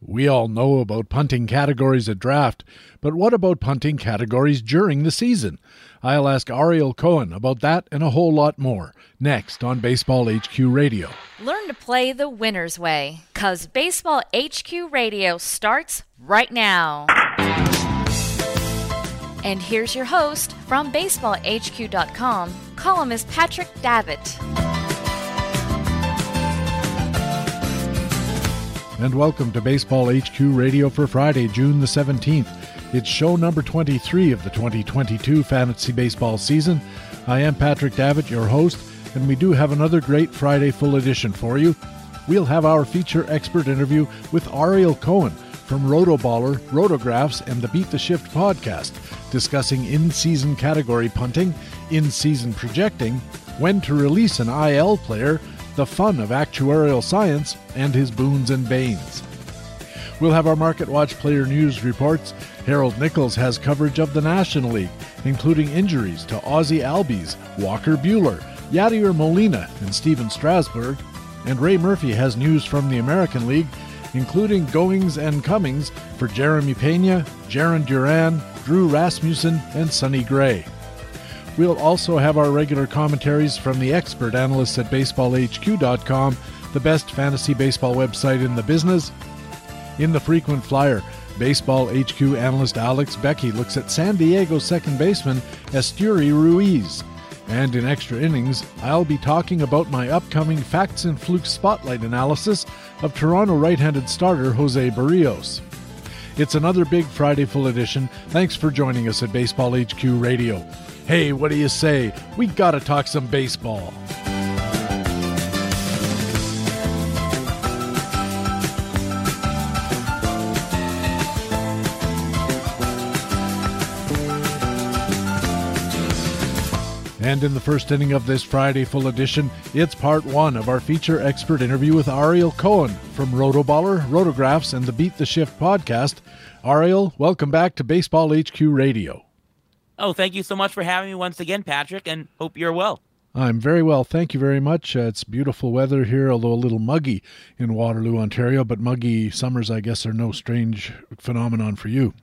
We all know about punting categories at draft, but what about punting categories during the season? I'll ask Ariel Cohen about that and a whole lot more next on Baseball HQ Radio. Learn to play the winner's way, because Baseball HQ Radio starts right now. And here's your host from BaseballHQ.com, columnist Patrick Davitt. And welcome to Baseball HQ Radio for Friday, June the 17th. It's show number 23 of the 2022 fantasy baseball season. I am Patrick Davitt, your host, and we do have another great Friday full edition for you. We'll have our feature expert interview with Ariel Cohen from Rotoballer, Rotographs, and the Beat the Shift podcast, discussing in season category punting, in season projecting, when to release an IL player, the fun of actuarial science, and his boons and banes. We'll have our Market Watch player news reports. Harold Nichols has coverage of the National League, including injuries to Ozzie Albies, Walker Buehler, Yadier Molina, and Stephen Strasburg. And Ray Murphy has news from the American League, including goings and comings for Jeremy Pena, Jarren Duran, Drew Rasmussen, and Sonny Gray. We'll also have our regular commentaries from the expert analysts at baseballhq.com, the best fantasy baseball website in the business. In the frequent flyer, Baseball HQ analyst Alex Becky looks at San Diego second baseman Esteury Ruiz. And in extra innings, I'll be talking about my upcoming Facts and Flukes spotlight analysis of Toronto right handed starter Jose Berrios. It's another big Friday full edition. Thanks for joining us at Baseball HQ Radio. Hey, what do you say? We gotta talk some baseball. And in the first inning of this Friday full edition, it's part one of our feature expert interview with Ariel Cohen from Rotoballer, Rotographs, and the Beat the Shift podcast. Ariel, welcome back to Baseball HQ Radio. Oh, thank you so much for having me once again, Patrick, and hope you're well. I'm very well, thank you very much. Uh, it's beautiful weather here, although a little muggy in Waterloo, Ontario, but muggy summers, I guess, are no strange phenomenon for you.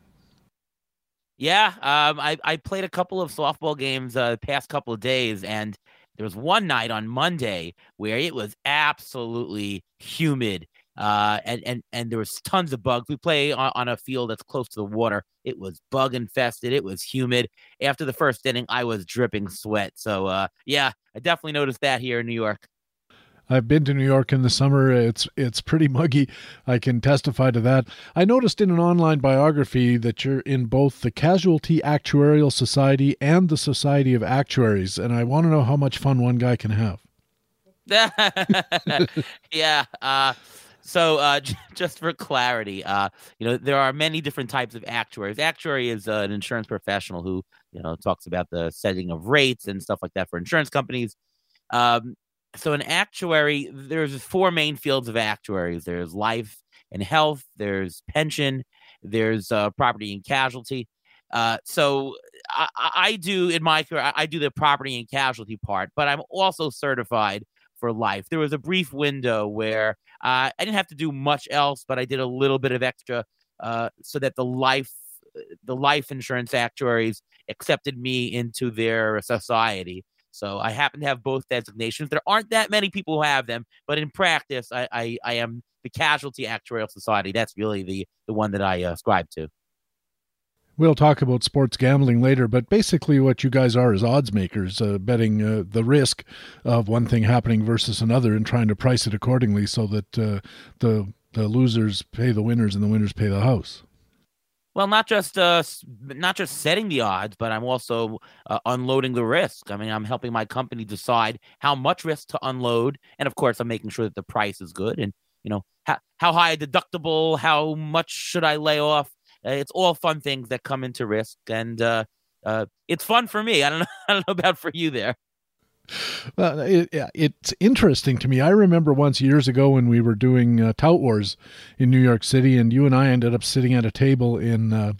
Yeah, um, I, I played a couple of softball games uh, the past couple of days, and there was one night on Monday where it was absolutely humid uh, and and and there was tons of bugs. We play on, on, a field that's close to the water. It was bug infested. It was humid. After the first inning, I was dripping sweat. So uh, yeah, I definitely noticed that here in New York. I've been to New York in the summer. It's it's pretty muggy. I can testify to that. I noticed in an online biography that you're in both the Casualty Actuarial Society and the Society of Actuaries, and I want to know how much fun one guy can have. yeah. Uh, so, uh, just for clarity, uh, you know, there are many different types of actuaries. Actuary is uh, an insurance professional who, you know, talks about the setting of rates and stuff like that for insurance companies. Um, so, an actuary, there's four main fields of actuaries. There's life and health. There's pension. There's uh, property and casualty. Uh, so I, I, do in my career, I do the property and casualty part, but I'm also certified for life. There was a brief window where uh, I didn't have to do much else, but I did a little bit of extra uh, so that the life the life insurance actuaries accepted me into their society. So I happen to have both designations. There aren't that many people who have them, but in practice, I I, I am the Casualty Actuarial Society. That's really the the one that I uh, ascribe to. We'll talk about sports gambling later, but basically, what you guys are is odds makers, uh, betting uh, the risk of one thing happening versus another and trying to price it accordingly so that uh, the the losers pay the winners and the winners pay the house. Well, not just uh, not just setting the odds, but I'm also uh, unloading the risk. I mean, I'm helping my company decide how much risk to unload, and of course, I'm making sure that the price is good. And you know, how how high a deductible, how much should I lay off? Uh, it's all fun things that come into risk, and uh, uh, it's fun for me. I don't know. I don't know about for you there. Well, it, it's interesting to me. I remember once years ago when we were doing uh, Tout Wars in New York City, and you and I ended up sitting at a table in uh,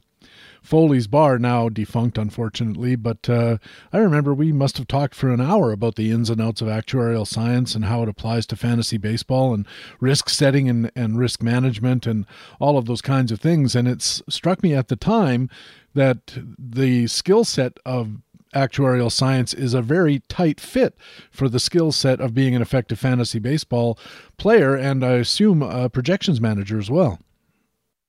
Foley's Bar, now defunct, unfortunately. But uh, I remember we must have talked for an hour about the ins and outs of actuarial science and how it applies to fantasy baseball and risk setting and, and risk management and all of those kinds of things. And it struck me at the time that the skill set of actuarial science is a very tight fit for the skill set of being an effective fantasy baseball player and I assume a projections manager as well.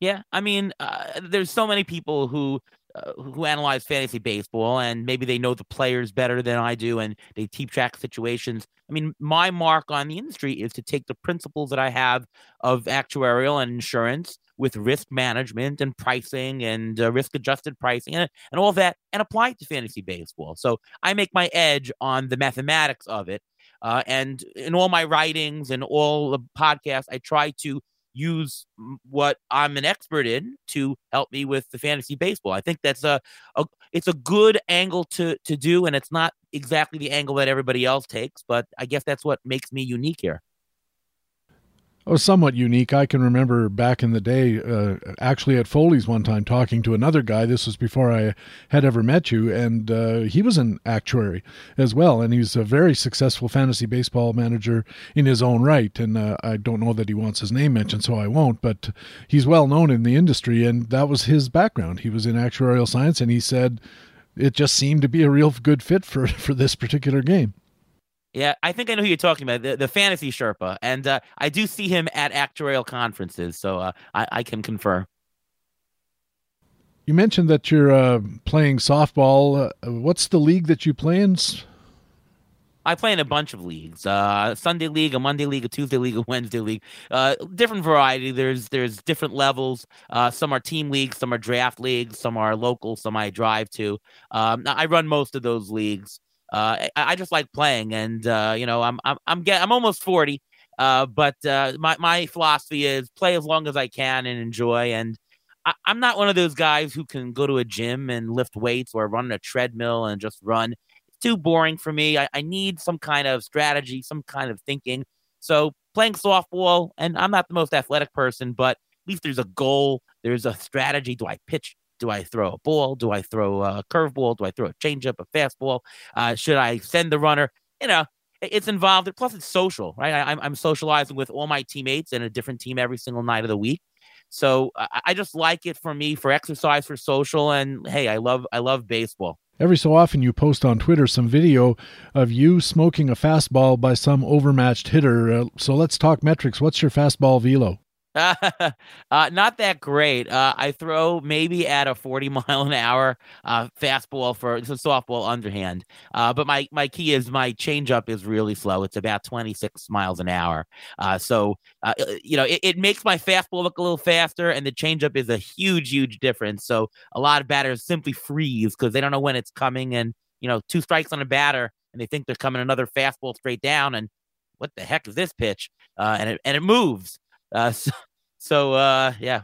Yeah, I mean, uh, there's so many people who uh, who analyze fantasy baseball and maybe they know the players better than I do and they keep track of situations. I mean, my mark on the industry is to take the principles that I have of actuarial and insurance with risk management and pricing and uh, risk adjusted pricing and, and all that and apply it to fantasy baseball. So I make my edge on the mathematics of it. Uh, and in all my writings and all the podcasts, I try to use what I'm an expert in to help me with the fantasy baseball. I think that's a, a it's a good angle to to do, and it's not exactly the angle that everybody else takes, but I guess that's what makes me unique here was somewhat unique. I can remember back in the day, uh, actually at Foley's one time, talking to another guy. This was before I had ever met you, and uh, he was an actuary as well, and he's a very successful fantasy baseball manager in his own right. And uh, I don't know that he wants his name mentioned, so I won't. But he's well known in the industry, and that was his background. He was in actuarial science, and he said it just seemed to be a real good fit for for this particular game. Yeah, I think I know who you're talking about, the, the fantasy Sherpa. And uh, I do see him at actuarial conferences, so uh, I, I, can confirm. You mentioned that you're uh, playing softball. Uh, what's the league that you play in? I play in a bunch of leagues. Uh, Sunday league, a Monday league, a Tuesday league, a Wednesday league. Uh, different variety. There's there's different levels. Uh, some are team leagues, some are draft leagues, some are local, some I drive to. Um, I run most of those leagues. Uh, I, I, just like playing, and uh, you know, I'm I'm I'm get, I'm almost forty, uh, but uh, my my philosophy is play as long as I can and enjoy. And I, am not one of those guys who can go to a gym and lift weights or run a treadmill and just run. It's too boring for me. I, I need some kind of strategy, some kind of thinking. So playing softball, and I'm not the most athletic person, but at least there's a goal, there's a strategy. Do I pitch do I throw a ball? Do I throw a curveball? Do I throw a changeup, a fastball? Uh, should I send the runner? You know, it's involved. Plus, it's social, right? I, am I'm socializing with all my teammates and a different team every single night of the week. So I, just like it for me for exercise, for social, and hey, I love I love baseball. Every so often, you post on Twitter some video of you smoking a fastball by some overmatched hitter. Uh, so let's talk metrics. What's your fastball velo? uh, not that great. Uh, I throw maybe at a 40 mile an hour uh, fastball for it's a softball underhand. Uh, but my, my key is my changeup is really slow. It's about 26 miles an hour. Uh, so, uh, you know, it, it, makes my fastball look a little faster, and the changeup is a huge, huge difference. So, a lot of batters simply freeze because they don't know when it's coming. And, you know, two strikes on a batter, and they think they're coming another fastball straight down. And what the heck is this pitch? and, it, and it moves. Uh, so, so uh, yeah,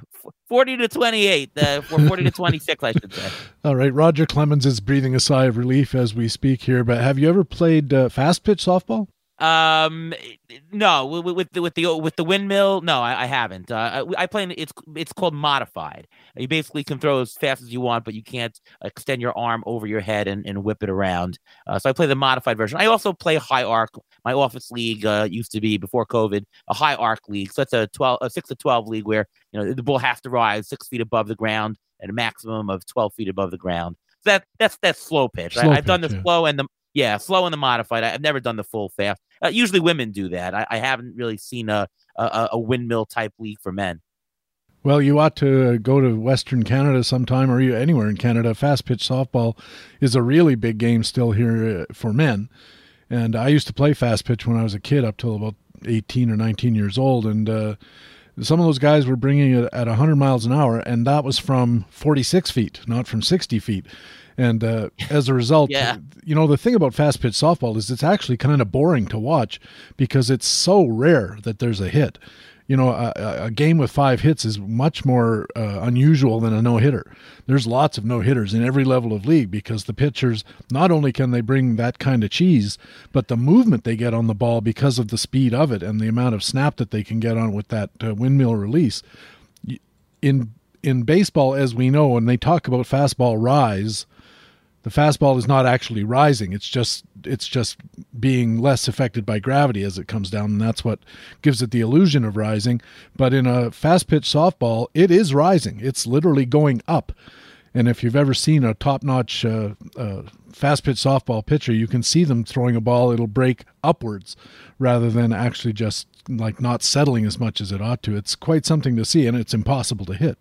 forty to twenty-eight, uh, forty to twenty-six, I should say. All right, Roger Clemens is breathing a sigh of relief as we speak here. But have you ever played uh, fast pitch softball? Um, no, with, the with the with the windmill, no, I, I haven't. Uh, I, I play. In, it's it's called modified. You basically can throw as fast as you want, but you can't extend your arm over your head and, and whip it around. Uh, so I play the modified version. I also play high arc. My office league uh, used to be before COVID a high arc league. So that's a twelve, a six to twelve league where you know the ball has to rise six feet above the ground at a maximum of twelve feet above the ground. So that that's that's slow pitch. Slow I, have done the yeah. slow and the yeah, slow and the modified. I've never done the full fast. Uh, usually women do that. I, I haven't really seen a, a, a windmill type league for men. Well, you ought to go to Western Canada sometime, or anywhere in Canada. Fast pitch softball is a really big game still here uh, for men. And I used to play fast pitch when I was a kid, up till about 18 or 19 years old. And uh, some of those guys were bringing it at 100 miles an hour, and that was from 46 feet, not from 60 feet. And uh, as a result, yeah. you know, the thing about fast pitch softball is it's actually kind of boring to watch because it's so rare that there's a hit. You know, a, a game with five hits is much more uh, unusual than a no hitter. There's lots of no hitters in every level of league because the pitchers not only can they bring that kind of cheese, but the movement they get on the ball because of the speed of it and the amount of snap that they can get on with that uh, windmill release. In in baseball, as we know, when they talk about fastball rise, the fastball is not actually rising. It's just it's just being less affected by gravity as it comes down, and that's what gives it the illusion of rising. But in a fast pitch softball, it is rising. It's literally going up. And if you've ever seen a top notch uh, uh, fast pitch softball pitcher, you can see them throwing a ball, it'll break upwards rather than actually just like not settling as much as it ought to. It's quite something to see, and it's impossible to hit.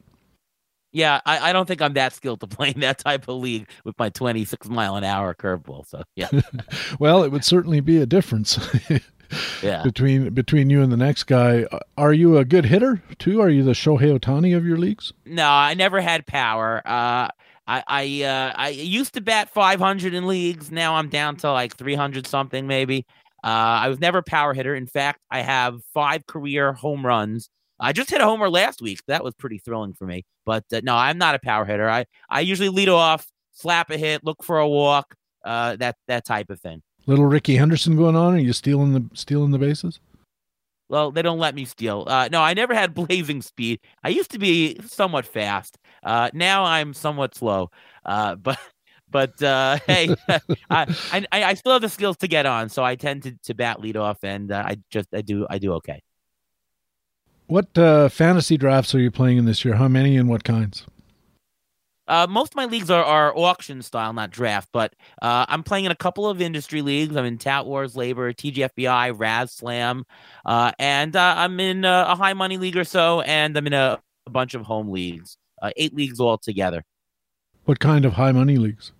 Yeah, I, I don't think I'm that skilled to play in that type of league with my 26 mile an hour curveball. So yeah. well, it would certainly be a difference. yeah. Between between you and the next guy, are you a good hitter too? Are you the Shohei Ohtani of your leagues? No, I never had power. Uh, I I uh, I used to bat 500 in leagues. Now I'm down to like 300 something maybe. Uh, I was never a power hitter. In fact, I have five career home runs I just hit a homer last week. That was pretty thrilling for me. But uh, no, I'm not a power hitter. I, I usually lead off, slap a hit, look for a walk, uh, that that type of thing. Little Rickey Henderson going on? Are you stealing the stealing the bases? Well, they don't let me steal. Uh, no, I never had blazing speed. I used to be somewhat fast. Uh, now I'm somewhat slow. Uh, but but uh, hey, I, I I still have the skills to get on, so I tend to, to bat lead off, and uh, I just I do I do okay. What uh, fantasy drafts are you playing in this year? How many and what kinds? Uh, most of my leagues are, are auction style, not draft, but uh, I'm playing in a couple of industry leagues. I'm in Tout Wars, Labor, TGFBI, RazzSlam, uh, and uh, I'm in uh, a high money league or so, and I'm in a, a bunch of home leagues, uh, eight leagues all together. What kind of high money leagues?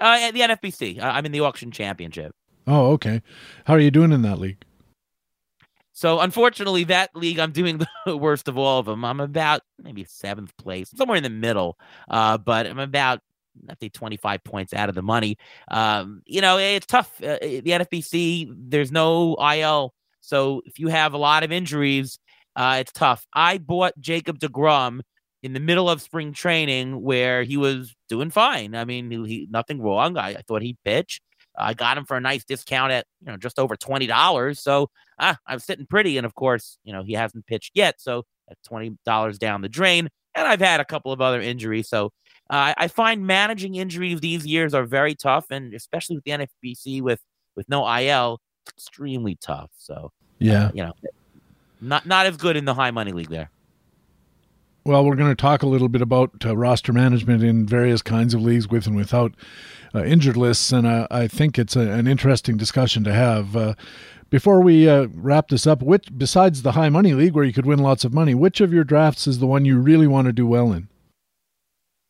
Uh, the NFBC. I'm in the auction championship. Oh, okay. How are you doing in that league? So unfortunately, that league I'm doing the worst of all of them. I'm about maybe seventh place, somewhere in the middle. Uh, but I'm about I think 25 points out of the money. Um, you know, it's tough. Uh, the NFBC, there's no IL, so if you have a lot of injuries, uh, it's tough. I bought Jacob Degrom in the middle of spring training where he was doing fine. I mean, he, he nothing wrong. I, I thought he'd pitch. I got him for a nice discount at you know just over twenty dollars. So ah, I'm sitting pretty, and of course, you know he hasn't pitched yet, so at twenty dollars down the drain. And I've had a couple of other injuries, so uh, I find managing injuries these years are very tough, and especially with the NFBC with with no IL, extremely tough. So yeah, uh, you know, not not as good in the high money league there. Well, we're going to talk a little bit about uh, roster management in various kinds of leagues with and without uh, injured lists, and uh, I think it's a, an interesting discussion to have. Uh, before we uh, wrap this up, which besides the high money league where you could win lots of money, which of your drafts is the one you really want to do well in?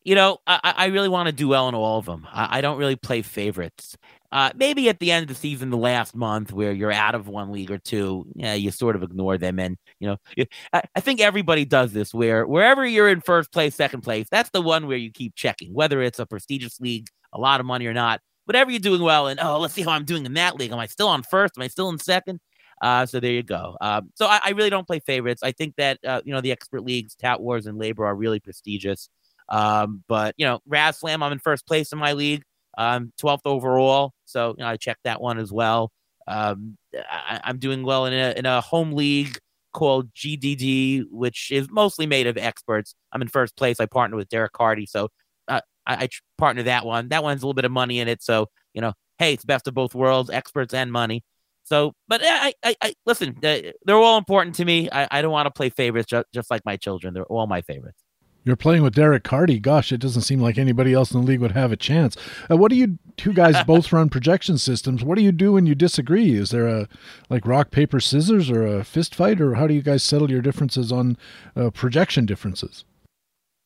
You know, I, I really want to do well in all of them. I, I don't really play favorites. Uh, maybe at the end of the season, the last month where you're out of one league or two, yeah, you sort of ignore them. And, you know, I, I think everybody does this where wherever you're in first place, second place, that's the one where you keep checking, whether it's a prestigious league, a lot of money or not. Whatever you're doing well And, oh, let's see how I'm doing in that league. Am I still on first? Am I still in second? Uh, so there you go. Um, so I, I, really don't play favorites. I think that uh, you know the expert leagues, Tout Wars, and Labor are really prestigious. Um, but you know, RazzSlam, I'm in first place in my league um, 12th overall. So you know, I checked that one as well. Um, I, am doing well in a, in a home league called GDD, which is mostly made of experts. I'm in first place. I partner with Derek Carty, so uh, I, I partner that one. That one's a little bit of money in it, so you know, hey, it's best of both worlds, experts and money. So, but I, I, I listen. They're all important to me. I, I don't want to play favorites, just, just like my children. They're all my favorites. You're playing with Derek Carty. Gosh, it doesn't seem like anybody else in the league would have a chance. Uh, what do you two guys both run projection systems? What do you do when you disagree? Is there a like rock paper scissors or a fist fight, or how do you guys settle your differences on uh, projection differences?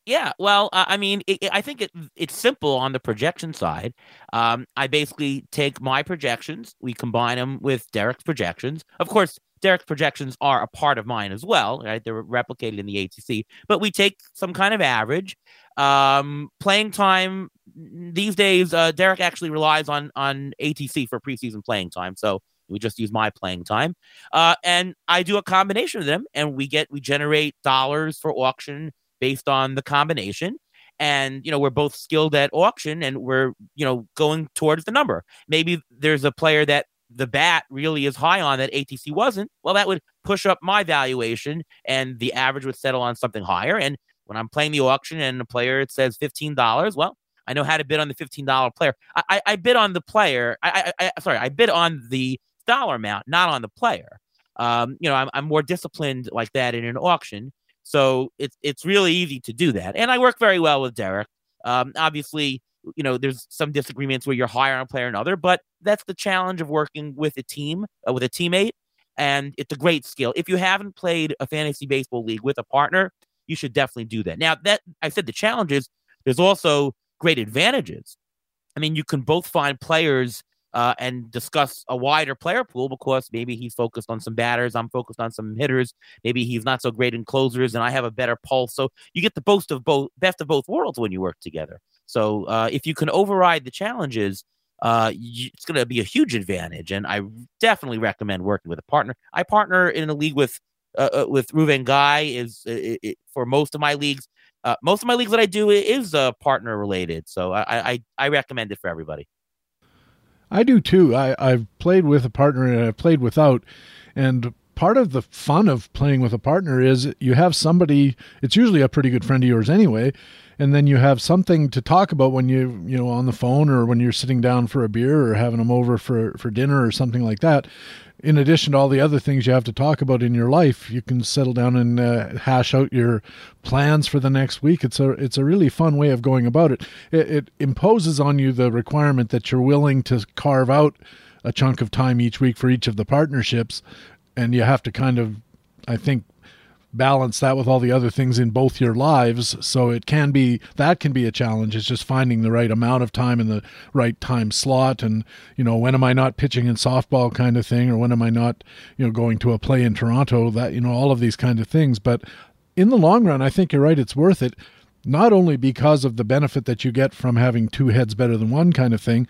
Yeah, well, uh, I mean, it, it, I think it, it's simple on the projection side. Um, I basically take my projections, we combine them with Derek's projections. Of course, Derek's projections are a part of mine as well, right? They're replicated in the ATC, but we take some kind of average. Um, playing time these days, uh, Derek actually relies on on ATC for preseason playing time, so we just use my playing time, uh, and I do a combination of them, and we get we generate dollars for auction based on the combination and you know we're both skilled at auction and we're you know going towards the number maybe there's a player that the bat really is high on that atc wasn't well that would push up my valuation and the average would settle on something higher and When I'm playing the auction and a player it says fifteen dollars, well, I know how to bid on the fifteen dollar player. I, I, I, bid on the player. I, I, I, sorry, I bid on the dollar amount, not on the player. Um, you know, I'm, I'm more disciplined like that in an auction, so it's it's really easy to do that. And I work very well with Derek. Um, obviously, you know, there's some disagreements where you're higher on a player and other, but that's the challenge of working with a team, uh, with a teammate. And it's a great skill. If you haven't played a fantasy baseball league with a partner, you should definitely do that. Now, that I said the challenges, there's also great advantages. I mean, you can both find players uh, and discuss a wider player pool because maybe he's focused on some batters, I'm focused on some hitters. Maybe he's not so great in closers, and I have a better pulse. So you get the best of both best of both worlds when you work together. So uh, if you can override the challenges, uh, you, it's going to be a huge advantage. And I definitely recommend working with a partner. I partner in a league with uh, uh with Reuven Guy is it, it, for most of my leagues. Uh, most of my leagues that I do is uh, partner related, so I, I I recommend it for everybody. I do too. I, I've played with a partner and I've played without, and part of the fun of playing with a partner is you have somebody. It's usually a pretty good friend of yours anyway, and then you have something to talk about when you you know on the phone or when you're sitting down for a beer or having them over for for dinner or something like that in addition to all the other things you have to talk about in your life, you can settle down and uh, hash out your plans for the next week. It's a it's a really fun way of going about it. it. It imposes on you the requirement that you're willing to carve out a chunk of time each week for each of the partnerships, and you have to kind of, I think, balance that with all the other things in both your lives. So it can be that can be a challenge. It's just finding the right amount of time in the right time slot, and you know when am I not pitching in softball kind of thing, or when am I not you know going to a play in Toronto? That you know all of these kind of things. But in the long run, I think you're right. It's worth it. Not only because of the benefit that you get from having two heads better than one kind of thing,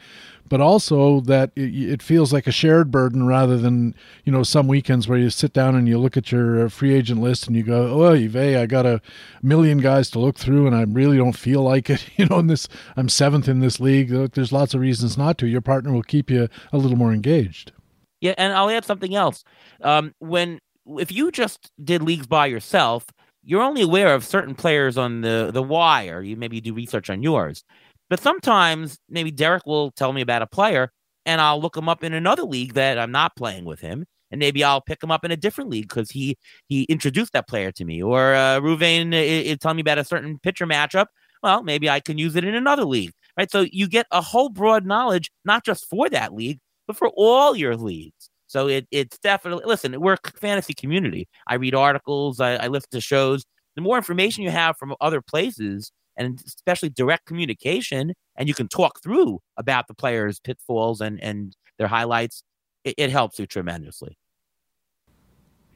but also that it, feels like a shared burden rather than you know some weekends where you sit down and you look at your uh, free agent list and you go, oh, Yves, I got a million guys to look through and I really don't feel like it. You know, in this, I'm seventh in this league. Look, there's lots of reasons not to. Your partner will keep you a little more engaged. Yeah, and I'll add something else. Um, when if you just did leagues by yourself, you're only aware of certain players on the the wire. You maybe do research on yours. But sometimes maybe Derek will tell me about a player and I'll look him up in another league that I'm not playing with him. And maybe I'll pick him up in a different league because he he introduced that player to me. Or uh, Reuven is telling me about a certain pitcher matchup. Well, maybe I can use it in another league, right? So you get a whole broad knowledge, not just for that league, but for all your leagues. So it, it's definitely listen. We're a fantasy community. I read articles. I, I listen to shows. The more information you have from other places, and especially direct communication, and you can talk through about the players' pitfalls and and their highlights, it, it helps you tremendously.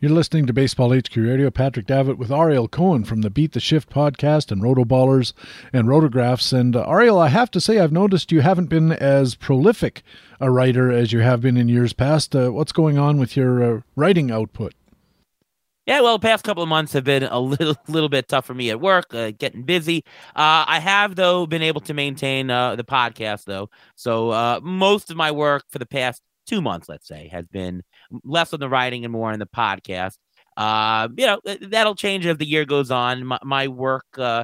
You're listening to Baseball HQ Radio. Patrick Davitt with Ariel Cohen from the Beat the Shift podcast and Rotoballers and Rotographs. And uh, Ariel, I have to say, I've noticed you haven't been as prolific a writer as you have been in years past. Uh, what's going on with your uh, writing output? Yeah, well, the past couple of months have been a little little bit tough for me at work, uh, getting busy. Uh, I have though been able to maintain uh, the podcast though, so uh, most of my work for the past two months, let's say, has been less on the writing and more on the podcast. Uh, you know that'll change as the year goes on. My, my work uh,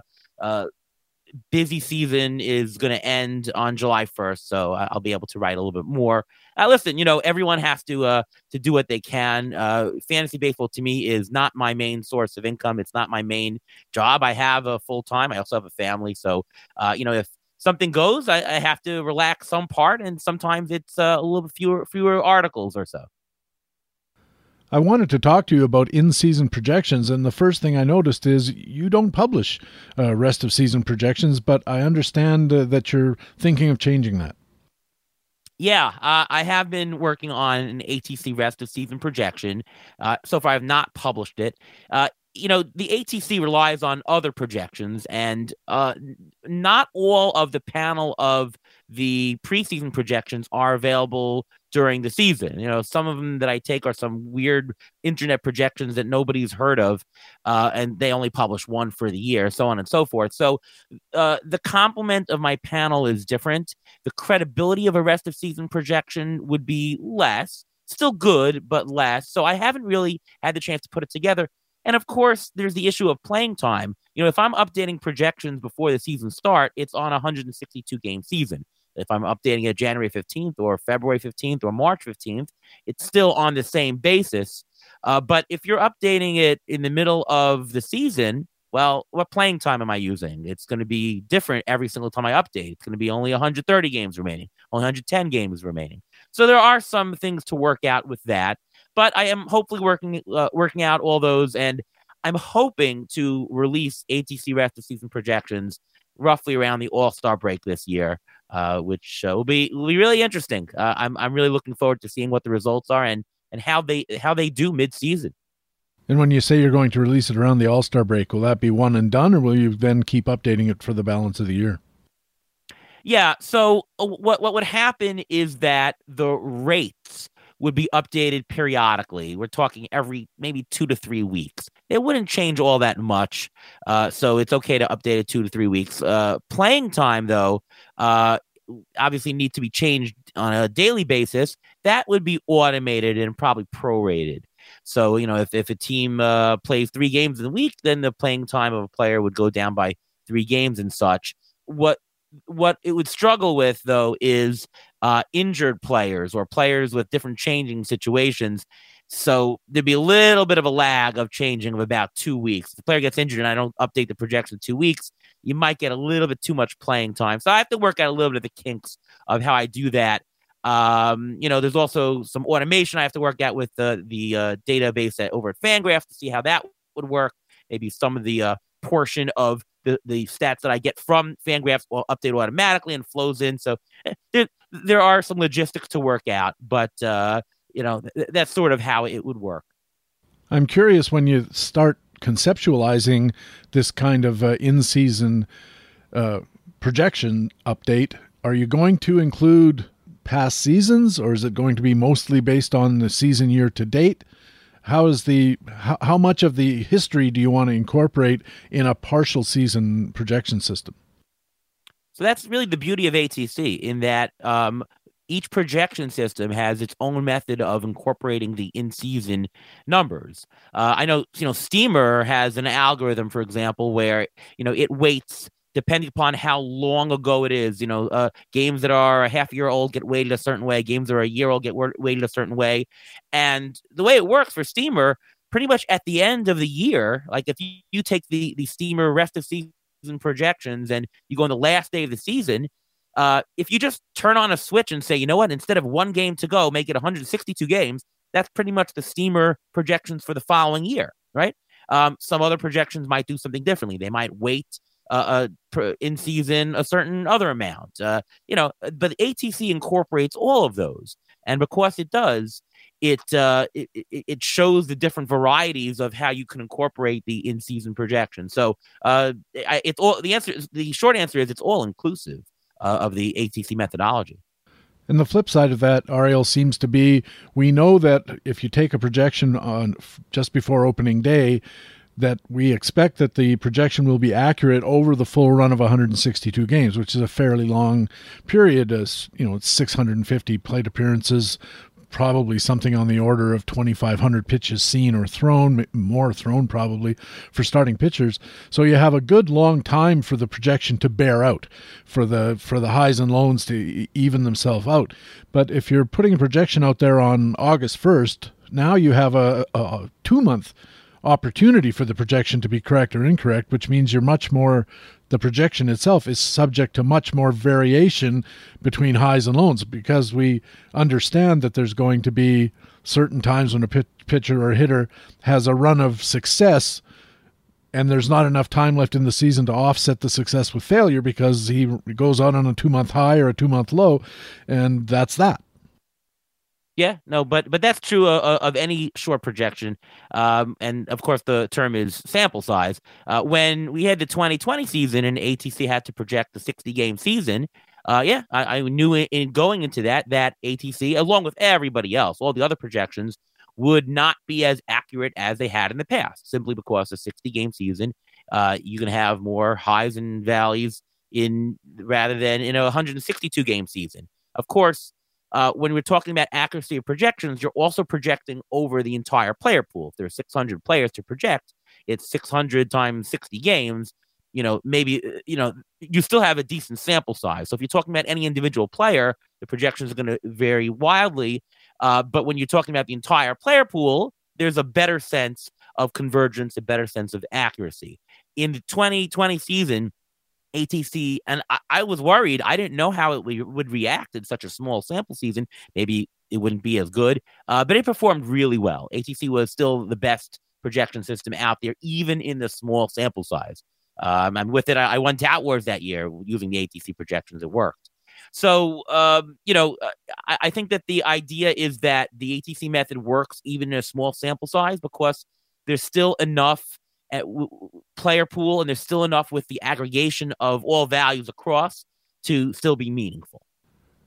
busy season is going to end on July 1st, so I'll be able to write a little bit more uh, listen, you know, everyone has to uh, to do what they can. Uh, fantasy baseball to me is not my main source of income. It's not my main job. I have a full time. I also have a family. So, uh, you know, if something goes, I, I, have to relax some part, and sometimes it's uh, a little fewer fewer articles or so. I wanted to talk to you about in season projections, and the first thing I noticed is you don't publish uh, rest of season projections, but I understand uh, that you're thinking of changing that. Yeah, uh, I have been working on an ATC rest of season projection. Uh, so far, I have not published it. Uh, you know, the ATC relies on other projections, and uh, not all of the panel of the preseason projections are available during the season. You know, some of them that I take are some weird internet projections that nobody's heard of, uh, and they only publish one for the year, so on and so forth. So uh, the complement of my panel is different. The credibility of a rest of season projection would be less, still good, but less. So I haven't really had the chance to put it together. And of course, there's the issue of playing time. You know, if I'm updating projections before the season start, it's on a 162 game season. If I'm updating it January 15th or February 15th or March 15th, it's still on the same basis. Uh, but if you're updating it in the middle of the season, well, what playing time am I using? It's going to be different every single time I update. It's going to be only 130 games remaining, only 110 games remaining. So there are some things to work out with that, but I am hopefully working uh, working out all those, and I'm hoping to release ATC rest of season projections roughly around the All Star break this year, uh, which uh, will be will be really interesting. Uh, I'm I'm really looking forward to seeing what the results are and and how they how they do mid season. And when you say you're going to release it around the All Star break, will that be one and done, or will you then keep updating it for the balance of the year? Yeah. So uh, what what would happen is that the rates would be updated periodically. We're talking every maybe two to three weeks. It wouldn't change all that much, uh, so it's okay to update it two to three weeks. Uh, playing time, though, uh, obviously need to be changed on a daily basis. That would be automated and probably prorated. So, you know, if, if a team uh, plays three games in a week, then the playing time of a player would go down by three games and such. What what it would struggle with though is uh, injured players or players with different changing situations. So there'd be a little bit of a lag of changing of about two weeks. If the player gets injured and I don't update the projection two weeks, you might get a little bit too much playing time. So I have to work out a little bit of the kinks of how I do that um, you know, there's also some automation I have to work out with the the uh, database at, over at Fangraph to see how that would work. Maybe some of the uh, portion of the, the stats that I get from Fangraphs will update automatically and flows in. So eh, there, there are some logistics to work out, but uh, you know th- that's sort of how it would work. I'm curious when you start conceptualizing this kind of uh, in-season uh, projection update. Are you going to include past seasons, or is it going to be mostly based on the season year to date? How is the how, how much of the history do you want to incorporate in a partial season projection system? So that's really the beauty of ATC in that um, each projection system has its own method of incorporating the in-season numbers. Uh, I know, you know, Steamer has an algorithm, for example, where you know it weights depending upon how long ago it is. You know, uh, games that are a half year old get weighted a certain way, games that are a year old get weighted a certain way. And the way it works for Steamer, pretty much at the end of the year, like if you, you take the, the Steamer rest of season projections and you go on the last day of the season, uh, if you just turn on a switch and say, you know what, instead of one game to go, make it 162 games, that's pretty much the Steamer projections for the following year, right? Um, some other projections might do something differently. They might wait uh, uh, in season a certain other amount. Uh, you know, but ATC incorporates all of those, and because it does, it, uh, it it shows the different varieties of how you can incorporate the in season projection. So uh, it's all the answer. The short answer is it's all inclusive uh, of the ATC methodology. And the flip side of that, Ariel, seems to be we know that if you take a projection on just before opening day, that we expect that the projection will be accurate over the full run of 162 games, which is a fairly long period. As you know, it's 650 plate appearances, probably something on the order of 2,500 pitches seen or thrown, more thrown probably for starting pitchers. So you have a good long time for the projection to bear out, for the for the highs and lows to even themselves out. But if you're putting a projection out there on August 1st, now you have a, a two month opportunity for the projection to be correct or incorrect, which means you're much more, the projection itself is subject to much more variation between highs and lows because we understand that there's going to be certain times when a pitcher or hitter has a run of success and there's not enough time left in the season to offset the success with failure because he goes out on a two month high or a two month low, and that's that. Yeah, no, but but that's true uh, uh, of any short projection, um, and of course the term is sample size. Uh, when we had the 2020 season and ATC had to project the 60 game season, uh, yeah, I, I knew in going into that that ATC, along with everybody else, all the other projections would not be as accurate as they had in the past, simply because a 60 game season, uh, you can have more highs and valleys in rather than in a 162 game season. Of course, uh, when we're talking about accuracy of projections, you're also projecting over the entire player pool. If there's 600 players to project, it's 600 times 60 games. You know, maybe uh, you know you still have a decent sample size. So if you're talking about any individual player, the projections are going to vary wildly. Uh, but when you're talking about the entire player pool, there's a better sense of convergence, a better sense of accuracy. In the 2020 season, ATC, and I, I, was worried. I didn't know how it would react in such a small sample season. Maybe it wouldn't be as good, uh, but it performed really well. ATC was still the best projection system out there, even in the small sample size. Um, and with it, I, I won Tout Wars that year using the ATC projections. It worked. So, um, you know, uh, I, I think that the idea is that the ATC method works even in a small sample size because there's still enough at w- player pool, and there's still enough with the aggregation of all values across to still be meaningful.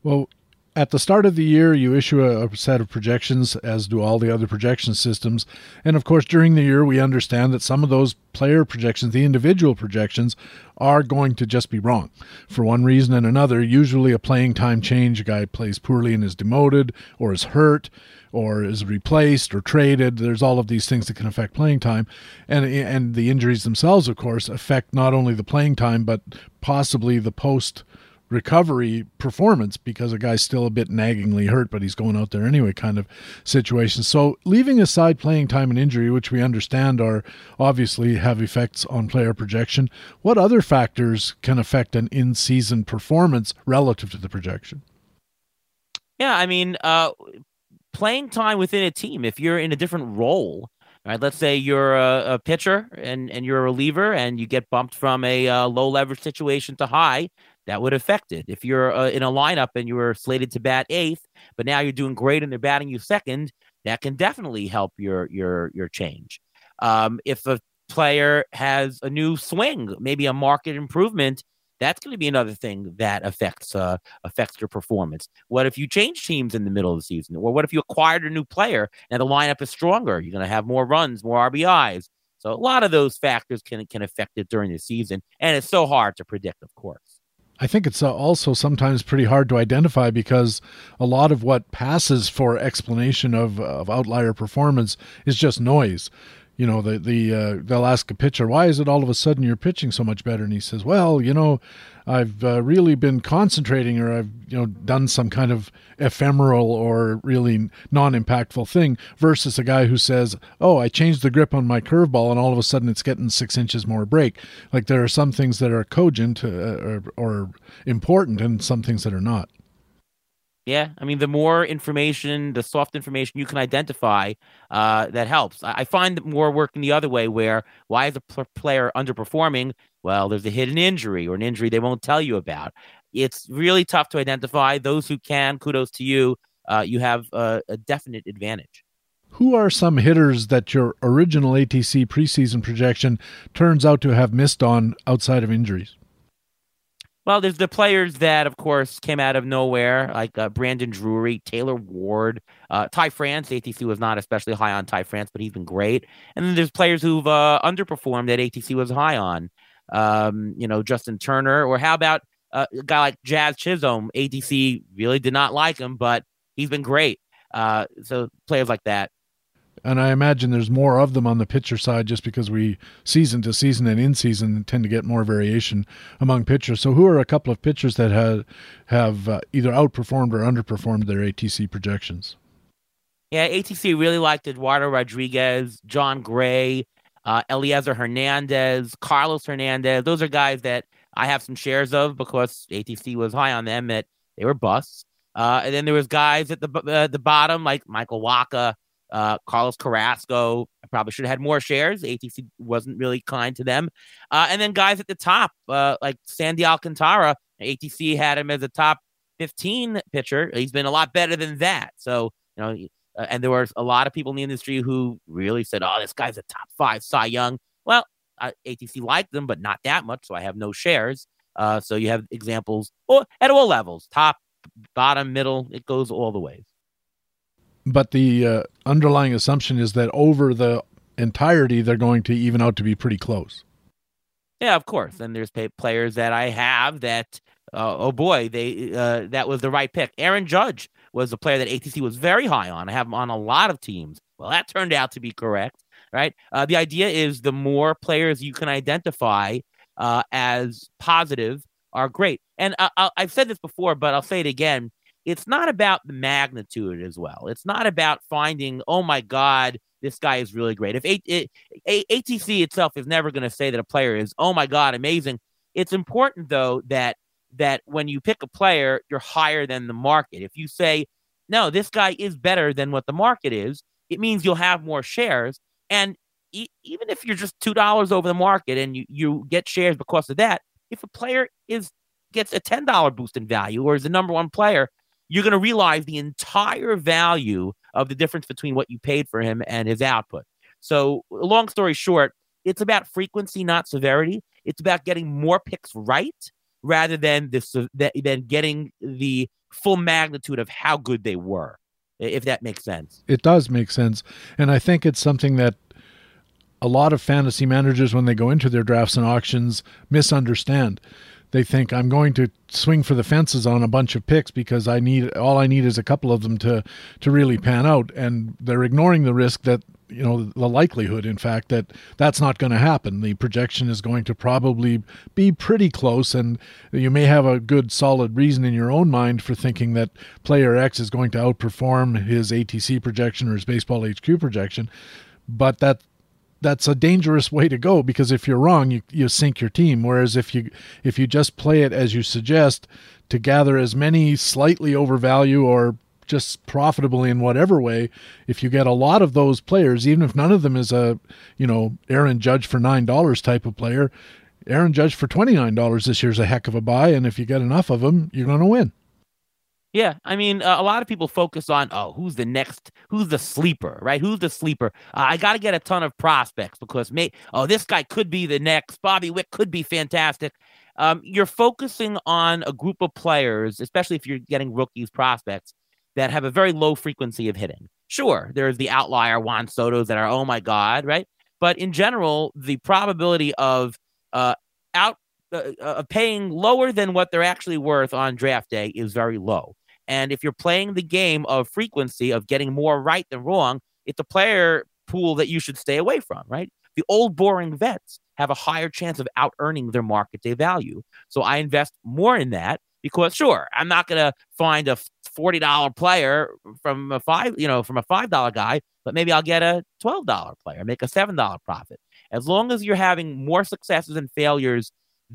Well, at the start of the year, you issue a, a, set of projections, as do all the other projection systems. And of course, during the year, we understand that some of those player projections, the individual projections, are going to just be wrong for one reason and another. Usually, a playing time change, a guy plays poorly and is demoted, or is hurt, or is replaced or traded. There's all of these things that can affect playing time, and and the injuries themselves, of course, affect not only the playing time but possibly the post recovery performance because a guy's still a bit naggingly hurt, but he's going out there anyway, kind of situation. So, leaving aside playing time and injury, which we understand are obviously have effects on player projection, what other factors can affect an in season performance relative to the projection? Yeah, I mean, uh, playing time within a team, if you're in a different role, right? Let's say you're a, a pitcher and, and you're a reliever and you get bumped from a uh, low leverage situation to high, that would affect it. If you're uh, in a lineup and you were slated to bat eighth, but now you're doing great and they're batting you second, that can definitely help your your your change. Um, if a player has a new swing, maybe a market improvement, that's going to be another thing that affects uh, affects your performance. What if you change teams in the middle of the season, or what if you acquired a new player and the lineup is stronger? You're going to have more runs, more RBIs. So a lot of those factors can can affect it during the season, and it's so hard to predict, of course. I think it's uh, also sometimes pretty hard to identify because a lot of what passes for explanation of, of outlier performance is just noise you know the the uh, they'll ask a pitcher why is it all of a sudden you're pitching so much better? And he says well you know i've uh, really been concentrating or i've you know done some kind of ephemeral or really non-impactful thing versus a guy who says oh i changed the grip on my curveball and all of a sudden it's getting six inches more break like there are some things that are cogent uh, or, or important and some things that are not yeah, I mean, the more information, the soft information you can identify, uh, that helps. I, I find more working the other way, where why is a pl- player underperforming? Well, there's a hidden injury or an injury they won't tell you about. It's really tough to identify. Those who can, kudos to you. Uh, you have a, a definite advantage. Who are some hitters that your original ATC preseason projection turns out to have missed on outside of injuries? Well, there's the players that, of course, came out of nowhere, like uh, Brandon Drury, Taylor Ward, uh, Ty France. ATC was not especially high on Ty France, but he's been great. And then there's players who've uh, underperformed that ATC was high on. Um, you know, Justin Turner, or how about uh, a guy like Jazz Chisholm? ATC really did not like him, but he's been great. Uh, so players like that and I imagine there's more of them on the pitcher side just because we season to season and in season tend to get more variation among pitchers. So, who are a couple of pitchers that have have uh, either outperformed or underperformed their ATC projections? Yeah, ATC really liked Eduardo Rodriguez, Jon Gray, uh, Elieser Hernandez, Carlos Hernandez. Those are guys that I have some shares of because ATC was high on them. That they were busts. Uh, and then there was guys at the uh, the bottom like Michael Wacha, uh, Carlos Carrasco I probably should have had more shares. ATC wasn't really kind to them. Uh, and then guys at the top, uh, like Sandy Alcantara, ATC had him as a top 15 pitcher. He's been a lot better than that. So, you know, uh, and there were a lot of people in the industry who really said, oh, this guy's a top five Cy Young. Well, ATC liked them, but not that much. So I have no shares. Uh, so you have examples at all levels, top, bottom, middle, it goes all the ways but the uh, underlying assumption is that over the entirety, they're going to even out to be pretty close. Yeah, of course. And there's players that I have that, uh, oh boy, they uh, that was the right pick. Aaron Judge was a player that ATC was very high on. I have him on a lot of teams. Well, that turned out to be correct, right? Uh, the idea is the more players you can identify uh, as positive are great. And I, have said this before, but I'll say it again. It's not about the magnitude as well. It's not about finding, oh my God, this guy is really great. If ATC itself is never going to say that a player is, oh my God, amazing. It's important though that that when you pick a player, you're higher than the market. If you say, no, this guy is better than what the market is, it means you'll have more shares. And e- even if you're just two dollars over the market and you, you get shares because of that, if a player is gets a ten dollar boost in value or is the number one player, you're going to realize the entire value of the difference between what you paid for him and his output. So, long story short, it's about frequency, not severity. It's about getting more picks right rather than this than getting the full magnitude of how good they were. If that makes sense. It does make sense, and I think it's something that a lot of fantasy managers, when they go into their drafts and auctions, misunderstand they think I'm going to swing for the fences on a bunch of picks because I need all I need is a couple of them to to really pan out, and they're ignoring the risk that you know the likelihood in fact that that's not going to happen. The projection is going to probably be pretty close and you may have a good solid reason in your own mind for thinking that player x is going to outperform his atc projection or his baseball hq projection. But that that's a dangerous way to go because if you're wrong, you, you sink your team. Whereas if you if you just play it as you suggest to gather as many slightly overvalue or just profitable in whatever way, if you get a lot of those players, even if none of them is a you know Aaron Judge for nine dollars type of player, Aaron Judge for twenty nine dollars this year is a heck of a buy, and if you get enough of them, you're going to win. Yeah, I mean, uh, a lot of people focus on, oh, who's the next, who's the sleeper, right? Who's the sleeper? Uh, I got to get a ton of prospects because, may, oh, this guy could be the next. Bobby Witt could be fantastic. Um, you're focusing on a group of players, especially if you're getting rookies prospects that have a very low frequency of hitting. Sure, there's the outlier Juan Soto's that are, oh my God, right? But in general, the probability of uh, out uh, uh paying lower than what they're actually worth on draft day is very low. And if you're playing the game of frequency of getting more right than wrong, it's a player pool that you should stay away from, right? The old boring vets have a higher chance of out earning their market day value. So I invest more in that because sure, I'm not going to find a $40 player from a five, you know, from a $5 guy, but maybe I'll get a $12 player, make a $7 profit. As long as you're having more successes and failures,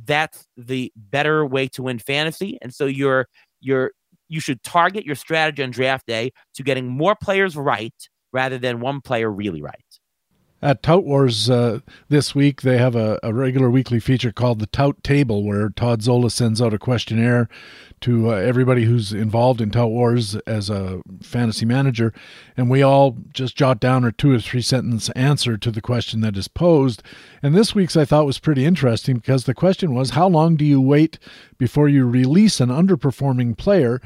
that's the better way to win fantasy. And so you're you're you should target your strategy on draft day to getting more players right rather than one player really right. At Tout Wars uh, this week, they have a, a, regular weekly feature called the Tout Table, where Todd Zola sends out a questionnaire to uh, everybody who's involved in Tout Wars as a fantasy manager, and we all just jot down a two or three sentence answer to the question that is posed. And this week's I thought was pretty interesting because the question was, how long do you wait before you release an underperforming player?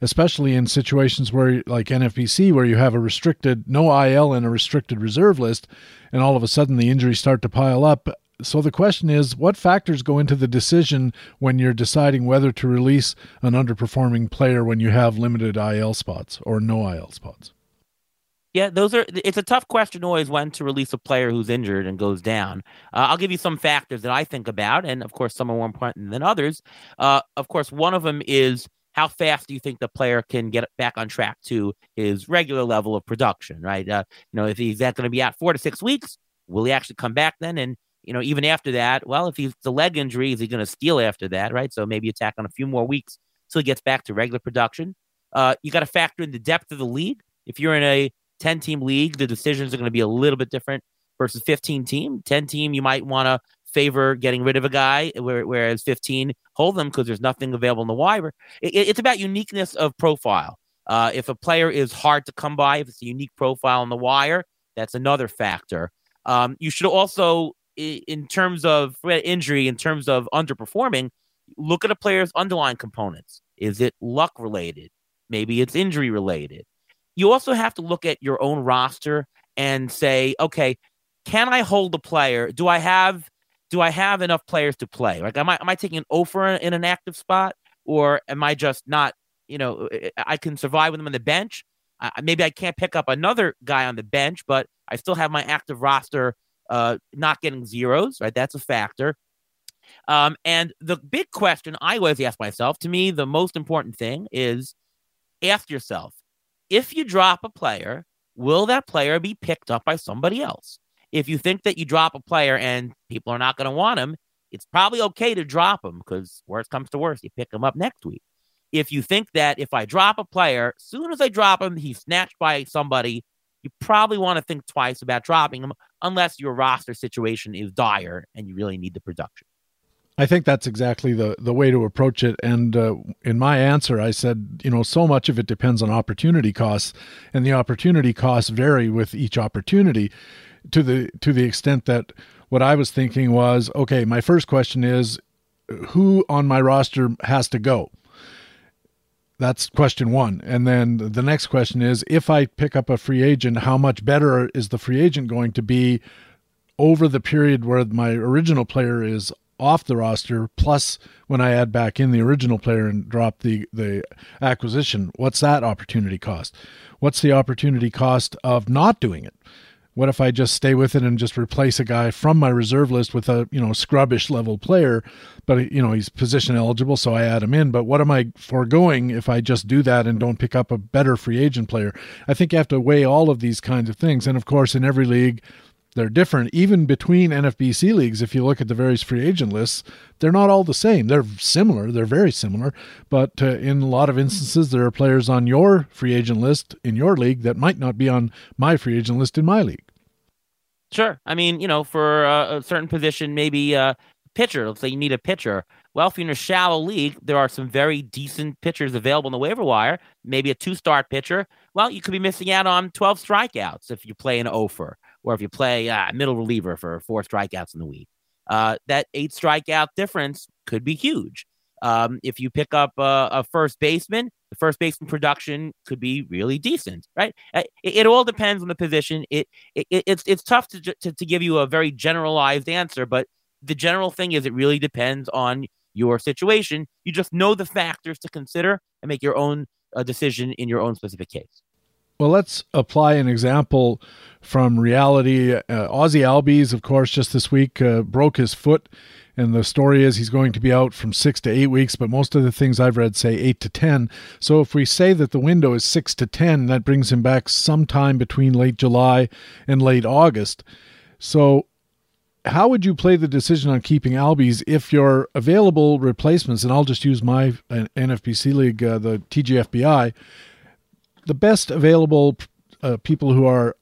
Especially in situations where like NFBC where you have a restricted no IL and a restricted reserve list and all of a sudden the injuries start to pile up so the question is what factors go into the decision when you're deciding whether to release an underperforming player when you have limited IL spots or no IL spots yeah, those are. It's a tough question always when to release a player who's injured and goes down. Uh, I'll give you some factors that I think about, and of course, some are more important than others. Uh, of course, one of them is how fast do you think the player can get back on track to his regular level of production, right? Uh, you know, if he's that going to be out four to six weeks, will he actually come back then? And you know, even after that, well, if he's the leg injury, is he going to steal after that, right? So maybe attack on a few more weeks till he gets back to regular production. Uh, you got to factor in the depth of the league. If you're in a 10 team league, the decisions are going to be a little bit different versus 15 team. 10 team, you might want to favor getting rid of a guy, whereas 15 hold them because there's nothing available in the wire. It, it's about uniqueness of profile. Uh, if a player is hard to come by, if it's a unique profile on the wire, that's another factor. Um, you should also, in terms of injury, in terms of underperforming, look at a player's underlying components. Is it luck related? Maybe it's injury related. You also have to look at your own roster and say, okay, can I hold the player? Do I have do I have enough players to play? Like, am I am I taking an offer in an active spot, or am I just not? You know, I can survive with them on the bench. Maybe I can't pick up another guy on the bench, but I still have my active roster uh, not getting zeros. Right, that's a factor. Um, and the big question I always ask myself, to me, the most important thing is ask yourself if you drop a player, will that player be picked up by somebody else? If you think that you drop a player and people are not going to want him, it's probably okay to drop him because worst comes to worst, you pick him up next week. If you think that if I drop a player, soon as I drop him, he's snatched by somebody, you probably want to think twice about dropping him unless your roster situation is dire and you really need the production. I think that's exactly the the way to approach it. And uh, in my answer, I said, you know, so much of it depends on opportunity costs, and the opportunity costs vary with each opportunity, to the to the extent that what I was thinking was, okay, my first question is, who on my roster has to go? That's question one. And then the next question is, if I pick up a free agent, how much better is the free agent going to be over the period where my original player is off the roster plus when I add back in the original player and drop the the acquisition what's that opportunity cost what's the opportunity cost of not doing it what if I just stay with it and just replace a guy from my reserve list with a you know scrubbish level player but you know he's position eligible so I add him in but what am I foregoing if I just do that and don't pick up a better free agent player I think you have to weigh all of these kinds of things and of course in every league they're different even between NFBC leagues. If you look at the various free agent lists, they're not all the same. They're similar, they're very similar, but uh, in a lot of instances, there are players on your free agent list in your league that might not be on my free agent list in my league. Sure. I mean, you know, for a, a certain position, maybe a pitcher, let's say you need a pitcher. Well, if you're in a shallow league, there are some very decent pitchers available in the waiver wire, maybe a two start pitcher. Well, you could be missing out on 12 strikeouts if you play an offer or if you play uh, middle reliever for four strikeouts in the week. Uh, that eight strikeout difference could be huge. Um, if you pick up a, a, first baseman, the first baseman production could be really decent, right? Uh, it, it all depends on the position. It, it, it's it's tough to, to to give you a very generalized answer, but the general thing is it really depends on your situation. You just know the factors to consider and make your own uh, decision in your own specific case. Well, let's apply an example from reality. Uh, Ozzie Albies, of course, just this week uh, broke his foot, and the story is he's going to be out from six to eight weeks. But most of the things I've read say eight to ten. So if we say that the window is six to ten, that brings him back sometime between late July and late August. So how would you play the decision on keeping Albies if your available replacements, and I'll just use my uh, NFBC league, uh, the TGFBI the best available uh, people who are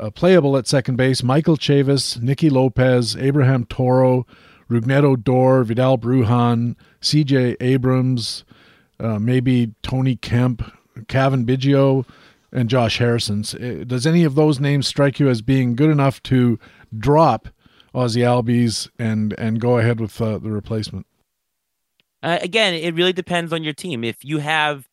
uh, playable at second base Michael Chavis, Nicky Lopez, Abraham Toro, Rougned Odor, Vidal Brujan, CJ Abrams, uh, maybe Tony Kemp, Cavan Biggio, and Josh Harrison. Uh, does any of those names strike you as being good enough to drop Ozzie Albies and, and go ahead with uh, the replacement? Uh, again, it really depends on your team. If you have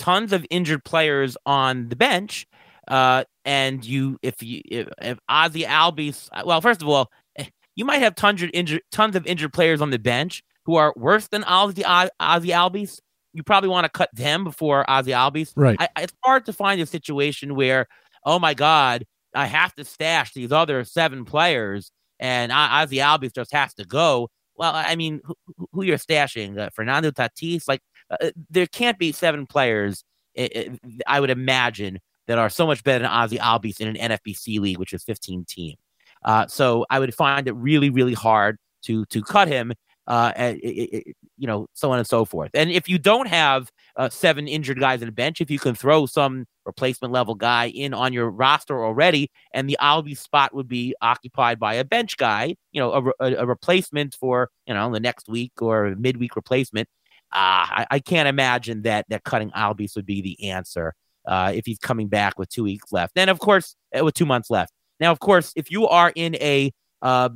tons of injured players on the bench. Uh, and you, if you, if, if Ozzie Albies, well, first of all, eh, you might have tons of injured, tons of injured players on the bench who are worse than Ozzie, Ozzie Albies. You probably want to cut them before Ozzie Albies. Right. I, it's hard to find a situation where, oh my God, I have to stash these other seven players and Ozzie Albies just has to go. Well, I mean, who, who you're stashing? Uh, Fernando Tatis? Like, uh, there can't be seven players, it, it, I would imagine, that are so much better than Ozzie Albies in an NFBC league, which is 15 team. Uh, so I would find it really, really hard to to cut him. Uh, it, you know, so on and so forth. And if you don't have uh, seven injured guys in the bench, if you can throw some replacement level guy in on your roster already, and the Albies spot would be occupied by a bench guy, you know, a, a, a replacement for you know the next week or midweek replacement, uh, I, I, can't imagine that that cutting Albies would be the answer uh, if he's coming back with two weeks left. Then, of course, uh, with two months left. Now, of course, if you are in a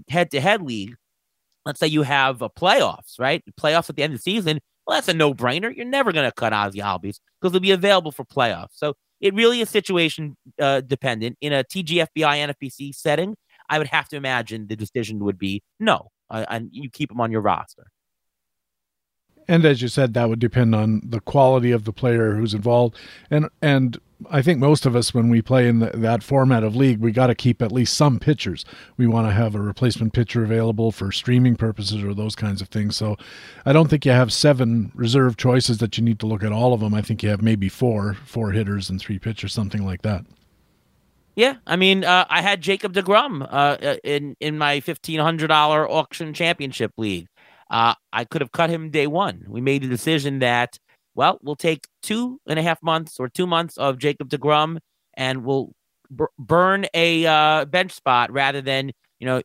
head to head league, let's say you have a playoffs, right? Playoffs at the end of the season. Well, that's a no brainer. You're never going to cut Ozzie Albies because they'll be available for playoffs. So it really is situation uh, dependent. In a TGFBI NFBC setting, I would have to imagine the decision would be no. uh, and you keep him on your roster. And as you said, that would depend on the quality of the player who's involved, and and I think most of us, when we play in the, that format of league, we got to keep at least some pitchers. We want to have a replacement pitcher available for streaming purposes or those kinds of things. So I don't think you have seven reserve choices that you need to look at all of them. I think you have maybe four, four hitters and three pitchers, something like that. Yeah, I mean, uh, I had Jacob Degrom uh, uh in in my fifteen hundred dollar auction championship league. Uh, I could have cut him day one. We made a decision that well, we'll take two and a half months or two months of Jacob DeGrom and we'll b- burn a uh, bench spot rather than you know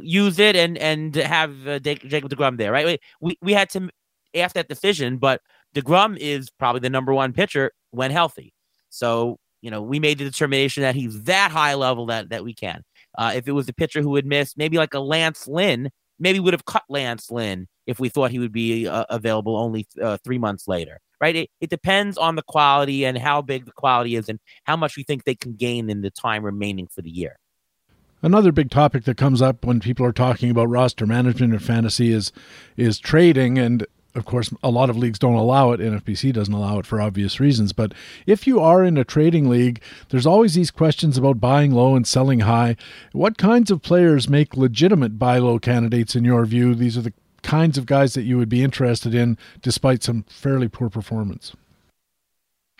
use it and and have uh, Jacob DeGrom there. Right? We we had to ask that decision, but DeGrom is probably the number one pitcher when healthy. So you know we made the determination that he's that high level that that we can. Uh, if it was a pitcher who would miss, maybe like a Lance Lynn, maybe would have cut Lance Lynn if we thought he would be uh, available only uh, three months later, right? It, it depends on the quality and how big the quality is and how much we think they can gain in the time remaining for the year. Another big topic that comes up when people are talking about roster management and fantasy is is trading and of course, a lot of leagues don't allow it. NFBC doesn't allow it for obvious reasons. But if you are in a trading league, there's always these questions about buying low and selling high. What kinds of players make legitimate buy low candidates in your view? These are the kinds of guys that you would be interested in despite some fairly poor performance.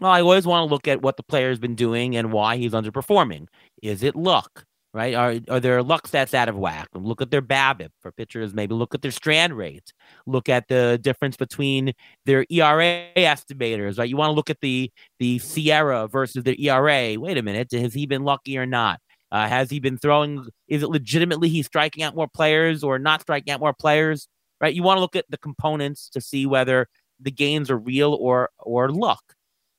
Well, I always want to look at what the player's been doing and why he's underperforming. Is it luck? Right? Are are their luck stats out of whack? Look at their BABIP for pitchers. Maybe look at their strand rates. Look at the difference between their ERA estimators, right? You want to look at the the SIERA versus the ERA. Wait a minute, has he been lucky or not? Uh, has he been throwing? Is it legitimately he's striking out more players or not striking out more players? Right? You want to look at the components to see whether the gains are real or or luck.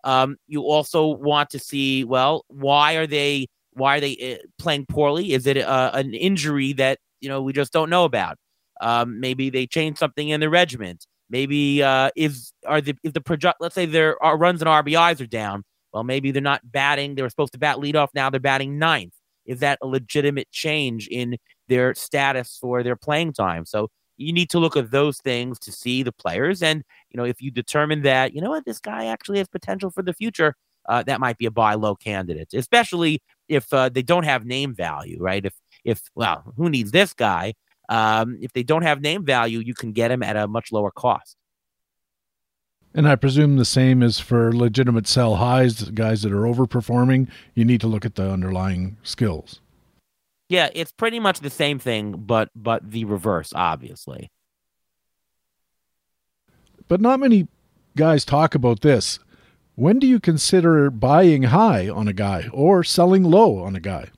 Um, you also want to see well, why are they why are they eh, playing poorly? Is it uh, an injury that you know we just don't know about? Um, maybe they changed something in the regiment. Maybe uh, if are the if the project let's say their runs and RBIs are down. Well, maybe they're not batting. They were supposed to bat leadoff. Now they're batting ninth. Is that a legitimate change in their status for their playing time? So you need to look at those things to see the players. And, you know, if you determine that, you know what, this guy actually has potential for the future, uh, that might be a buy low candidate, especially if uh, they don't have name value, right? If if well, who needs this guy? Um, if they don't have name value, you can get him at a much lower cost. And I presume the same is for legitimate sell highs, guys that are overperforming. You need to look at the underlying skills. Yeah, it's pretty much the same thing, but but the reverse, obviously. But not many guys talk about this. When do you consider buying high on a guy or selling low on a guy?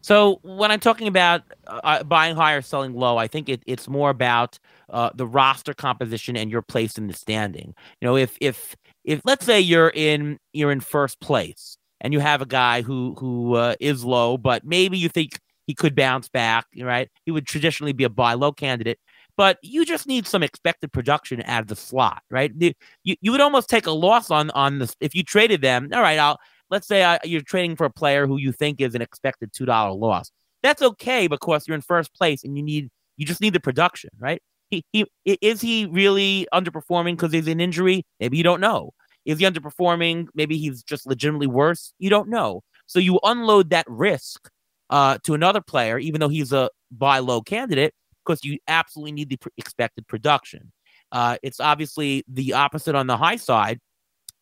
So when I'm talking about uh, buying high or selling low, I think it, it's more about uh, the roster composition and your place in the standing. You know, if if if let's say you're in you're in first place and you have a guy who who uh, is low, but maybe you think he could bounce back, right? He would traditionally be a buy low candidate but you just need some expected production out of the slot, right? You, you would almost take a loss on on this if you traded them. All right, I'll let's say I, you're trading for a player who you think is an expected two dollar loss. That's okay because you're in first place and you need you just need the production, right? He, he is he really underperforming because he's an injury? Maybe you don't know. Is he underperforming? Maybe he's just legitimately worse. You don't know. So you unload that risk uh, to another player, even though he's a buy low candidate, because you absolutely need the expected production. Uh, it's obviously the opposite on the high side.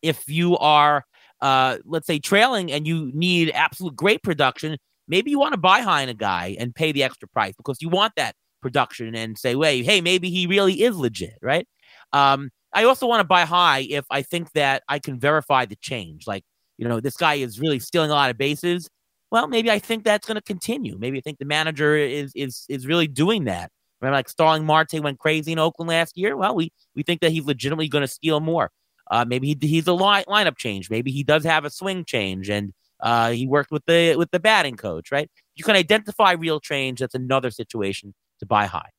If you are, uh, let's say, trailing and you need absolute great production, maybe you want to buy high in a guy and pay the extra price because you want that production and say, wait, hey, maybe he really is legit, right? Um, I also want to buy high if I think that I can verify the change. Like, you know, this guy is really stealing a lot of bases. Well, maybe I think that's going to continue. Maybe I think the manager is is is really doing that. Remember, like Starling Marte went crazy in Oakland last year. Well, we we think that he's legitimately going to steal more. Uh, maybe he, he's a line, lineup change. Maybe he does have a swing change, and uh, he worked with the with the batting coach. Right? You can identify real change. That's another situation to buy high.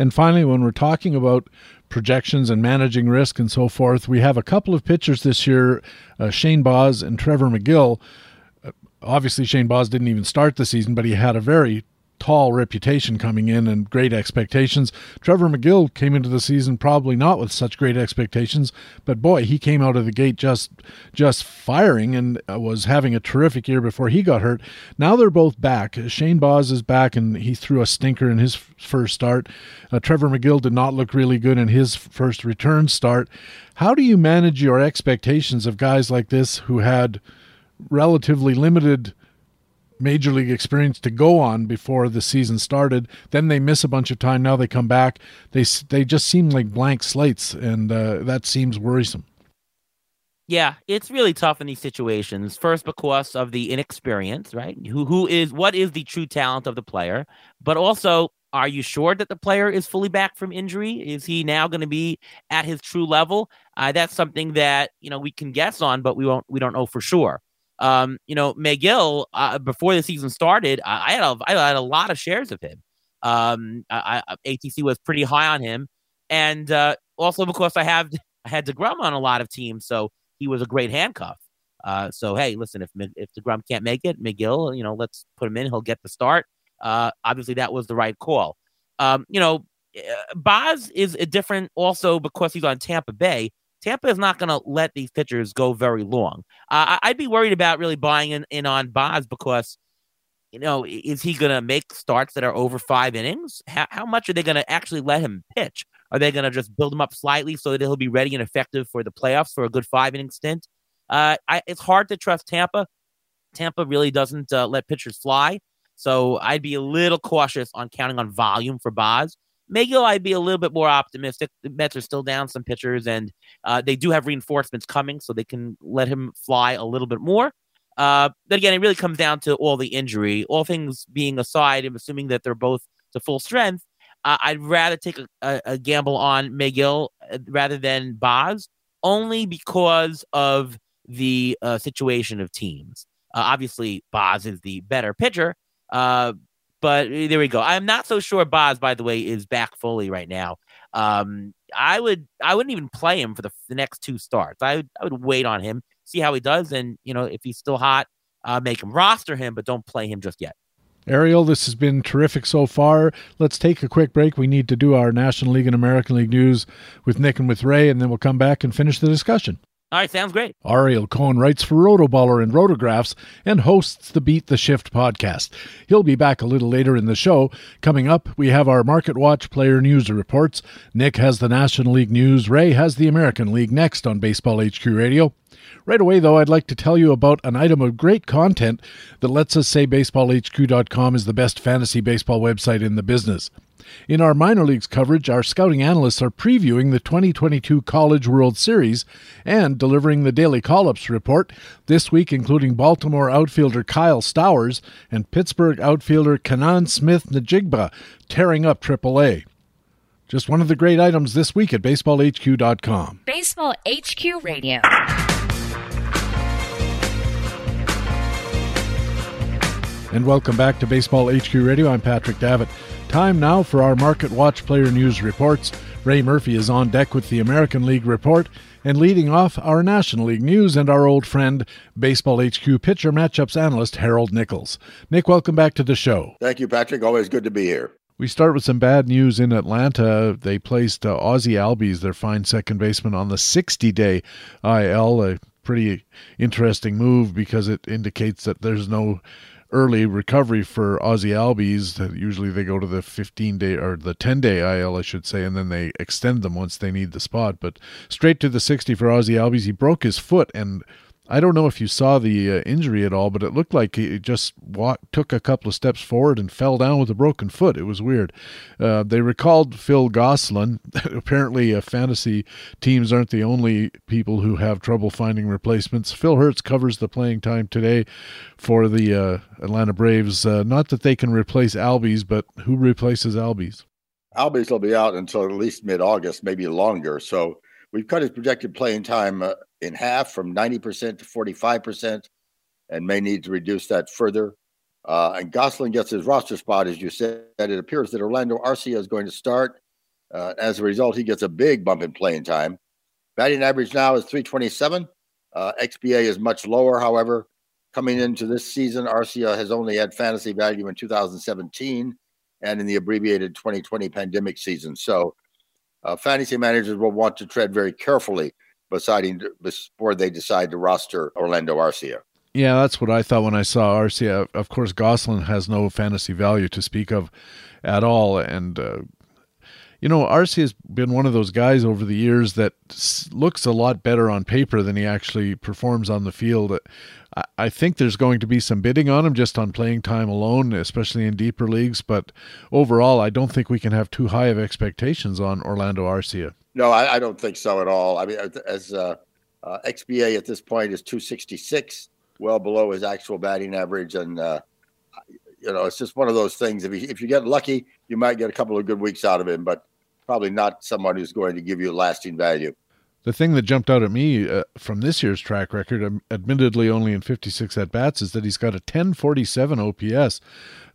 And finally, when we're talking about projections and managing risk and so forth, we have a couple of pitchers this year, uh, Shane Baz and Trevor Megill. Uh, obviously, Shane Baz didn't even start the season, but he had a very tall reputation coming in and great expectations. Trevor Megill came into the season probably not with such great expectations, but boy, he came out of the gate just just firing and uh, was having a terrific year before he got hurt. Now they're both back. Shane Baz is back and he threw a stinker in his first start. Uh, Trevor Megill did not look really good in his first return start. How do you manage your expectations of guys like this who had relatively limited major league experience to go on before the season started. Then they miss a bunch of time. Now they come back. They they just seem like blank slates, and uh, that seems worrisome. Yeah, it's really tough in these situations. First, because of the inexperience, right? Who who is what is the true talent of the player, but also. Are you sure that the player is fully back from injury? Is he now going to be at his true level? Uh, that's something that you know we can guess on, but we won't. We don't know for sure. Um, you know, Megill, uh, before the season started, I, I, had a, I had a lot of shares of him. Um, I, I, ATC was pretty high on him, and uh, also because I have I had Degrom on a lot of teams, so he was a great handcuff. Uh, so hey, listen, if if Degrom can't make it, Megill, you know, let's put him in. He'll get the start. Uh, obviously, that was the right call. Um, you know, eh, Baz is a different also because he's on Tampa Bay. Tampa is not going to let these pitchers go very long. Uh, I'd be worried about really buying in, in on Baz because, you know, is he going to make starts that are over five innings? How, how much are they going to actually let him pitch? Are they going to just build him up slightly so that he'll be ready and effective for the playoffs for a good five inning stint? Uh, I, it's hard to trust Tampa. Tampa really doesn't uh, let pitchers fly. So I'd be a little cautious on counting on volume for Baz. Megill, I'd be a little bit more optimistic. The Mets are still down some pitchers, and uh, they do have reinforcements coming, so they can let him fly a little bit more. Uh, but again, it really comes down to all the injury. All things being aside, I'm assuming that they're both to full strength. Uh, I'd rather take a, a, a, gamble on Megill uh, rather than Baz, only because of the uh, situation of teams. Uh, obviously, Baz is the better pitcher, uh, but eh, there we go. I'm not so sure Baz, by the way, is back fully right now. Um, I would I wouldn't even play him for the, the next two starts. I would I would wait on him, see how he does, and you know if he's still hot, uh, make him roster him, but don't play him just yet. Ariel, this has been terrific so far. Let's take a quick break. We need to do our National League and American League news with Nick and with Ray, and then we'll come back and finish the discussion. All right, sounds great. Ariel Cohen writes for Rotoballer and Rotographs and hosts the Beat the Shift podcast. He'll be back a little later in the show. Coming up, we have our Market Watch player news reports. Nick has the National League news. Ray has the American League next on Baseball HQ Radio. Right away, though, I'd like to tell you about an item of great content that lets us say BaseballHQ.com is the best fantasy baseball website in the business. In our minor leagues coverage, our scouting analysts are previewing the 2022 College World Series and delivering the daily call ups report, this week including Baltimore outfielder Kyle Stowers and Pittsburgh outfielder Canaan Smith Njigba tearing up AAA. Just one of the great items this week at baseballhq.com. Baseball HQ Radio. And welcome back to Baseball HQ Radio. I'm Patrick Davitt. Time now for our Market Watch player news reports. Ray Murphy is on deck with the American League report and leading off our National League news and our old friend, Baseball HQ pitcher matchups analyst Harold Nichols. Nick, welcome back to the show. Thank you, Patrick. Always good to be here. We start with some bad news in Atlanta. They placed uh, Ozzie Albies, their fine second baseman, on the 60 day IL. A pretty interesting move because it indicates that there's no early recovery for Ozzie Albies. Usually they go to the 15 day or the 10 day IL, I should say, and then they extend them once they need the spot. But straight to the 60 for Ozzie Albies. He broke his foot and I don't know if you saw the uh, injury at all, but it looked like he just walked, took a couple of steps forward and fell down with a broken foot. It was weird. Uh, they recalled Phil Gosselin. Apparently, uh, fantasy teams aren't the only people who have trouble finding replacements. Phil Hertz covers the playing time today for the uh, Atlanta Braves. Uh, not that they can replace Albies, but who replaces Albies? Albies will be out until at least mid August, maybe longer. So we've cut his projected playing time uh, in half from 90% to 45% and may need to reduce that further. Uh, and Gosselin gets his roster spot, as you said. It appears that Orlando Arcia is going to start. Uh, as a result, he gets a big bump in playing time. Batting average now is 327. Uh, XBA is much lower, however. coming into this season, Arcia has only had fantasy value in 2017 and in the abbreviated 2020 pandemic season. So, uh, fantasy managers will want to tread very carefully deciding before they decide to roster Orlando Arcia. Yeah, that's what I thought when I saw Arcia. Of course, Gosselin has no fantasy value to speak of at all, and uh, you know, Arcia has been one of those guys over the years that looks a lot better on paper than he actually performs on the field. I think there's going to be some bidding on him just on playing time alone, especially in deeper leagues. But overall, I don't think we can have too high of expectations on Orlando Arcia. No, I, I don't think so at all. I mean, as uh, uh, XBA at this point is 266, well below his actual batting average, and uh, you know, it's just one of those things. If you, if you get lucky, you might get a couple of good weeks out of him, but probably not someone who's going to give you lasting value. The thing that jumped out at me uh, from this year's track record, um, admittedly only in 56 at bats, is that he's got a 1047 OPS,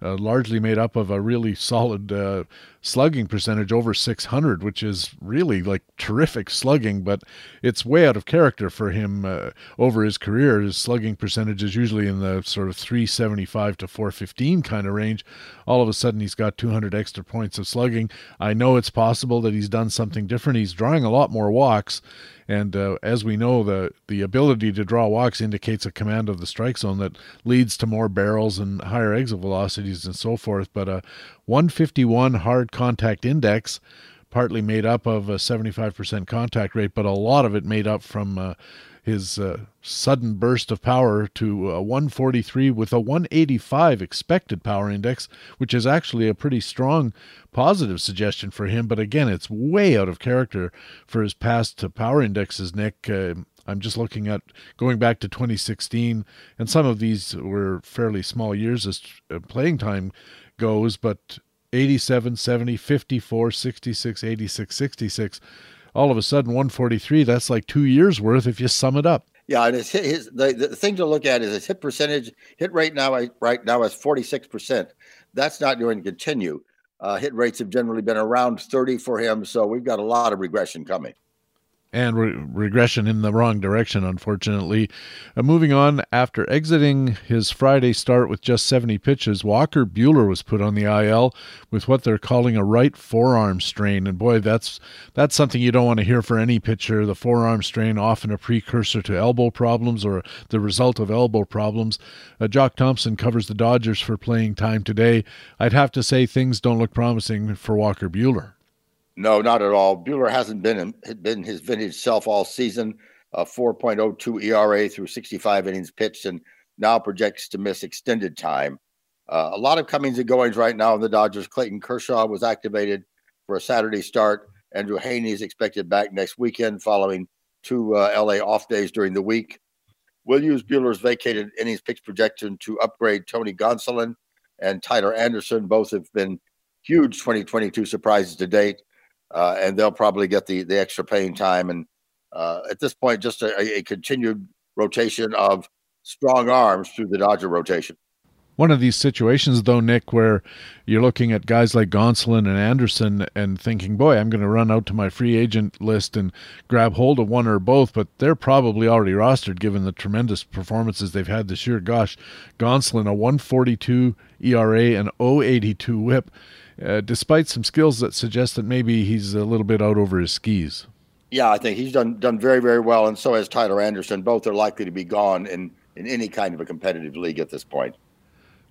uh, largely made up of a really solid uh, slugging percentage over 600, which is really like terrific slugging, but it's way out of character for him uh, over his career. His slugging percentage is usually in the sort of 375 to 415 kind of range. All of a sudden, he's got 200 extra points of slugging. I know it's possible that he's done something different. He's drawing a lot more walks and uh, as we know, the the ability to draw walks indicates a command of the strike zone that leads to more barrels and higher exit velocities and so forth. But a 151 hard contact index, partly made up of a 75% contact rate, but a lot of it made up from uh, his uh, sudden burst of power to a 143 with a 185 expected power index, which is actually a pretty strong positive suggestion for him. But again, it's way out of character for his past power indexes, Nick. Uh, I'm just looking at going back to 2016, and some of these were fairly small years as uh, playing time goes, but 87, 70, 54, 66, 86, 66 all of a sudden 143 that's like two years worth if you sum it up. Yeah and his, his the, the thing to look at is his hit percentage hit rate now right now is 46% that's not going to continue. Uh, hit rates have generally been around 30 for him so we've got a lot of regression coming and re- regression in the wrong direction, unfortunately. Uh, moving on, after exiting his Friday start with just 70 pitches, Walker Buehler was put on the IL with what they're calling a right forearm strain. And boy, that's that's something you don't want to hear for any pitcher. The forearm strain, often a precursor to elbow problems or the result of elbow problems. Uh, Jock Thompson covers the Dodgers for playing time today. I'd have to say things don't look promising for Walker Buehler. No, not at all. Buehler hasn't been been his vintage self all season. A 4.02 ERA through 65 innings pitched, and now projects to miss extended time. Uh, a lot of comings and goings right now in the Dodgers. Clayton Kershaw was activated for a Saturday start. Andrew Heaney is expected back next weekend following two uh, LA off days during the week. Will use Buehler's vacated innings pitch projection to upgrade Tony Gonsolin and Tyler Anderson. Both have been huge 2022 surprises to date uh, and they'll probably get the the extra paying time. And uh, at this point, just a, a, continued rotation of strong arms through the Dodger rotation. One of these situations, though, Nick, where you're looking at guys like Gonsolin and Anderson and thinking, boy, I'm going to run out to my free agent list and grab hold of one or both, but they're probably already rostered given the tremendous performances they've had this year. Gosh, Gonsolin, a 142 ERA and 082 whip uh, despite some skills that suggest that maybe he's a little bit out over his skis. Yeah, I think he's done done very very well, and so has Tyler Anderson. Both are likely to be gone in in any kind of a competitive league at this point.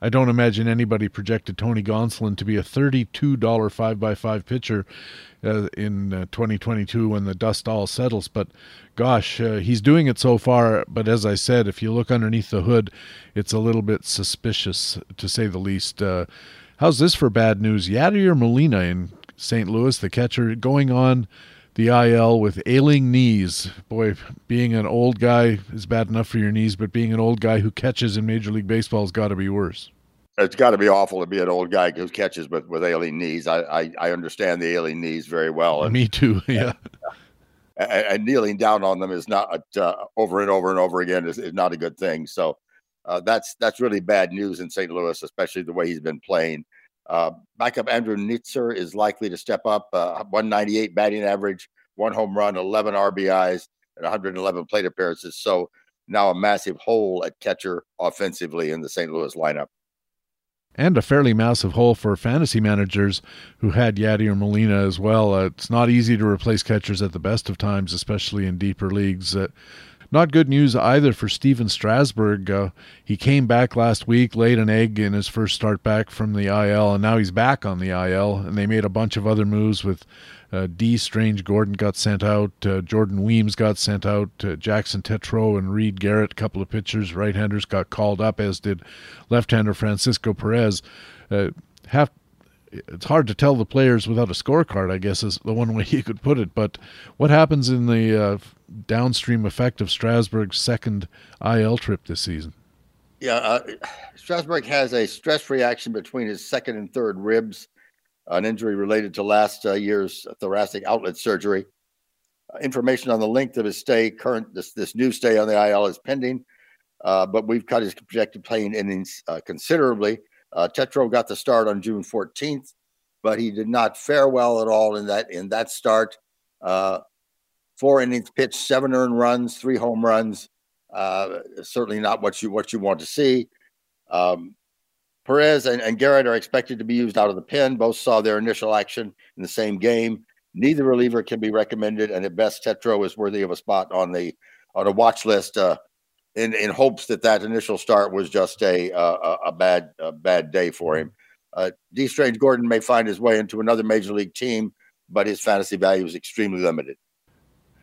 I don't imagine anybody projected Tony Gonsolin to be a $32 5 by 5 pitcher uh, in uh, 2022 when the dust all settles. But gosh, uh, he's doing it so far. But as I said, if you look underneath the hood, it's a little bit suspicious to say the least. How's this for bad news? Yadier Molina in St. Louis, the catcher, going on the IL with ailing knees. Boy, being an old guy is bad enough for your knees, but being an old guy who catches in Major League Baseball has got to be worse. It's got to be awful to be an old guy who catches with, with ailing knees. I, I, I understand the ailing knees very well. And, Me too. Yeah. And, and, kneeling down on them is not uh, over and over and over again is, is not a good thing. So uh, that's that's really bad news in St. Louis, especially the way he's been playing. Uh, backup Andrew Knizner is likely to step up. Uh, 198 batting average, one home run, 11 RBIs, and 111 plate appearances. So now a massive hole at catcher offensively in the St. Louis lineup. And a fairly massive hole for fantasy managers who had Yadier Molina as well. Uh, it's not easy to replace catchers at the best of times, especially in deeper leagues. Not good news either for Stephen Strasburg. Uh, he came back last week, laid an egg in his first start back from the IL, and now he's back on the IL. And they made a bunch of other moves with uh, Dee Strange Gordon got sent out. Uh, Jordan Weems got sent out. Uh, Jackson Tetreault and Reed Garrett, a couple of pitchers, right handers, got called up, as did left hander Francisco Perez. Uh, have it's hard to tell the players without a scorecard, I guess, is the one way you could put it. But what happens in the uh, downstream effect of Strasburg's second IL trip this season? Yeah, uh, Strasburg has a stress reaction between his second and third ribs, an injury related to last uh, year's thoracic outlet surgery. Uh, information on the length of his stay, current this this new stay on the IL is pending, uh, but we've cut his projected playing innings uh, considerably. Uh, Tetreault got the start on June 14th, but he did not fare well at all in that in that start. Uh, four innings pitched, seven earned runs, three home runs. Uh, certainly not what you what you want to see. Um, Perez and, and Garrett are expected to be used out of the pen. Both saw their initial action in the same game. Neither reliever can be recommended, and at best, Tetreault is worthy of a spot on the on a watch list. Uh, in in hopes that that initial start was just a a, a bad a bad day for him. Uh, Dee Strange Gordon may find his way into another major league team, but his fantasy value is extremely limited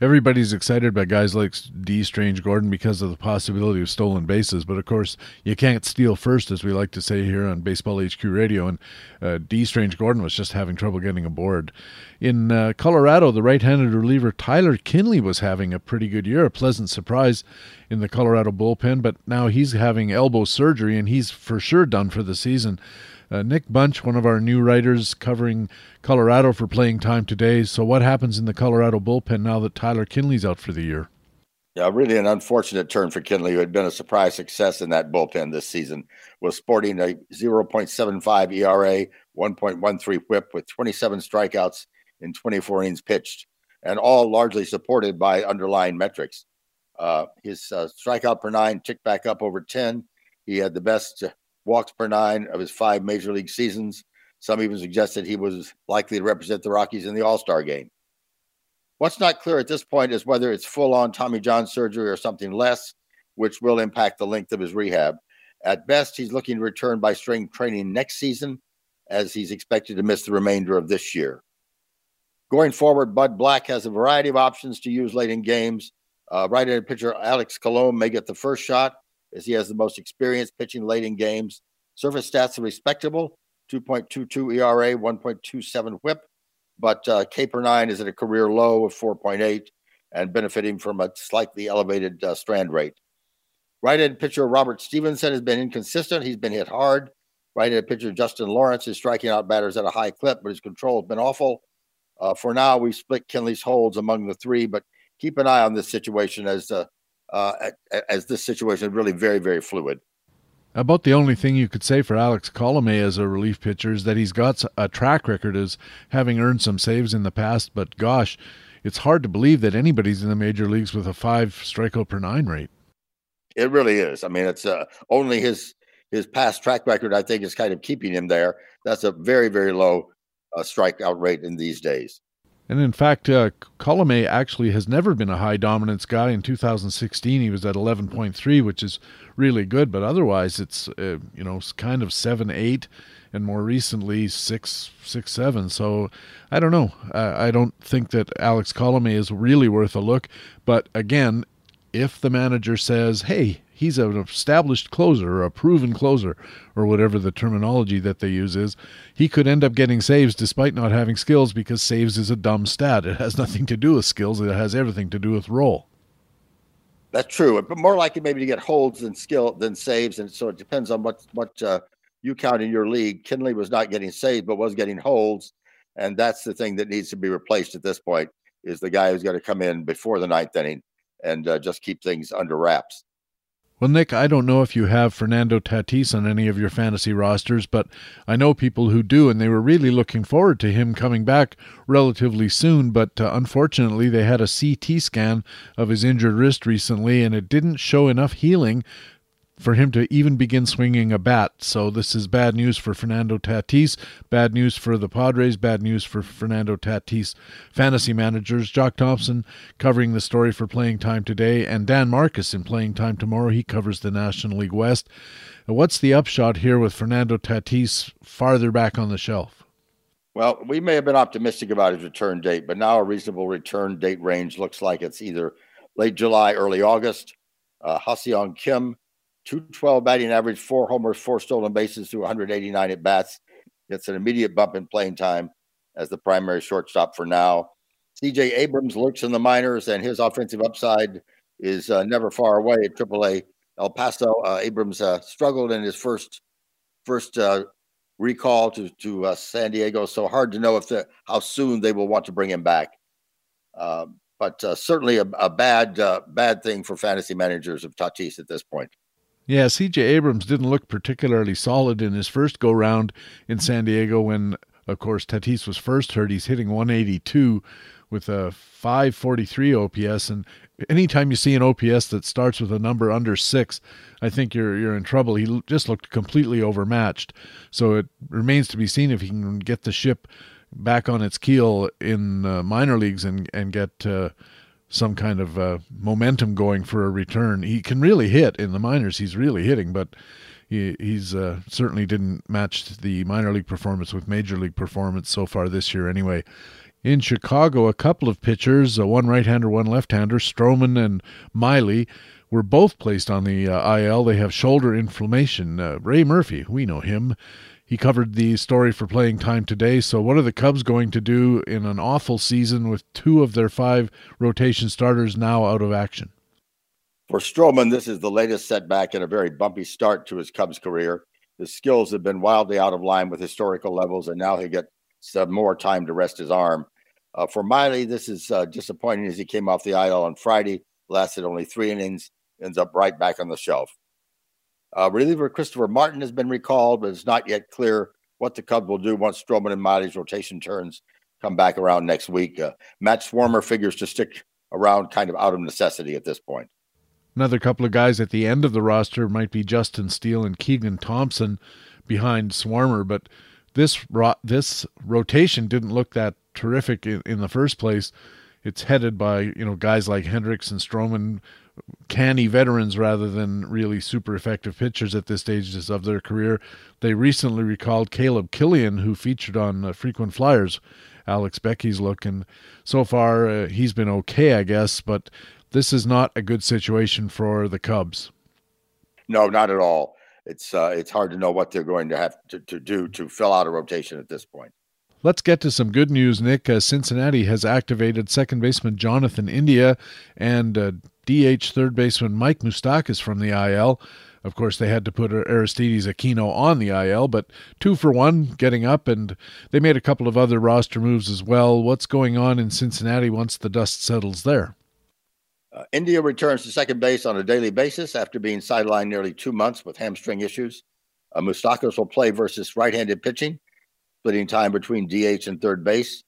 everybody's excited by guys like Dee Strange Gordon because of the possibility of stolen bases. But of course, you can't steal first, as we like to say here on Baseball HQ Radio. And uh, Dee Strange Gordon was just having trouble getting aboard. In uh, Colorado, the right handed reliever Tyler Kinley was having a pretty good year, a pleasant surprise in the Colorado bullpen. But now he's having elbow surgery and he's for sure done for the season. Uh, Nick Bunch, one of our new writers covering Colorado for playing time today. So, what happens in the Colorado bullpen now that Tyler Kinley's out for the year? Yeah, really an unfortunate turn for Kinley, who had been a surprise success in that bullpen this season, was sporting a 0.75 ERA, 1.13 whip with 27 strikeouts in 24 innings pitched, and all largely supported by underlying metrics. Uh, his uh, strikeout per nine ticked back up over 10. He had the best walks per nine of his five major league seasons. Some even suggested he was likely to represent the Rockies in the All Star game. What's not clear at this point is whether it's full on Tommy John surgery or something less, which will impact the length of his rehab. At best, he's looking to return by strength training next season, as he's expected to miss the remainder of this year. Going forward, Bud Black has a variety of options to use late in games. Uh, right-handed pitcher Alex Colome may get the first shot, as he has the most experience pitching late in games. Surface stats are respectable 2.22 ERA, 1.27 whip, but uh, K per nine is at a career low of 4.8 and benefiting from a slightly elevated uh, strand rate. Right handed pitcher Robert Stephenson has been inconsistent. He's been hit hard. Right handed pitcher Justin Lawrence is striking out batters at a high clip, but his control has been awful. Uh, for now, we've split Kinley's holds among the three, but keep an eye on this situation as uh, uh, as this situation is really very, very fluid. About the only thing you could say for Alex Colome as a relief pitcher is that he's got a track record as having earned some saves in the past, but gosh, it's hard to believe that anybody's in the major leagues with a five strikeout per nine rate. It really is. I mean, it's uh, only his his past track record, I think, is kind of keeping him there. That's a very, very low uh, strikeout rate in these days. And in fact, uh, Colome actually has never been a high dominance guy. In 2016, he was at 11.3, which is really good. But otherwise, it's uh, you know kind of seven, eight, and more recently six, six, seven. So I don't know. I, I don't think that Alex Colome is really worth a look. But again, if the manager says, "Hey, he's an established closer or a proven closer or whatever the terminology that they use is, he could end up getting saves despite not having skills because saves is a dumb stat. It has nothing to do with skills, it has everything to do with role. That's true, but more likely maybe to get holds than skill than saves, and so it depends on what what uh, you count in your league. Kinley was not getting saves, but was getting holds, and that's the thing that needs to be replaced at this point. Is the guy who's going to come in before the ninth inning and uh, just keep things under wraps. Well, Nick, I don't know if you have Fernando Tatis on any of your fantasy rosters, but I know people who do, and they were really looking forward to him coming back relatively soon. But uh, unfortunately, they had a CT scan of his injured wrist recently, and it didn't show enough healing for him to even begin swinging a bat. So this is bad news for Fernando Tatis, bad news for the Padres, bad news for Fernando Tatis fantasy managers. Jock Thompson covering the story for playing time today, and Dan Marcus in playing time tomorrow. He covers the National League West. What's the upshot here with Fernando Tatis farther back on the shelf? Well, we may have been optimistic about his return date, but now a reasonable return date range looks like it's either late July, early August. Uh, Ha-Seong Kim 212 batting average, four homers, four stolen bases through 189 at bats. Gets an immediate bump in playing time as the primary shortstop for now. CJ Abrams lurks in the minors, and his offensive upside is uh, never far away at AAA El Paso. Uh, Abrams uh, struggled in his first first uh, recall to to uh, San Diego, so hard to know if the, how soon they will want to bring him back. Um, but uh, certainly a, a bad bad thing for fantasy managers of Tatis at this point. Yeah, CJ Abrams didn't look particularly solid in his first go round in San Diego when, of course, Tatis was first hurt. He's hitting 182 with a 543 OPS. And anytime you see an OPS that starts with a number under six, I think you're you're in trouble. He just looked completely overmatched. So it remains to be seen if he can get the ship back on its keel in uh, minor leagues and and get. Uh, some kind of uh, momentum going for a return. He can really hit in the minors. He's really hitting, but he, he's uh, certainly didn't match the minor league performance with major league performance so far this year. Anyway, in Chicago, a couple of pitchers, uh, one right-hander, one left-hander, Stroman and Miley, were both placed on the uh, IL. They have shoulder inflammation. Uh, Ray Murphy, we know him he covered the story for playing time today. So, what are the Cubs going to do in an awful season with two of their five rotation starters now out of action? For Stroman, this is the latest setback in a very bumpy start to his Cubs career. His skills have been wildly out of line with historical levels, and now he gets some more time to rest his arm. Uh, for Miley, this is uh, disappointing as he came off the IL on Friday, lasted only three innings, ends up right back on the shelf. Uh, reliever Christopher Martin has been recalled, but it's not yet clear what the Cubs will do once Stroman and Miley's rotation turns come back around next week. Uh, Matt Swarmer figures to stick around kind of out of necessity at this point. Another couple of guys at the end of the roster might be Justin Steele and Keegan Thompson behind Swarmer, but this ro- this rotation didn't look that terrific in, in the first place. It's headed by you know guys like Hendricks and Stroman, canny veterans rather than really super effective pitchers at this stage of their career. They recently recalled Caleb Kilian, who featured on uh, Frequent Flyers, Alex Becky's look, and so far uh, he's been okay, I guess, but this is not a good situation for the Cubs. No, not at all. It's uh, it's hard to know what they're going to have to, to do to fill out a rotation at this point. Let's get to some good news, Nick. Uh, Cincinnati has activated second baseman Jonathan India and uh, DH third baseman Mike Moustakas from the IL. Of course, they had to put Aristides Aquino on the IL, but two for one getting up, and they made a couple of other roster moves as well. What's going on in Cincinnati once the dust settles there? Uh, India returns to second base on a daily basis after being sidelined nearly two months with hamstring issues. Uh, Moustakas will play versus right handed pitching, splitting time between DH and third base.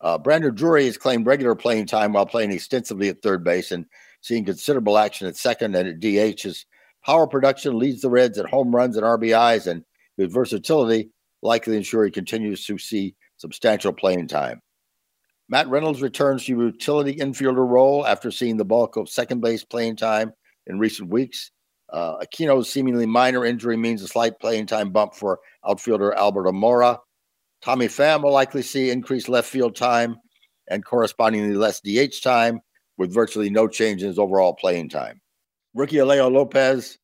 Uh, Brandon Drury has claimed regular playing time while playing extensively at third base and seeing considerable action at second and at DH. His power production leads the Reds at home runs and RBIs, and his versatility likely ensure he continues to see substantial playing time. Matt Reynolds returns to utility infielder role after seeing the bulk of second base playing time in recent weeks. Uh, Aquino's seemingly minor injury means a slight playing time bump for outfielder Albert Almora. Tommy Pham will likely see increased left field time and correspondingly less DH time with virtually no change in his overall playing time. Rookie Alejo Lopez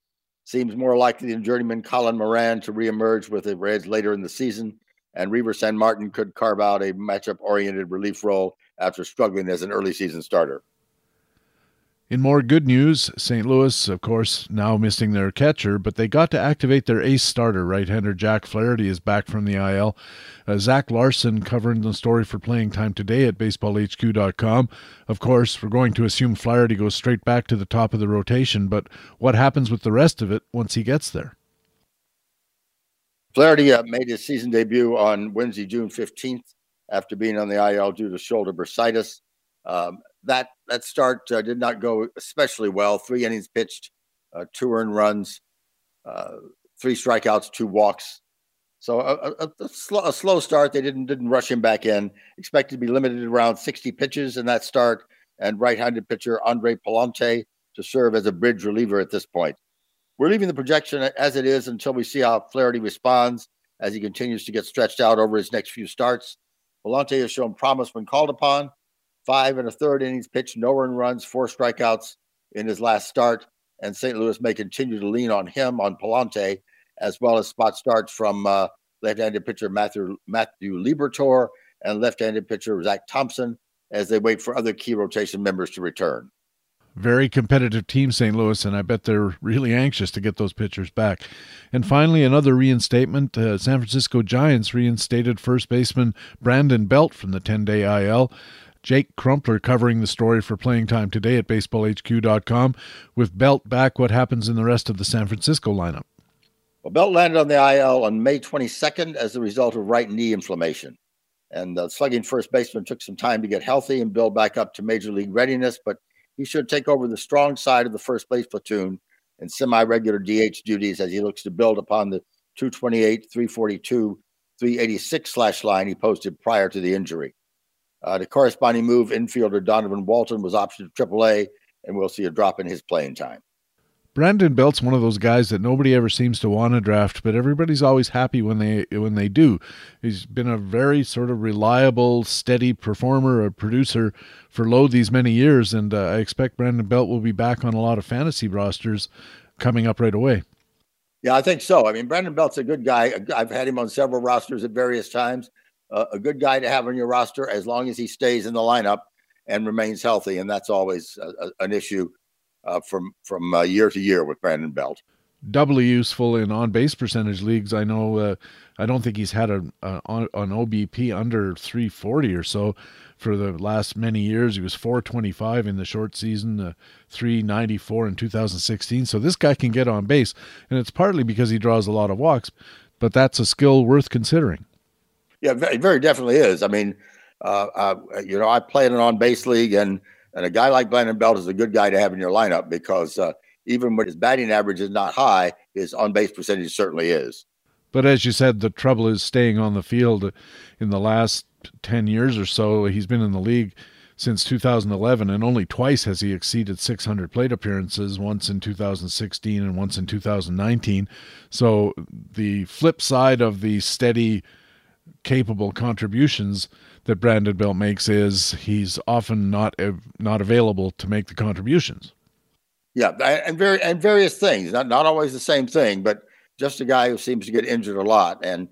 seems more likely than journeyman Colin Moran to reemerge with the Reds later in the season, and Reiver Sanmartin could carve out a matchup oriented relief role after struggling as an early season starter. In more good news, St. Louis, of course, now missing their catcher, but they got to activate their ace starter. Right hander Jack Flaherty is back from the IL. Uh, Zach Larson covering the story for playing time today at baseballhq.com. Of course, we're going to assume Flaherty goes straight back to the top of the rotation, but what happens with the rest of it once he gets there? Flaherty uh, made his season debut on Wednesday, June 15th, after being on the IL due to shoulder bursitis. Um, that that start uh, did not go especially well. Three innings pitched, uh, two earned runs, uh, three strikeouts, two walks. So a, a, a, slow, a, slow, start. They didn't didn't rush him back in. Expected to be limited around 60 pitches in that start, and right-handed pitcher Andre Pallante to serve as a bridge reliever at this point. We're leaving the projection as it is until we see how Flaherty responds as he continues to get stretched out over his next few starts. Pallante has shown promise when called upon, five and a third innings pitched, no earned runs, four strikeouts in his last start. And St. Louis may continue to lean on him, on Pallante, as well as spot starts from uh, left-handed pitcher Matthew, Matthew and left-handed pitcher Zach Thompson as they wait for other key rotation members to return. Very competitive team, St. Louis, and I bet they're really anxious to get those pitchers back. And finally, another reinstatement. Uh, San Francisco Giants reinstated first baseman Brandon Belt from the 10 day IL. Jake Crumpler covering the story for playing time today at baseballhq.com. With Belt back, what happens in the rest of the San Francisco lineup? Well, Belt landed on the IL on May 22nd as a result of right knee inflammation. And the slugging first baseman took some time to get healthy and build back up to major league readiness, but he should take over the strong side of the first base platoon and semi regular DH duties as he looks to build upon the 228, 342, 386 slash line he posted prior to the injury. Uh, the corresponding move, infielder Donovan Walton was optioned to AAA, and we'll see a drop in his playing time. Brandon Belt's one of those guys that nobody ever seems to want to draft, but everybody's always happy when they when they do. He's been a very sort of reliable, steady performer, a producer for lo these many years, and uh, I expect Brandon Belt will be back on a lot of fantasy rosters coming up right away. Yeah, I think so. I mean, Brandon Belt's a good guy. I've had him on several rosters at various times a good guy to have on your roster as long as he stays in the lineup and remains healthy, and that's always a, a, an issue uh, from from uh, year to year with Brandon Belt. Doubly useful in on base percentage leagues. I know. Uh, I don't think he's had a, a, an OBP under 340 or so for the last many years. He was 425 in the short season, uh, 394 in 2016. So this guy can get on base, and it's partly because he draws a lot of walks, but that's a skill worth considering. Yeah, very, very definitely is. I mean, uh, uh, you know, I play in an on base league, and and a guy like Brandon Belt is a good guy to have in your lineup because uh, even when his batting average is not high, his on base percentage certainly is. But as you said, the trouble is staying on the field. In the last ten years or so, he's been in the league since 2011, and only twice has he exceeded 600 plate appearances, once in 2016 and once in 2019. So the flip side of the steady capable contributions that Brandon Belt makes is he's often not not available to make the contributions. Yeah, and very and various things. Not not always the same thing, but just a guy who seems to get injured a lot. And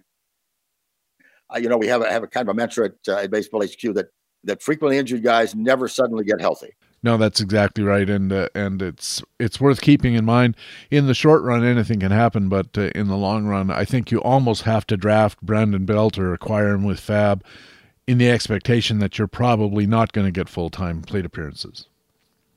uh, you know, we have a have a kind of a mantra at, uh, at Baseball HQ that that frequently injured guys never suddenly get healthy. No, that's exactly right, and uh, and it's it's worth keeping in mind. In the short run, anything can happen, but uh, in the long run, I think you almost have to draft Brandon Belt or acquire him with Fab, in the expectation that you're probably not going to get full time plate appearances.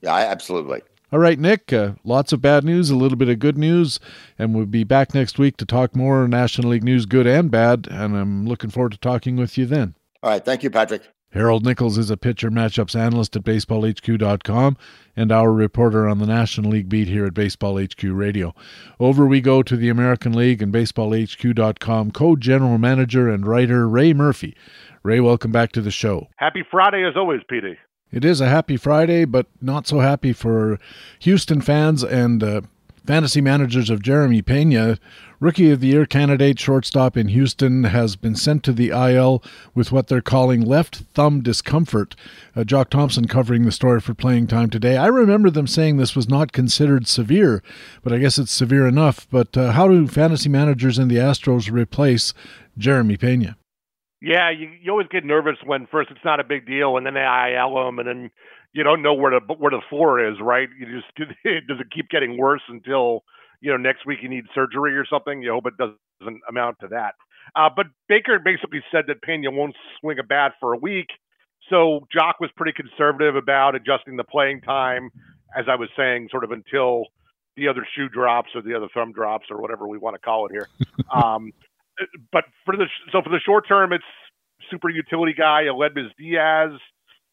Yeah, absolutely. All right, Nick. Uh, lots of bad news, a little bit of good news, and we'll be back next week to talk more National League news, good and bad. And I'm looking forward to talking with you then. All right, thank you, Patrick. Harold Nichols is a pitcher matchups analyst at baseballhq.com and our reporter on the National League beat here at Baseball HQ Radio. Over we go to the American League and baseballhq.com co-general manager and writer Ray Murphy. Ray, welcome back to the show. Happy Friday as always, Petey. It is a happy Friday, but not so happy for Houston fans and uh, fantasy managers of Jeremy Pena. Rookie of the Year candidate shortstop in Houston has been sent to the IL with what they're calling left thumb discomfort. Uh, Jock Thompson covering the story for playing time today. I remember them saying this was not considered severe, but I guess it's severe enough. But uh, how do fantasy managers in the Astros replace Jeremy Pena? Yeah, you, you always get nervous when first it's not a big deal, and then they IL them, and then you don't know where the where the floor is, right? You just does it keep getting worse until you know next week you need surgery or something. You hope it doesn't amount to that. Uh, but Baker basically said that Pena won't swing a bat for a week, so Jock was pretty conservative about adjusting the playing time, as I was saying, sort of until the other shoe drops or the other thumb drops or whatever we want to call it here. um, but for the so for the short term, it's super utility guy Aledmys Diaz,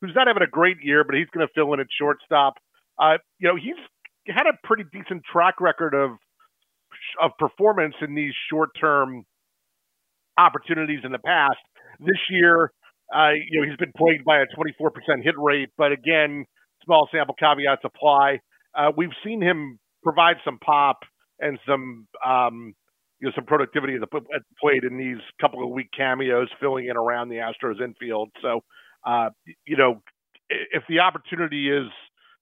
who's not having a great year, but he's going to fill in at shortstop. Uh, you know, he's had a pretty decent track record of of performance in these short term opportunities in the past. This year, uh, you know, he's been plagued by a 24% hit rate, but again, small sample caveats apply. Uh, we've seen him provide some pop and some um, you know some productivity at the, at the plate in these couple of week cameos filling in around the Astros infield. So, uh, you know, if the opportunity is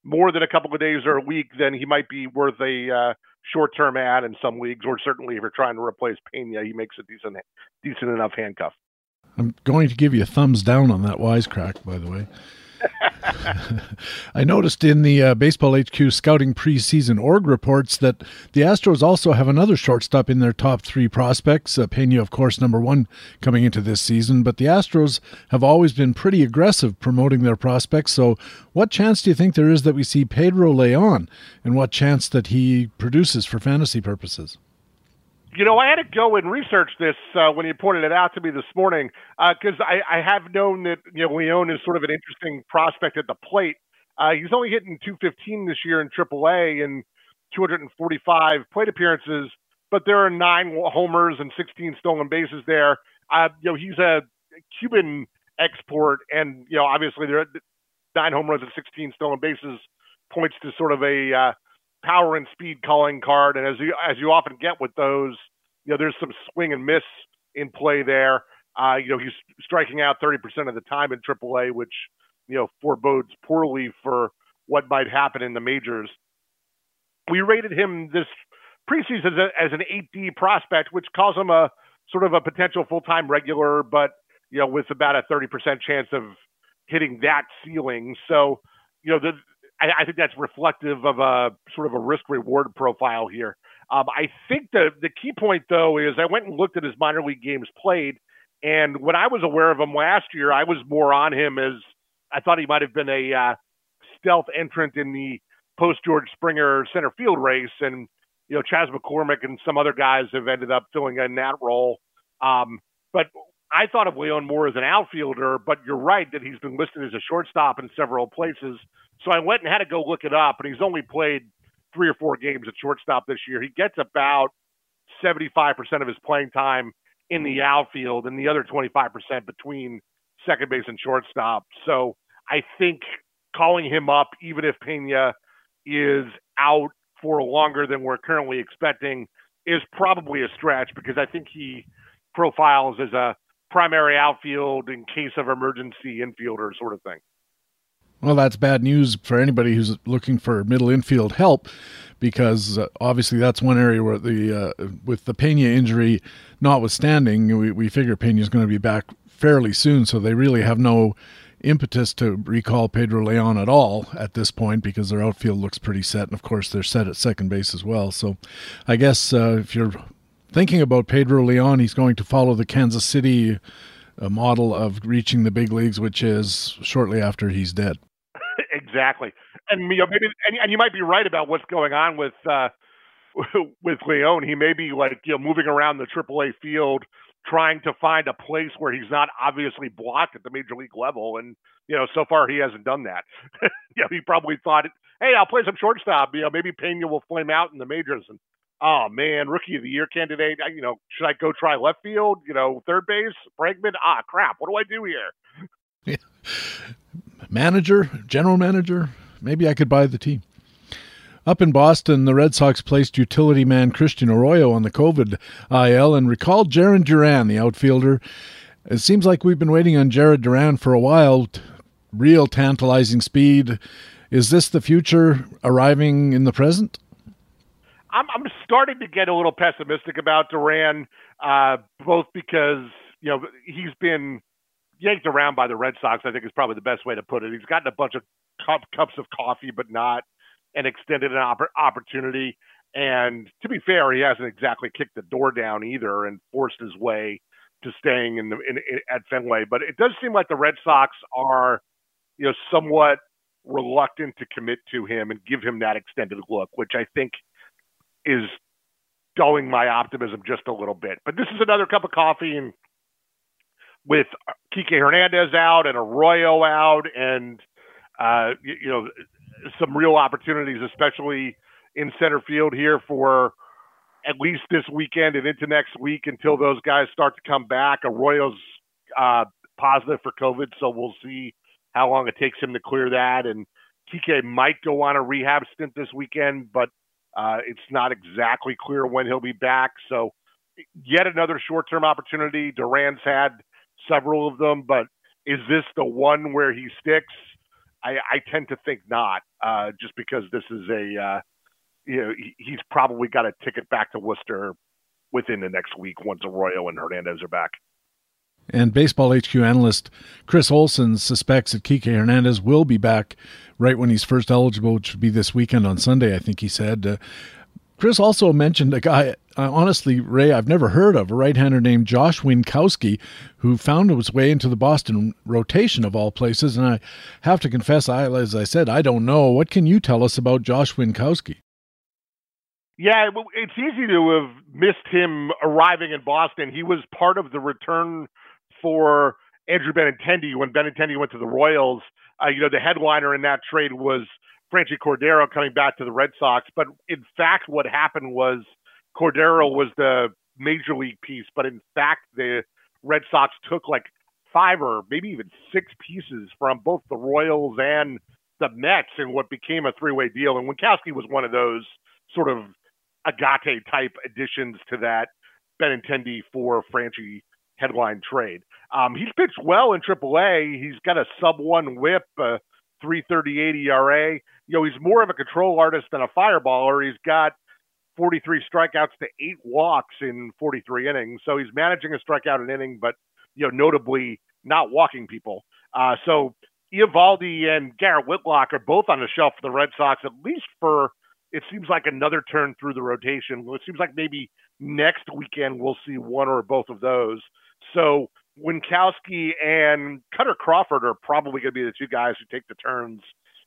more than a couple of days or a week, then he might be worth a uh, short-term ad in some leagues, or certainly if you're trying to replace Pena, he makes a decent, decent enough handcuff. I'm going to give you a thumbs down on that wisecrack, by the way. I noticed in the uh, Baseball HQ scouting preseason org reports that the Astros also have another shortstop in their top three prospects. Uh, Pena, of course, number one coming into this season, but the Astros have always been pretty aggressive promoting their prospects. So, what chance do you think there is that we see Pedro Leon, and what chance that he produces for fantasy purposes? You know, I had to go and research this uh, when you pointed it out to me this morning because uh, I, I have known that you know Leon is sort of an interesting prospect at the plate. Uh, he's only hitting 215 this year in AAA and 245 plate appearances, but there are nine homers and 16 stolen bases there. Uh, you know, he's a Cuban export, and you know, obviously there are nine home runs and 16 stolen bases points to sort of a uh, power and speed calling card, and as you as you often get with those, you know, there's some swing and miss in play there. Uh, you know, he's striking out 30% of the time in AAA, which you know forebodes poorly for what might happen in the majors. We rated him this preseason as, a, as an 8D prospect, which calls him a sort of a potential full-time regular, but you know, with about a 30% chance of hitting that ceiling. So, you know, the I, I think that's reflective of a sort of a risk reward profile here. Um, I think the the key point though is I went and looked at his minor league games played, and when I was aware of him last year, I was more on him as I thought he might have been a uh, stealth entrant in the post George Springer center field race, and you know Chas McCormick and some other guys have ended up filling in that role. Um, but I thought of Leon more as an outfielder, but you're right that he's been listed as a shortstop in several places. So I went and had to go look it up, and he's only played three or four games at shortstop this year. He gets about 75% of his playing time in the outfield and the other 25% between second base and shortstop. So I think calling him up, even if Pena is out for longer than we're currently expecting, is probably a stretch because I think he profiles as a primary outfield in case of emergency infielder sort of thing. Well, that's bad news for anybody who's looking for middle infield help, because uh, obviously that's one area where the uh, with the Pena injury notwithstanding, we, we figure Pena is going to be back fairly soon, so they really have no impetus to recall Pedro Leon at all at this point because their outfield looks pretty set, and of course they're set at second base as well. So, I guess uh, if you're thinking about Pedro Leon, he's going to follow the Kansas City uh, model of reaching the big leagues, which is shortly after he's dead. Exactly, and you know, maybe and, and, you might be right about what's going on with uh, with Leon. He may be like you know moving around the AAA field, trying to find a place where he's not obviously blocked at the major league level, and you know, so far he hasn't done that. you know, he probably thought, hey, I'll play some shortstop. You know, maybe Pena will flame out in the majors, and oh man, rookie of the year candidate. You know, should I go try left field? You know, third base, Bregman. Ah, crap. What do I do here? Manager, general manager. Maybe I could buy the team. Up in Boston, the Red Sox placed utility man Christian Arroyo on the COVID IL and recalled Jarren Duran, the outfielder. It seems like we've been waiting on Jarren Duran for a while. Real tantalizing speed. Is this the future arriving in the present? I'm, I'm starting to get a little pessimistic about Duran, uh, both because you know, he's been yanked around by the Red Sox. I think is probably the best way to put it. He's gotten a bunch of cup, cups of coffee, but not an extended an opp- opportunity. And to be fair, he hasn't exactly kicked the door down either and forced his way to staying in the in, in, at Fenway. But it does seem like the Red Sox are, you know, somewhat reluctant to commit to him and give him that extended look, which I think is dulling my optimism just a little bit. But this is another cup of coffee, and with Kike Hernandez out and Arroyo out, and uh, you, you know some real opportunities, especially in center field here for at least this weekend and into next week until those guys start to come back. Arroyo's uh, positive for COVID, so we'll see how long it takes him to clear that. And Kike might go on a rehab stint this weekend, but uh, it's not exactly clear when he'll be back. So, yet another short term opportunity. Duran's had several of them, but is this the one where he sticks? I, I tend to think not, uh, just because this is a, uh, you know, he, he's probably got a ticket back to Worcester within the next week once Arroyo and Hernandez are back. And Baseball HQ analyst Chris Olson suspects that Kike Hernandez will be back right when he's first eligible, which would be this weekend on Sunday, I think he said. Uh, Chris also mentioned a guy, honestly, Ray, I've never heard of, a right hander named Josh Winkowski, who found his way into the Boston rotation of all places. And I have to confess, I, as I said, I don't know. What can you tell us about Josh Winkowski? Yeah, it's easy to have missed him arriving in Boston. He was part of the return for Andrew Benintendi when Benintendi went to the Royals. Uh, you know, the headliner in that trade was Franchy Cordero coming back to the Red Sox. But in fact, what happened was Cordero was the major league piece, but in fact, the Red Sox took like five or maybe even six pieces from both the Royals and the Mets in what became a three way deal. And Winkowski was one of those sort of agate type additions to that Benintendi for Franchy headline trade. Um, he's pitched well in AAA. He's got a sub one WHIP, uh, 338 ERA. You know, he's more of a control artist than a fireballer. He's got 43 strikeouts to eight walks in 43 innings. So he's managing a strikeout an inning, but you know, notably not walking people. Uh, so Eovaldi and Garrett Whitlock are both on the shelf for the Red Sox, at least for it seems like another turn through the rotation. It seems like maybe next weekend we'll see one or both of those. So Winkowski and Kutter Crawford are probably going to be the two guys who take the turns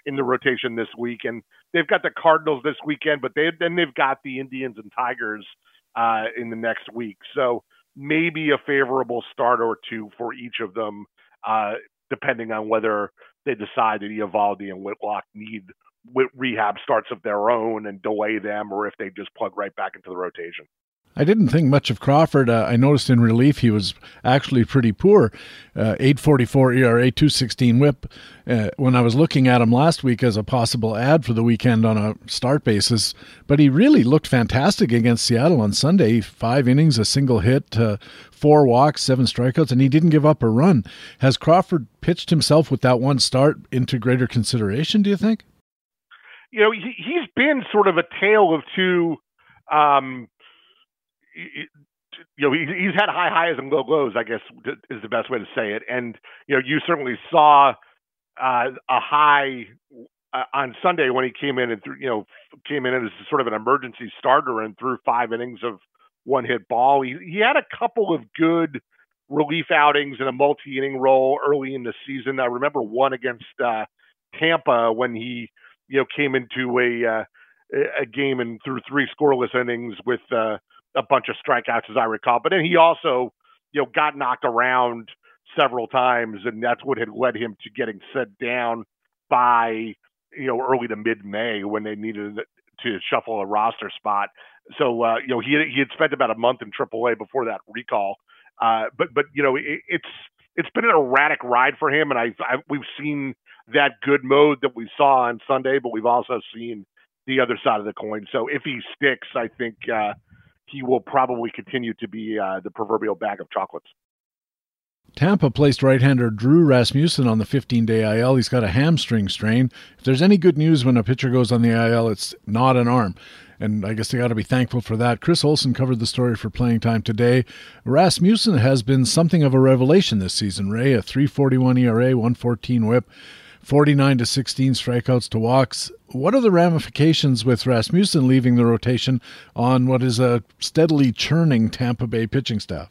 in the rotation this week. And they've got the Cardinals this weekend, but they then they've got the Indians and Tigers uh, in the next week. So maybe a favorable start or two for each of them, uh, depending on whether they decide that Eovaldi and Whitlock need rehab starts of their own and delay them, or if they just plug right back into the rotation. I didn't think much of Crawford. Uh, I noticed in relief he was actually pretty poor. Uh, 844 ERA, 216 whip. Uh, when I was looking at him last week as a possible ad for the weekend on a start basis, but he really looked fantastic against Seattle on Sunday. Five innings, a single hit, uh, four walks, seven strikeouts, and he didn't give up a run. Has Crawford pitched himself with that one start into greater consideration, do you think? You know, he, he's been sort of a tale of two. Um, you know, he's had high highs and low lows, I guess is the best way to say it. And, you know, you certainly saw uh, a high uh, on Sunday when he came in and, threw, you know, came in as sort of an emergency starter and threw five innings of one hit ball. He, he had a couple of good relief outings in a multi inning role early in the season. I remember one against uh, Tampa when he, you know, came into a, uh, a game and threw three scoreless innings with, uh, a bunch of strikeouts, as I recall. But then he also, you know, got knocked around several times, and that's what had led him to getting set down by, you know, early to mid May when they needed to shuffle a roster spot. So, uh, you know, he he had spent about a month in AAA before that recall. Uh, but but you know, it, it's it's been an erratic ride for him, and I, I we've seen that good mode that we saw on Sunday, but we've also seen the other side of the coin. So if he sticks, I think uh, he will probably continue to be uh, the proverbial bag of chocolates. Tampa placed right hander Drew Rasmussen on the 15 day IL. He's got a hamstring strain. If there's any good news when a pitcher goes on the IL, it's not an arm. And I guess they got to be thankful for that. Chris Olson covered the story for playing time today. Rasmussen has been something of a revelation this season, Ray. A 341 ERA, 114 whip, 49 to 16 strikeouts to walks. What are the ramifications with Rasmussen leaving the rotation on what is a steadily churning Tampa Bay pitching staff?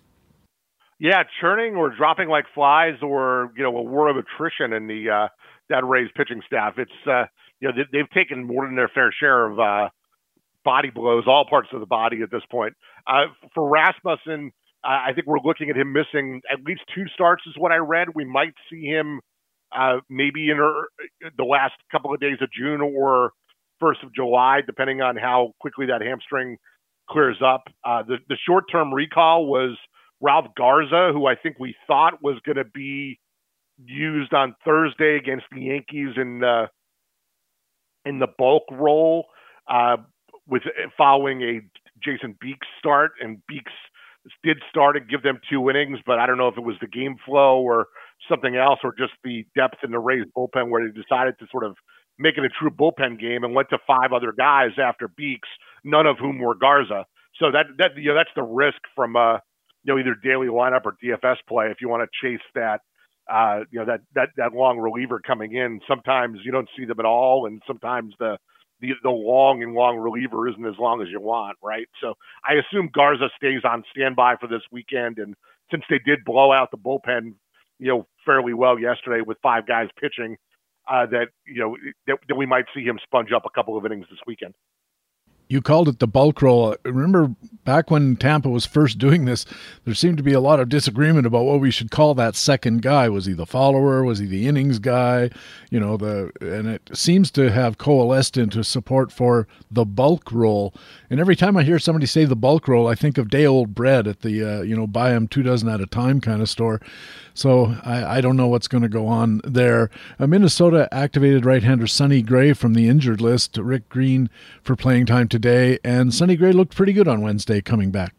Yeah, churning or dropping like flies, or you know, a war of attrition in the uh, that Rays pitching staff. It's uh, you know they, have taken more than their fair share of uh, body blows, all parts of the body at this point. Uh, for Rasmussen, I think we're looking at him missing at least two starts, is what I read. We might see him uh, maybe in the last couple of days of June or first of July, depending on how quickly that hamstring clears up. Uh, the, the short term recall was Ralph Garza, who I think we thought was going to be used on Thursday against the Yankees in uh, in the bulk role, uh, with following a Jalen Beeks start, and Beeks did start and give them two innings, but I don't know if it was the game flow or something else, or just the depth in the Rays bullpen where they decided to sort of make it a true bullpen game and went to five other guys after Beeks, none of whom were Garza. So that that you know that's the risk from uh you know either daily lineup or DFS play if you want to chase that uh you know that that that long reliever coming in. Sometimes you don't see them at all, and sometimes the the the long and long reliever isn't as long as you want, right? So I assume Garza stays on standby for this weekend, and since they did blow out the bullpen, you know, fairly well yesterday with five guys pitching, uh, that you know that, that we might see him sponge up a couple of innings this weekend you called it the bulk roll. Remember back when Tampa was first doing this, there seemed to be a lot of disagreement about what we should call that second guy. Was he the follower? Was he the innings guy? You know, the and it seems to have coalesced into support for the bulk roll. And every time I hear somebody say the bulk roll, I think of day old bread at the uh, you know buy them two dozen at a time kind of store. So I, I don't know what's going to go on there. A Minnesota activated right-hander Sonny Gray from the injured list. Rick Green for playing time today, and Sonny Gray looked pretty good on Wednesday coming back.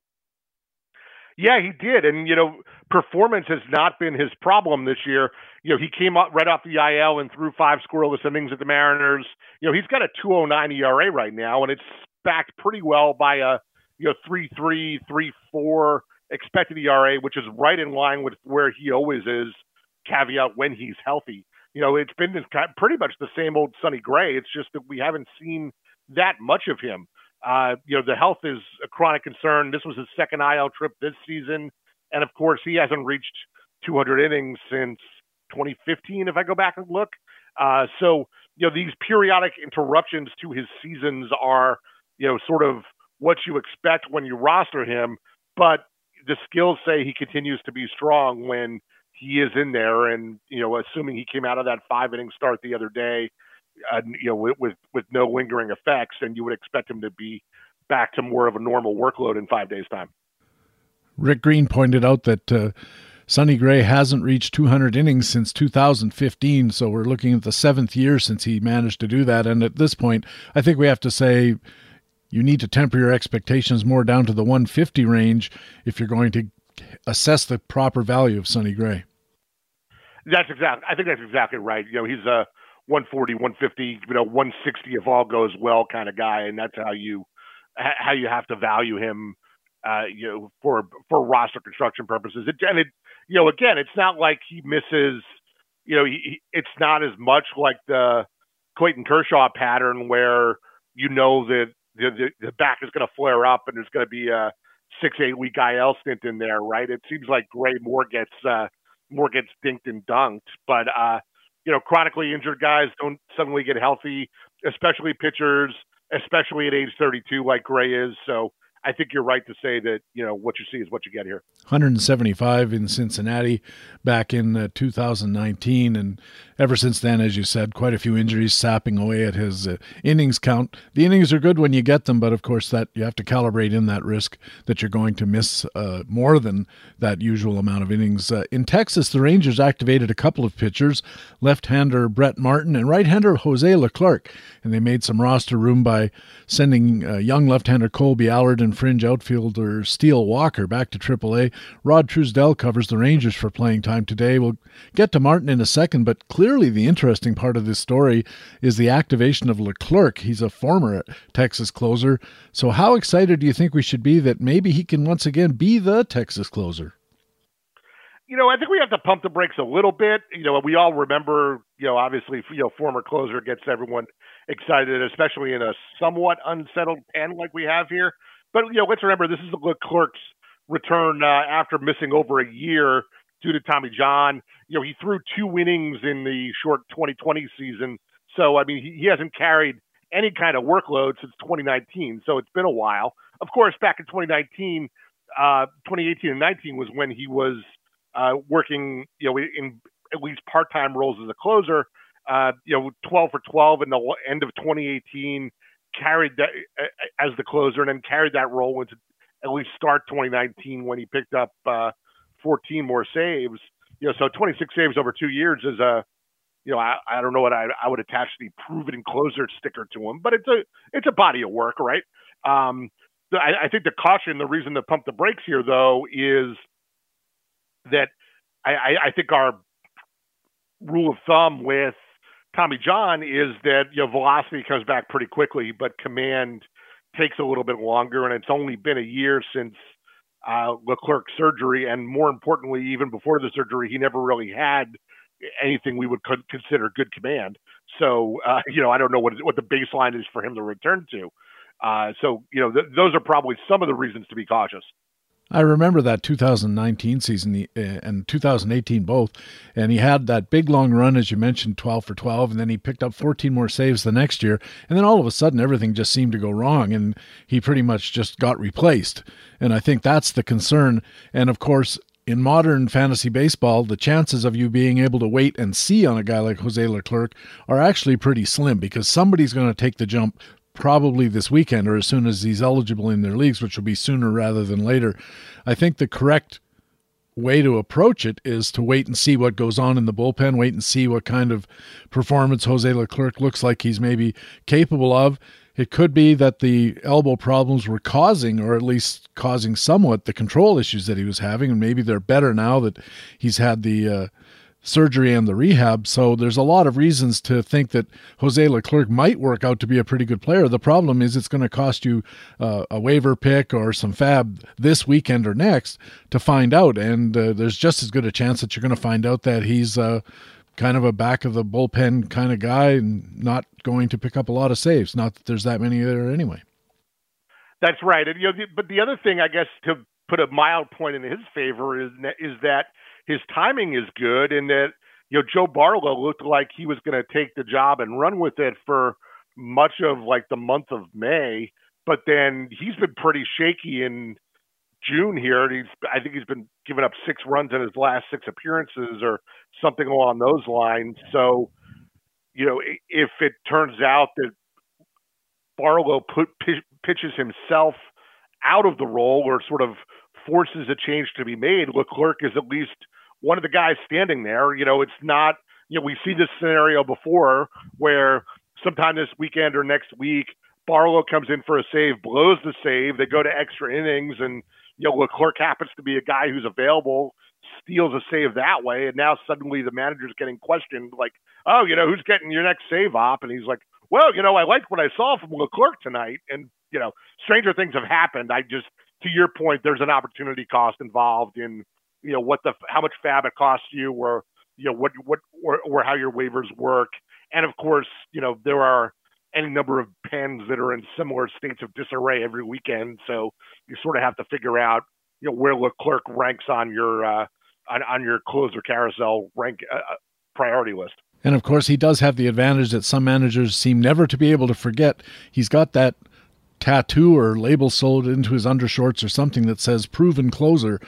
Yeah, he did, and you know, performance has not been his problem this year. You know, he came up right off the IL and threw five scoreless innings at the Mariners. You know, he's got a 2.09 ERA right now, and it's backed pretty well by a you know three three three four expected ERA, which is right in line with where he always is. Caveat when he's healthy. You know, it's been pretty much the same old Sonny Gray. It's just that we haven't seen that much of him. Uh, you know, the health is a chronic concern. This was his second IL trip this season, and of course, he hasn't reached 200 innings since 2015, if I go back and look. Uh, so, you know, these periodic interruptions to his seasons are, you know, sort of what you expect when you roster him. But the skills say he continues to be strong when he is in there. And you know, assuming he came out of that five inning start the other day, uh, you know, with, with with no lingering effects, and you would expect him to be back to more of a normal workload in five days' time. Rick Green pointed out that. Uh, Sonny Gray hasn't reached 200 innings since 2015, so we're looking at the seventh year since he managed to do that. And at this point, I think we have to say you need to temper your expectations more down to the 150 range if you're going to assess the proper value of Sonny Gray. That's exactly. I think that's exactly right. You know, he's a 140, 150, you know, 160 if all goes well kind of guy, and that's how you how you have to value him. Uh, you know, for for roster construction purposes. It, and it, you know, again, it's not like he misses. You know, he, it's not as much like the Clayton Kershaw pattern where you know that the, the, the back is going to flare up and there's going to be a six eight week IL stint in there, right? It seems like Gray more gets uh, more gets dinked and dunked, but uh, you know, chronically injured guys don't suddenly get healthy, especially pitchers, especially at age 32 like Gray is. So I think you're right to say that you know what you see is what you get here. 175 in Cincinnati back in uh, 2019, and ever since then, as you said, quite a few injuries sapping away at his uh, innings count. The innings are good when you get them, but of course that you have to calibrate in that risk that you're going to miss uh, more than that usual amount of innings. Uh, in Texas, the Rangers activated a couple of pitchers, left-hander Brett Martin and right-hander Jose Leclerc, and they made some roster room by sending uh, young left-hander Kolby Allard and fringe outfielder Steele Walker back to AAA. Rod Truesdell covers the Rangers for playing time today. We'll get to Martin in a second, but clearly the interesting part of this story is the activation of Leclerc. He's a former Texas closer. So, how excited do you think we should be that maybe he can once again be the Texas closer? You know, I think we have to pump the brakes a little bit. You know, we all remember, you know, obviously, you know, former closer gets everyone excited, especially in a somewhat unsettled pen like we have here. But you know, let's remember this is Leclerc's return uh, after missing over a year due to Tommy John. You know, he threw two innings in the short 2020 season, so I mean, he, he hasn't carried any kind of workload since 2019. So it's been a while. Of course, back in 2019, uh, 2018 and 19 was when he was uh, working, you know, in at least part-time roles as a closer uh, you know, 12 for 12 in the end of 2018, carried that as the closer, and then carried that role into at least start 2019 when he picked up uh, 14 more saves. You know, so 26 saves over two years is a, you know, I, I don't know what I, I would attach the proven closer sticker to him, but it's a it's a body of work, right? Um, I, I think the caution, the reason to pump the brakes here, though, is that I, I think our rule of thumb with Tommy John is that you know velocity comes back pretty quickly, but command takes a little bit longer, and it's only been a year since uh, Leclerc's surgery, and more importantly, even before the surgery, he never really had anything we would consider good command. So uh, you know, I don't know what what the baseline is for him to return to. Uh, so you know, th- those are probably some of the reasons to be cautious. I remember that 2019 season uh, and 2018 both, and he had that big long run as you mentioned, 12 for 12, and then he picked up 14 more saves the next year, and then all of a sudden everything just seemed to go wrong, and he pretty much just got replaced, and I think that's the concern, and of course. In modern fantasy baseball, the chances of you being able to wait and see on a guy like Jose Leclerc are actually pretty slim because somebody's going to take the jump probably this weekend or as soon as he's eligible in their leagues, which will be sooner rather than later. I think the correct way to approach it is to wait and see what goes on in the bullpen, wait and see what kind of performance Jose Leclerc looks like he's maybe capable of. It could be that the elbow problems were causing, or at least causing somewhat, the control issues that he was having, and maybe they're better now that he's had the uh, surgery and the rehab. So there's a lot of reasons to think that Jose Leclerc might work out to be a pretty good player. The problem is it's going to cost you uh, a waiver pick or some fab this weekend or next to find out. And uh, there's just as good a chance that you're going to find out that he's uh, kind of a back of the bullpen kind of guy and not going to pick up a lot of saves. Not that there's that many there anyway. That's right. And, you know, but the other thing, I guess, to put a mild point in his favor is is that his timing is good and that you know Joe Barlow looked like he was going to take the job and run with it for much of like the month of May, but then he's been pretty shaky in June here. He's I think he's been giving up six runs in his last six appearances or something along those lines. So, you know, if it turns out that Barlow put pitches himself out of the role or sort of forces a change to be made, Leclerc is at least one of the guys standing there. You know, it's not, you know, we see this scenario before where sometime this weekend or next week, Barlow comes in for a save, blows the save, they go to extra innings, and, you know, Leclerc happens to be a guy who's available, steals a save that way, and now suddenly the manager's getting questioned, like, oh, you know, who's getting your next save op? And he's like, well, you know, I liked what I saw from Leclerc tonight, and, you know, stranger things have happened. I just, to your point, there's an opportunity cost involved in you know what the how much fab it costs you or you know what what or, or how your waivers work and of course you know there are any number of pens that are in similar states of disarray every weekend so you sort of have to figure out you know where Leclerc ranks on your uh, on, on your closer carousel rank uh, uh, priority list. And of course, he does have the advantage that some managers seem never to be able to forget. He's got that tattoo or label sold into his undershorts or something that says proven closer.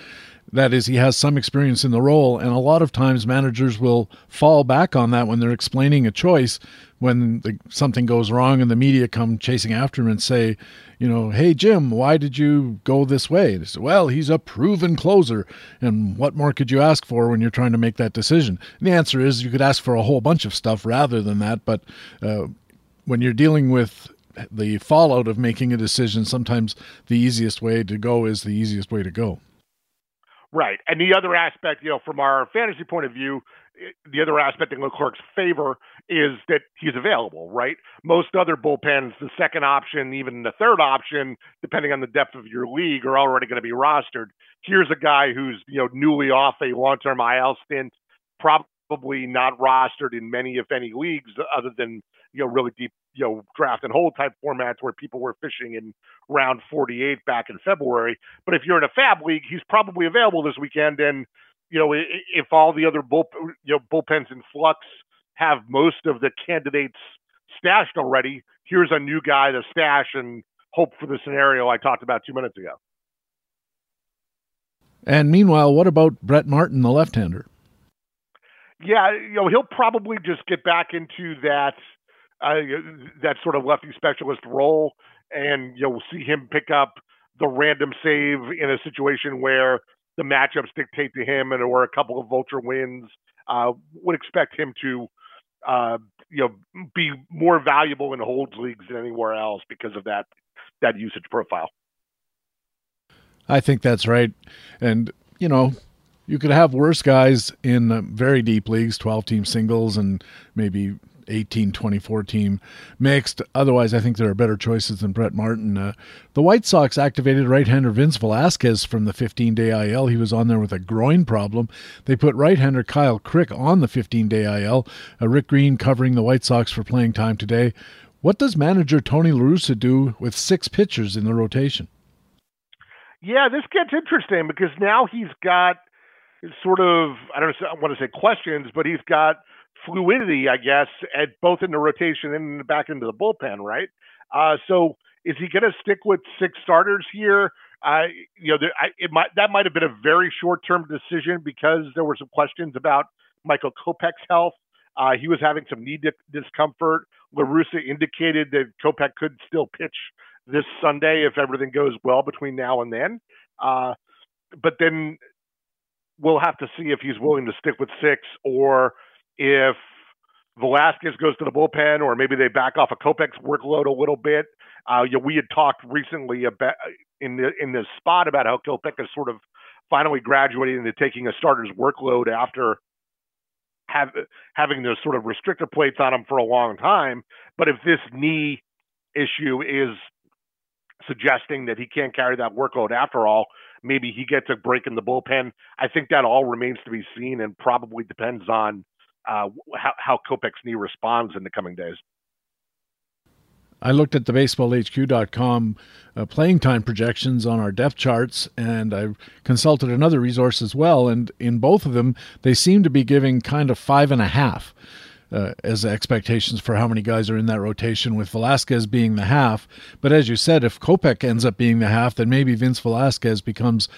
That is, he has some experience in the role, and a lot of times managers will fall back on that when they're explaining a choice. When the, something goes wrong and the media come chasing after him and say, you know, hey Jim, why did you go this way? Say, well, he's a proven closer, and what more could you ask for when you're trying to make that decision? And the answer is you could ask for a whole bunch of stuff rather than that, but uh, when you're dealing with the fallout of making a decision, sometimes the easiest way to go is the easiest way to go. Right. And the other aspect, you know, from our fantasy point of view, eh, the other aspect in Leclerc's favor is that he's available, right? Most other bullpens, the second option, even the third option, depending on the depth of your league, are already going to be rostered. Here's a guy who's, you know, newly off a long-term IL stint, probably not rostered in many, if any, leagues other than, you know, really deep, you know, draft and hold type formats where people were fishing in round 48 back in February. But if you're in a fab league, he's probably available this weekend and you know, if all the other bull, you know, bullpens in flux have most of the candidates stashed already, here's a new guy to stash and hope for the scenario I talked about two minutes ago. And meanwhile, what about Brett Martin, the left-hander? Yeah, you know, he'll probably just get back into that that sort of lefty specialist role, and you'll see him pick up the random save in a situation where the matchups dictate to him, and or a couple of vulture wins. Uh, would expect him to, uh, you know, be more valuable in holds leagues than anywhere else because of that that usage profile. I think that's right, and you know, you could have worse guys in very deep leagues, twelve team singles, and maybe 18 24 team mixed. Otherwise, I think there are better choices than Brett Martin. Uh, the White Sox activated right hander Vince Velasquez from the 15 day IL. He was on there with a groin problem. They put right hander Kyle Crick on the 15 day IL. Uh, Rick Green covering the White Sox for playing time today. What does manager Tony LaRussa do with six pitchers in the rotation? Yeah, this gets interesting because now he's got sort of I don't want to say questions, but he's got fluidity, I guess, at both in the rotation and back into the bullpen, right? Uh, so is he going to stick with six starters here? I, you know, there, I, it might that might have been a very short-term decision because there were some questions about Michael Kopech's health. Uh, he was having some knee di- discomfort. LaRussa indicated that Kopech could still pitch this Sunday if everything goes well between now and then. Uh, but then we'll have to see if he's willing to stick with six or if Velasquez goes to the bullpen, or maybe they back off a Kopech's workload a little bit. Uh, you know, we had talked recently about in the in this spot about how Kopech is sort of finally graduating into taking a starter's workload after have, having those sort of restrictor plates on him for a long time. But if this knee issue is suggesting that he can't carry that workload after all, maybe he gets a break in the bullpen. I think that all remains to be seen and probably depends on uh, how, how Kopech's knee responds in the coming days. I looked at the baseballhq.com uh, playing time projections on our depth charts, and I consulted another resource as well. And in both of them, they seem to be giving kind of five and a half uh, as expectations for how many guys are in that rotation, with Velasquez being the half. But as you said, if Kopech ends up being the half, then maybe Vince Velasquez becomes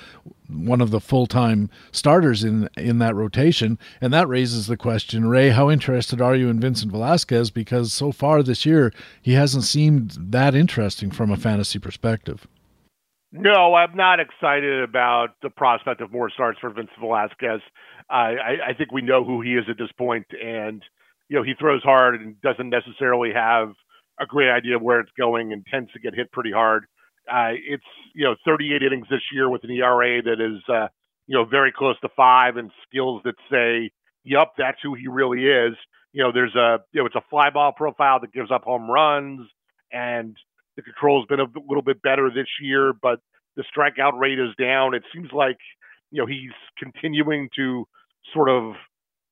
one of the full-time starters in in that rotation, and that raises the question, Ray, how interested are you in Vincent Velasquez? Because so far this year, he hasn't seemed that interesting from a fantasy perspective. No, I'm not excited about the prospect of more starts for Vincent Velasquez. I, I think we know who he is at this point, and you know, he throws hard and doesn't necessarily have a great idea of where it's going and tends to get hit pretty hard. Uh, it's, you know, 38 innings this year with an ERA that is, uh, you know, very close to five and skills that say, yep, that's who he really is. You know, there's a, you know, it's a fly ball profile that gives up home runs and the control's been a little bit better this year, but the strikeout rate is down. It seems like, you know, he's continuing to sort of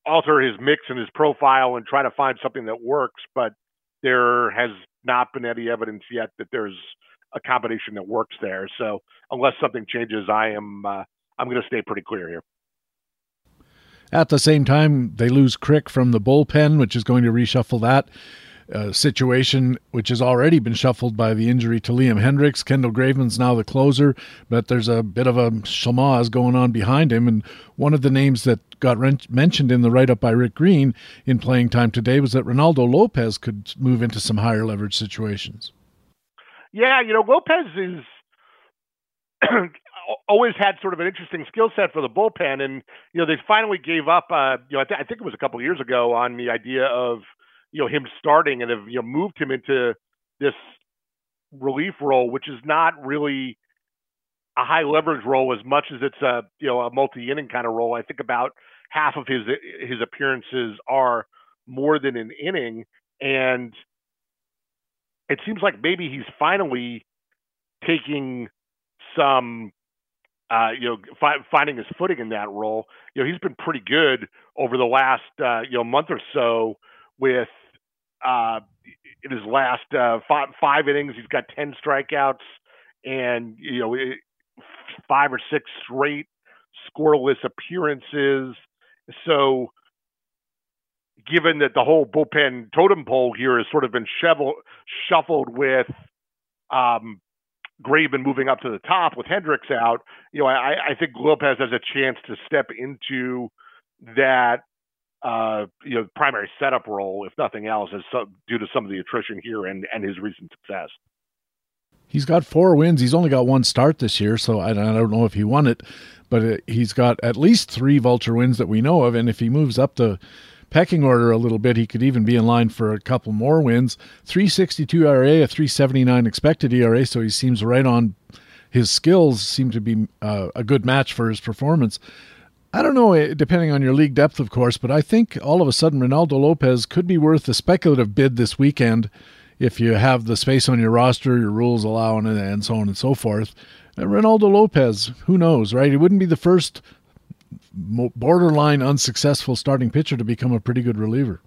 alter his mix and his profile and try to find something that works, but there has not been any evidence yet that there's a combination that works there. So unless something changes, I am uh, I'm going to stay pretty clear here. At the same time, they lose Crick from the bullpen, which is going to reshuffle that uh, situation, which has already been shuffled by the injury to Liam Hendriks. Kendall Graveman's now the closer, but there's a bit of a schmaz going on behind him. And one of the names that got re- mentioned in the write up by Rick Green in playing time today was that Reynaldo Lopez could move into some higher leverage situations. Yeah, you know, Lopez is always had sort of an interesting skill set for the bullpen, and you know they finally gave up. Uh, you know, I, th- I think it was a couple years ago on the idea of you know him starting and have you know moved him into this relief role, which is not really a high leverage role as much as it's a you know a multi inning kind of role. I think about half of his his appearances are more than an inning, and it seems like maybe he's finally taking some uh, you know, fi- finding his footing in that role. You know, he's been pretty good over the last uh, you know month or so with uh, in his last uh, five, five innings. He's got ten strikeouts and you know five or six straight scoreless appearances. So, given that the whole bullpen totem pole here has sort of been shovel, shuffled with um, Graveman moving up to the top with Hendriks out, you know, I, I think Lopez has a chance to step into that, uh, you know, primary setup role, if nothing else, is some, due to some of the attrition here and, and his recent success. He's got four wins. He's only got one start this year, so I, I don't know if he won it, but it, he's got at least three vulture wins that we know of. And if he moves up the pecking order a little bit, he could even be in line for a couple more wins. 362 ERA, a 379 expected ERA, so he seems right on. His skills seem to be uh, a good match for his performance. I don't know, eh, depending on your league depth, of course, but I think all of a sudden Reynaldo Lopez could be worth a speculative bid this weekend if you have the space on your roster, your rules allow, and, and so on and so forth. And Reynaldo Lopez, who knows, right? He wouldn't be the first borderline unsuccessful starting pitcher to become a pretty good reliever.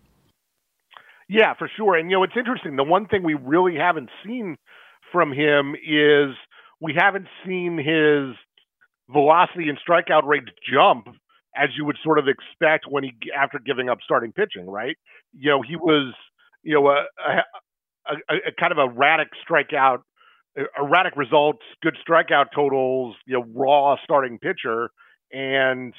Yeah, for sure. And you know, it's interesting. The one thing we really haven't seen from him is we haven't seen his velocity and strikeout rates jump as you would sort of expect when he after giving up starting pitching, right? You know, he was you know a, a, a, a kind of erratic strikeout, erratic results, good strikeout totals, you know, raw starting pitcher, and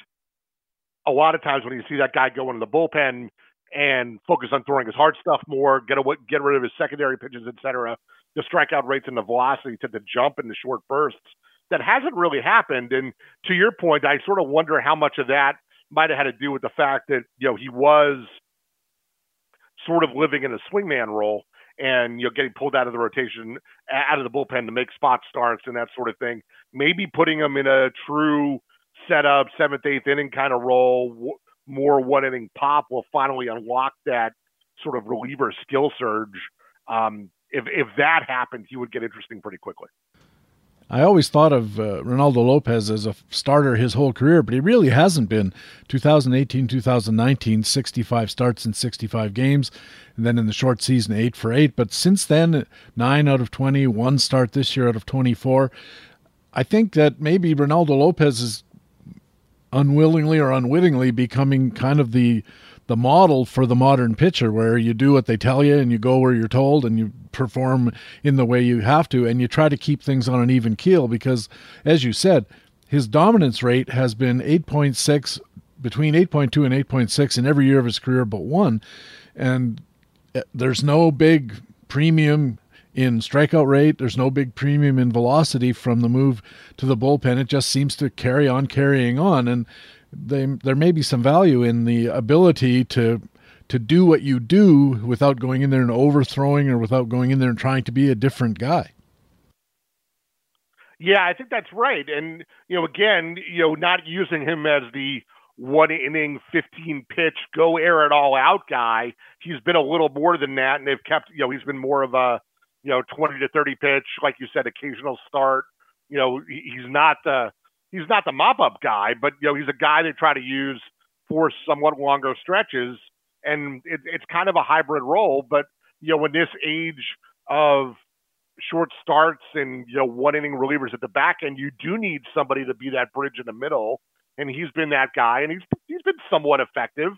a lot of times when you see that guy go into the bullpen and focus on throwing his hard stuff more, get away, get rid of his secondary pitches, etc., the strikeout rates and the velocity to the jump in the short bursts. That hasn't really happened. And to your point, I sort of wonder how much of that might have had to do with the fact that you know he was sort of living in a swingman role and you know getting pulled out of the rotation, out of the bullpen to make spot starts and that sort of thing. Maybe putting him in a true setup, seventh, eighth inning kind of role, more one inning pop will finally unlock that sort of reliever skill surge. Um, if if that happens, he would get interesting pretty quickly. I always thought of uh, Reynaldo Lopez as a starter his whole career, but he really hasn't been. 2018, 2019, 65 starts in 65 games, and then in the short season, 8 for 8. But since then, 9 out of 20, one start this year out of 24. I think that maybe Reynaldo Lopez is unwillingly or unwittingly becoming kind of the the model for the modern pitcher where you do what they tell you and you go where you're told and you perform in the way you have to and you try to keep things on an even keel because as you said his dominance rate has been 8.6 between 8.2 and 8.6 in every year of his career but one and eh, there's no big premium in strikeout rate. There's no big premium in velocity from the move to the bullpen. It just seems to carry on carrying on, and they, there may be some value in the ability to to do what you do without going in there and overthrowing or without going in there and trying to be a different guy. Yeah, I think that's right. And you know, again, you know, not using him as the one inning, 15 pitch, go air it all out guy. He's been a little more than that, and they've kept, you know, he's been more of a you know, 20 to 30 pitch, like you said, occasional start. You know, he's not the he's not the mop up guy, but you know, he's a guy they try to use for somewhat longer stretches, and it, it's kind of a hybrid role. But you know, in this age of short starts and you know one inning relievers at the back end, you do need somebody to be that bridge in the middle, and he's been that guy, and he's he's been somewhat effective.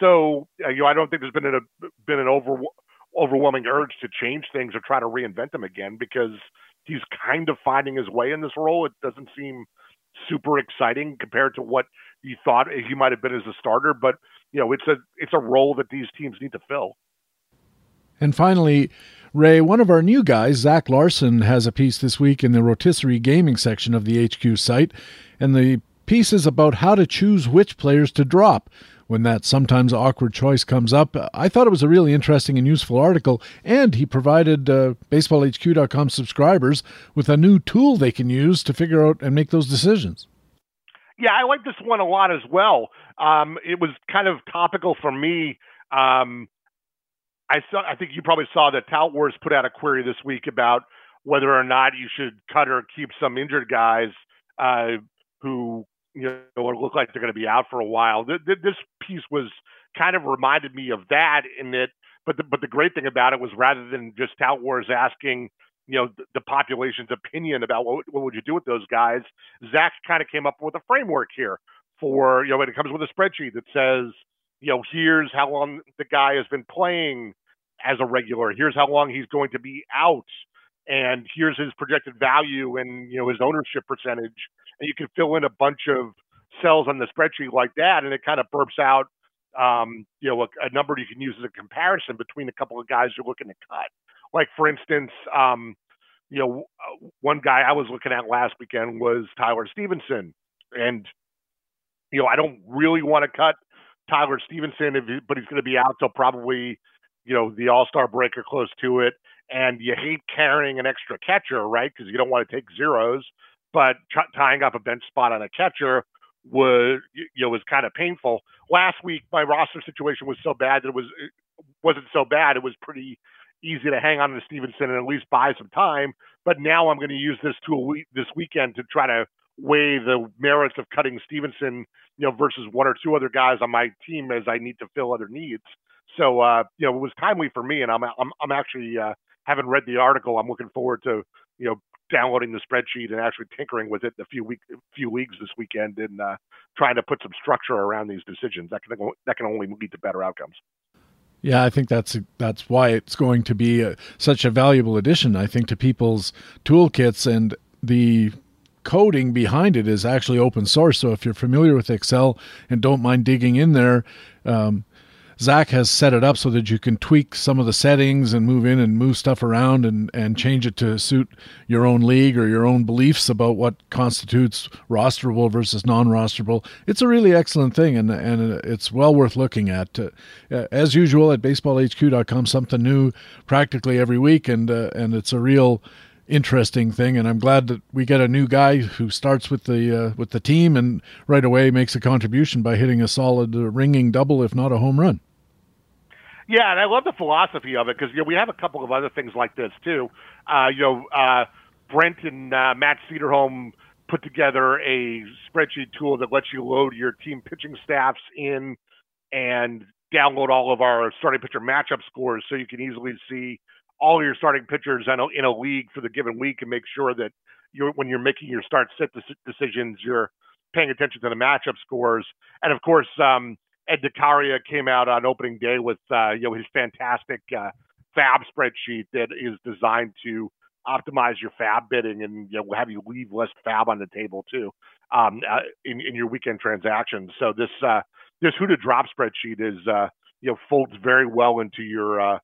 So uh, you know, I don't think there's been a been an over overwhelming urge to change things or try to reinvent them again because he's kind of finding his way in this role. It doesn't seem super exciting compared to what you thought he might have been as a starter, but you know, it's a it's a role that these teams need to fill. And finally, Ray, one of our new guys, Zach Larson, has a piece this week in the rotisserie gaming section of the HQ site, and the piece is about how to choose which players to drop when that sometimes awkward choice comes up. I thought it was a really interesting and useful article, and he provided uh, BaseballHQ.com subscribers with a new tool they can use to figure out and make those decisions. Yeah, I like this one a lot as well. Um, it was kind of topical for me. Um, I saw. I think you probably saw that Tout put out a query this week about whether or not you should cut or keep some injured guys uh, who you know or look like they're going to be out for a while. This piece was kind of reminded me of that in that. But the, but the great thing about it was rather than just Tout Wars asking you know the, the population's opinion about what what would you do with those guys, Zach kind of came up with a framework here for you know when it comes with a spreadsheet that says you know here's how long the guy has been playing as a regular, here's how long he's going to be out, and here's his projected value and you know his ownership percentage, and you can fill in a bunch of cells on the spreadsheet like that, and it kind of burps out um, you know a, a number you can use as a comparison between a couple of guys you're looking to cut. Like for instance, um, you know, one guy I was looking at last weekend was Tyler Stephenson, and you know I don't really want to cut Tyler Stephenson, he, but he's going to be out till probably you know the All Star break or close to it. And you hate carrying an extra catcher, right? Because you don't want to take zeros. But t- tying up a bench spot on a catcher was you know was kind of painful. Last week, my roster situation was so bad that it was it wasn't so bad. It was pretty easy to hang on to Stephenson and at least buy some time. But now I'm going to use this tool this weekend to try to weigh the merits of cutting Stephenson, you know, versus one or two other guys on my team as I need to fill other needs. So uh, you know, it was timely for me, and I'm I'm I'm actually uh, having read the article. I'm looking forward to you know downloading the spreadsheet and actually tinkering with it a few week few leagues this weekend and uh, trying to put some structure around these decisions. That can that can only lead to better outcomes. Yeah, I think that's that's why it's going to be a, such a valuable addition. I think to people's toolkits and the coding behind it is actually open source. So if you're familiar with Excel and don't mind digging in there, um, Zach has set it up so that you can tweak some of the settings and move in and move stuff around and, and change it to suit your own league or your own beliefs about what constitutes rosterable versus non-rosterable. It's a really excellent thing and and it's well worth looking at. Uh, as usual at baseballhq.com, something new practically every week, and uh, and it's a real interesting thing and I'm glad that we get a new guy who starts with the uh, with the team and right away makes a contribution by hitting a solid uh, ringing double if not a home run. Yeah, and I love the philosophy of it because you know we have a couple of other things like this too. Uh, you know, uh, Brent and uh, Matt Cederholm put together a spreadsheet tool that lets you load your team pitching staffs in and download all of our starting pitcher matchup scores so you can easily see all your starting pitchers in a, in a league for the given week and make sure that you're when you're making your start set decisions, you're paying attention to the matchup scores. And of course, um, Ed DeCaria came out on opening day with uh, you know his fantastic uh, FAAB spreadsheet that is designed to optimize your FAAB bidding and you know have you leave less FAAB on the table too um, uh, in, in your weekend transactions. So this uh, this who to drop spreadsheet is uh, you know folds very well into your uh,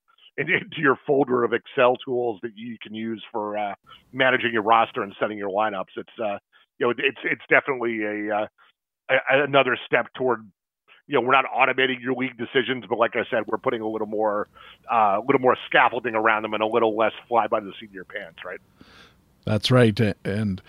into your folder of Excel tools that you can use for uh, managing your roster and setting your lineups. It's uh, you know it's it's definitely a, uh, a, another step toward you know we're not automating your league decisions, but like I said, we're putting a little more uh, a little more scaffolding around them and a little less fly by the seat of your pants, right? That's right, and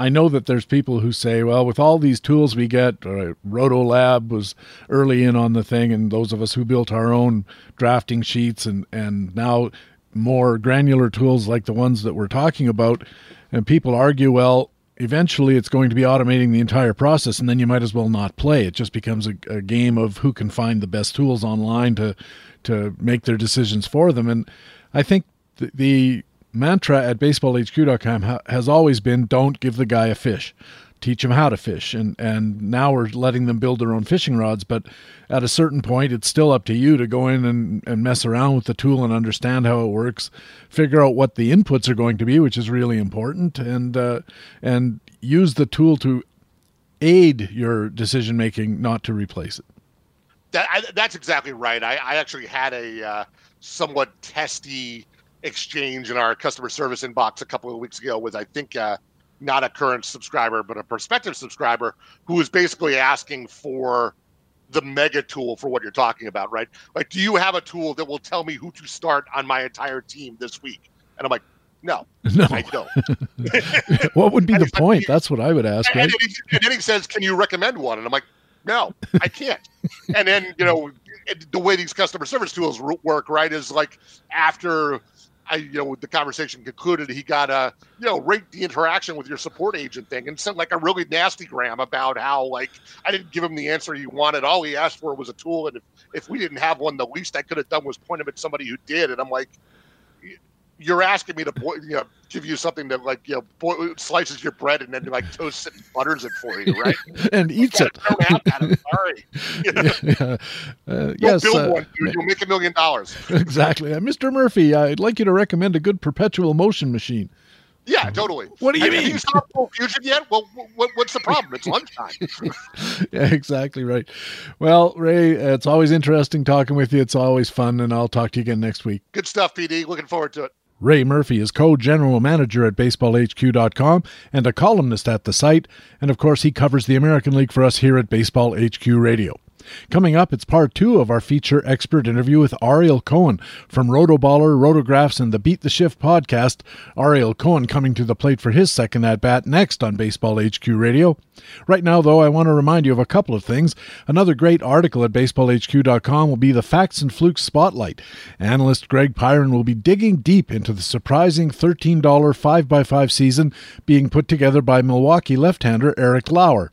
I know that there's people who say, well, with all these tools we get, uh, Rotolab was early in on the thing, and those of us who built our own drafting sheets, and, and now more granular tools like the ones that we're talking about, and people argue, well, eventually it's going to be automating the entire process, and then you might as well not play. It just becomes a, a game of who can find the best tools online to to make their decisions for them. And I think the, the mantra at baseballhq.com ha- has always been don't give the guy a fish. Teach them how to fish. And and now we're letting them build their own fishing rods but at a certain point it's still up to you to go in and, and mess around with the tool and understand how it works figure out what the inputs are going to be which is really important and uh, and use the tool to aid your decision making not to replace it. That, I, that's exactly right. I, I actually had a uh, somewhat testy exchange in our customer service inbox a couple of weeks ago with I think uh, not a current subscriber but a prospective subscriber who was basically asking for the mega tool for what you're talking about, right? Like, do you have a tool that will tell me who to start on my entire team this week? And I'm like, no, No. I don't. what would be the it's like- point? That's what I would ask, and, right? then he, and then he says, "Can you recommend one?" And I'm like, "No, I can't." and then you know, the way these customer service tools work, right, is like after I, you know, the conversation concluded, he got a, you know, rate the interaction with your support agent thing, and sent like a really nasty gram about how like I didn't give him the answer he wanted. All he asked for was a tool, and if if we didn't have one, the least I could have done was point him at somebody who did. And I'm like. You're asking me to, you know, give you something that like you know boil, slices your bread and then like toasts it and butters it for you, right? and eats it. I that. I'm sorry. yeah, yeah. Uh, yes, build uh, one, dude. You'll make a million dollars. exactly. Uh, Mr. Murphy, I'd like you to recommend a good perpetual motion machine. Yeah, totally. What do you Have mean? you saw Fusion yet? Well, what, what's the problem? It's lunchtime. yeah, exactly right. Well, Ray, it's always interesting talking with you. It's always fun, and I'll talk to you again next week. Good stuff, PD. Looking forward to it. Ray Murphy is co general manager at baseballhq.com and a columnist at the site. And of course, he covers the American League for us here at Baseball HQ Radio. Coming up, it's part two of our feature expert interview with Ariel Cohen from Rotoballer, Rotographs, and the Beat the Shift podcast. Ariel Cohen coming to the plate for his second at bat next on Baseball HQ Radio. Right now, though, I want to remind you of a couple of things. Another great article at baseballhq.com will be the Facts and Flukes Spotlight. Analyst Greg Pyron will be digging deep into the surprising $13 5x5 season being put together by Milwaukee left hander Eric Lauer.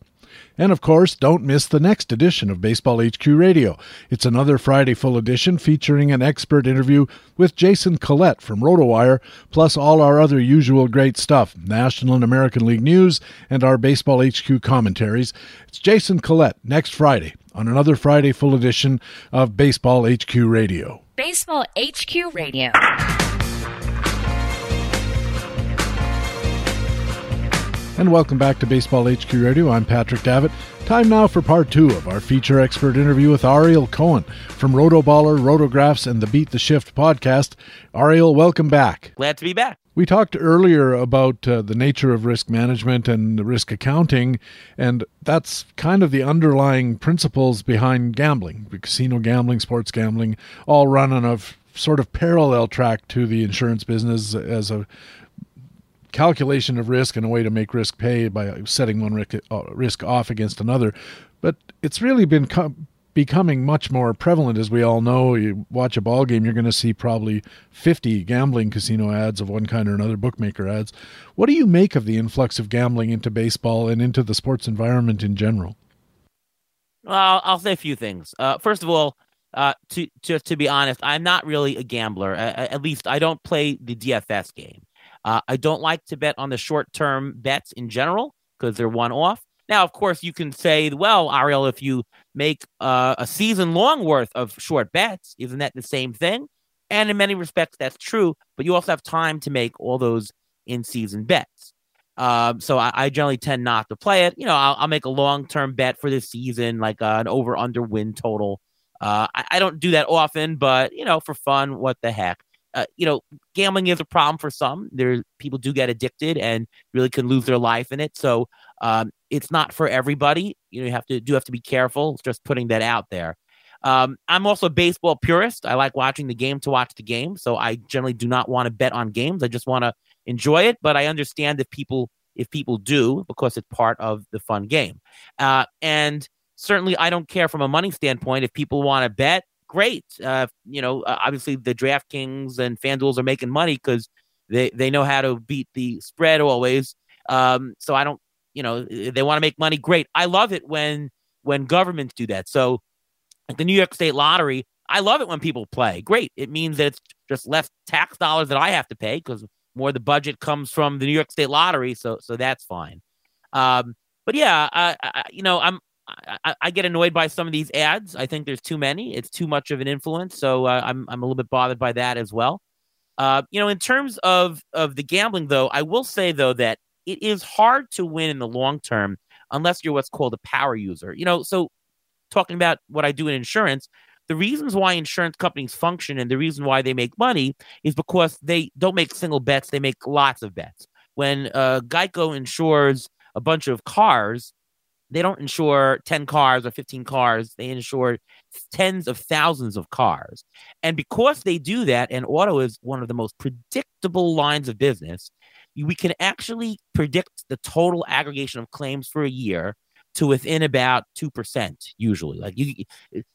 And of course, don't miss the next edition of Baseball HQ Radio. It's another Friday full edition featuring an expert interview with Jason Collette from RotoWire, plus all our other usual great stuff National and American League news and our Baseball HQ commentaries. It's Jason Collette next Friday on another Friday full edition of Baseball HQ Radio. Baseball HQ Radio. And welcome back to Baseball HQ Radio. I'm Patrick Davitt. Time now for part two of our feature expert interview with Ariel Cohen from Rotoballer, Rotographs, and the Beat the Shift podcast. Ariel, welcome back. Glad to be back. We talked earlier about uh, the nature of risk management and risk accounting, and that's kind of the underlying principles behind gambling, casino gambling, sports gambling, all run on a f- sort of parallel track to the insurance business as a calculation of risk and a way to make risk pay by setting one risk, uh, off against another. But it's really been co- becoming much more prevalent, as we all know. You watch a ball game, you're going to see probably 50 gambling casino ads of one kind or another, bookmaker ads. What do you make of the influx of gambling into baseball and into the sports environment in general? Well, I'll say a few things. Uh, first of all, uh, to just to be honest, I'm not really a gambler. At least I don't play the DFS game. Uh, I don't like to bet on the short term bets in general because they're one off. Now, of course, you can say, well, Ariel, if you make uh, a season long worth of short bets, isn't that the same thing? And in many respects, that's true. But you also have time to make all those in season bets. Um, so I, I, generally tend not to play it. You know, I'll, I'll make a long term bet for this season, like uh, an over under win total. Uh, I, I, don't do that often, but you know, for fun, what the heck? Uh, you know, gambling is a problem for some. There, people do get addicted and really can lose their life in it. So um, it's not for everybody. You know, you have to do have to be careful. Just putting that out there. Um, I'm also a baseball purist. I like watching the game to watch the game. So I generally do not want to bet on games. I just want to enjoy it. But I understand if people if people do because it's part of the fun game. Uh, and certainly, I don't care from a money standpoint. If people want to bet, great. Uh, you know, uh, obviously the DraftKings and FanDuel's are making money because they they know how to beat the spread always. Um, so I don't, you know, they want to make money. Great. I love it when when governments do that. So the New York State Lottery, I love it when people play. Great. It means that it's just less tax dollars that I have to pay because more the budget comes from the New York State Lottery. So so that's fine. Um, but yeah, I, I, you know, I'm I, I, get annoyed by some of these ads. I think there's too many. It's too much of an influence. So uh, I'm I'm a little bit bothered by that as well. Uh, you know, in terms of of the gambling, though, I will say though that it is hard to win in the long term unless you're what's called a power user. You know, so talking about what I do in insurance, the reasons why insurance companies function and the reason why they make money is because they don't make single bets; they make lots of bets. When uh, Geico insures a bunch of cars, they don't insure 10 cars or 15 cars. They insure tens of thousands of cars. And because they do that, and auto is one of the most predictable lines of business, we can actually predict the total aggregation of claims for a year to within about 2% usually like you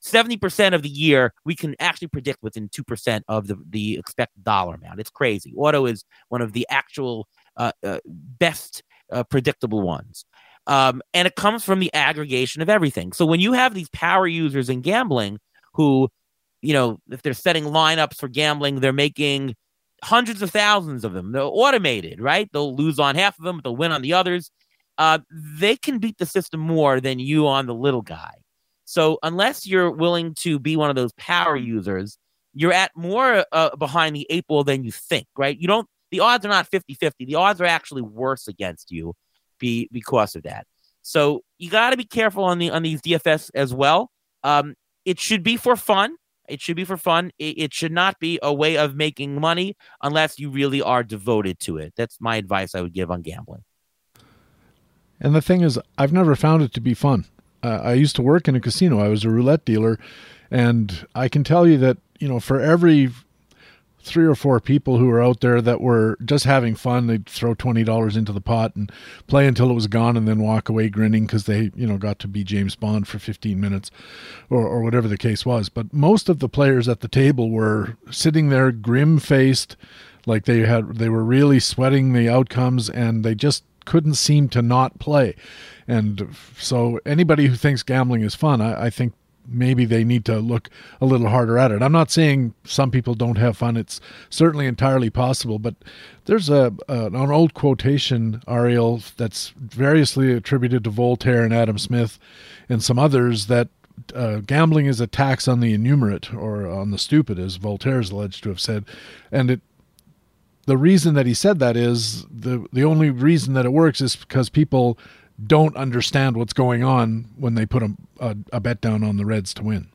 70% of the year we can actually predict within 2% of the, the expected dollar amount it's crazy auto is one of the actual uh, uh, best uh, predictable ones um, and it comes from the aggregation of everything. So when you have these power users in gambling who, you know, if they're setting lineups for gambling, they're making hundreds of thousands of them. They're automated, right? They'll lose on half of them, but they'll win on the others. Uh, they can beat the system more than you on the little guy. So unless you're willing to be one of those power users, you're at more uh, behind the eight ball than you think, right? You don't, the odds are not 50 50. The odds are actually worse against you be because of that. So you got to be careful on the on these DFS as well. Um, it should be for fun. It should be for fun. It, it, should not be a way of making money unless you really are devoted to it. That's my advice I would give on gambling. And the thing is, I've never found it to be fun. Uh, I used to work in a casino. I was a roulette dealer, and I can tell you that you know for every three or four people who were out there that were just having fun. They'd throw twenty dollars into the pot and play until it was gone, and then walk away grinning because they, you know, got to be James Bond for fifteen minutes, or or whatever the case was. But most of the players at the table were sitting there grim faced, like they had they were really sweating the outcomes, and they just couldn't seem to not play. And so anybody who thinks gambling is fun, I, I think maybe they need to look a little harder at it. I'm not saying some people don't have fun. It's certainly entirely possible, but there's a, a an old quotation, Ariel, that's variously attributed to Voltaire and Adam Smith and some others that uh, gambling is a tax on the innumerate or on the stupid, as Voltaire is alleged to have said, and it. The reason that he said that is the the only reason that it works is because people don't understand what's going on when they put a, a, a bet down on the Reds to win.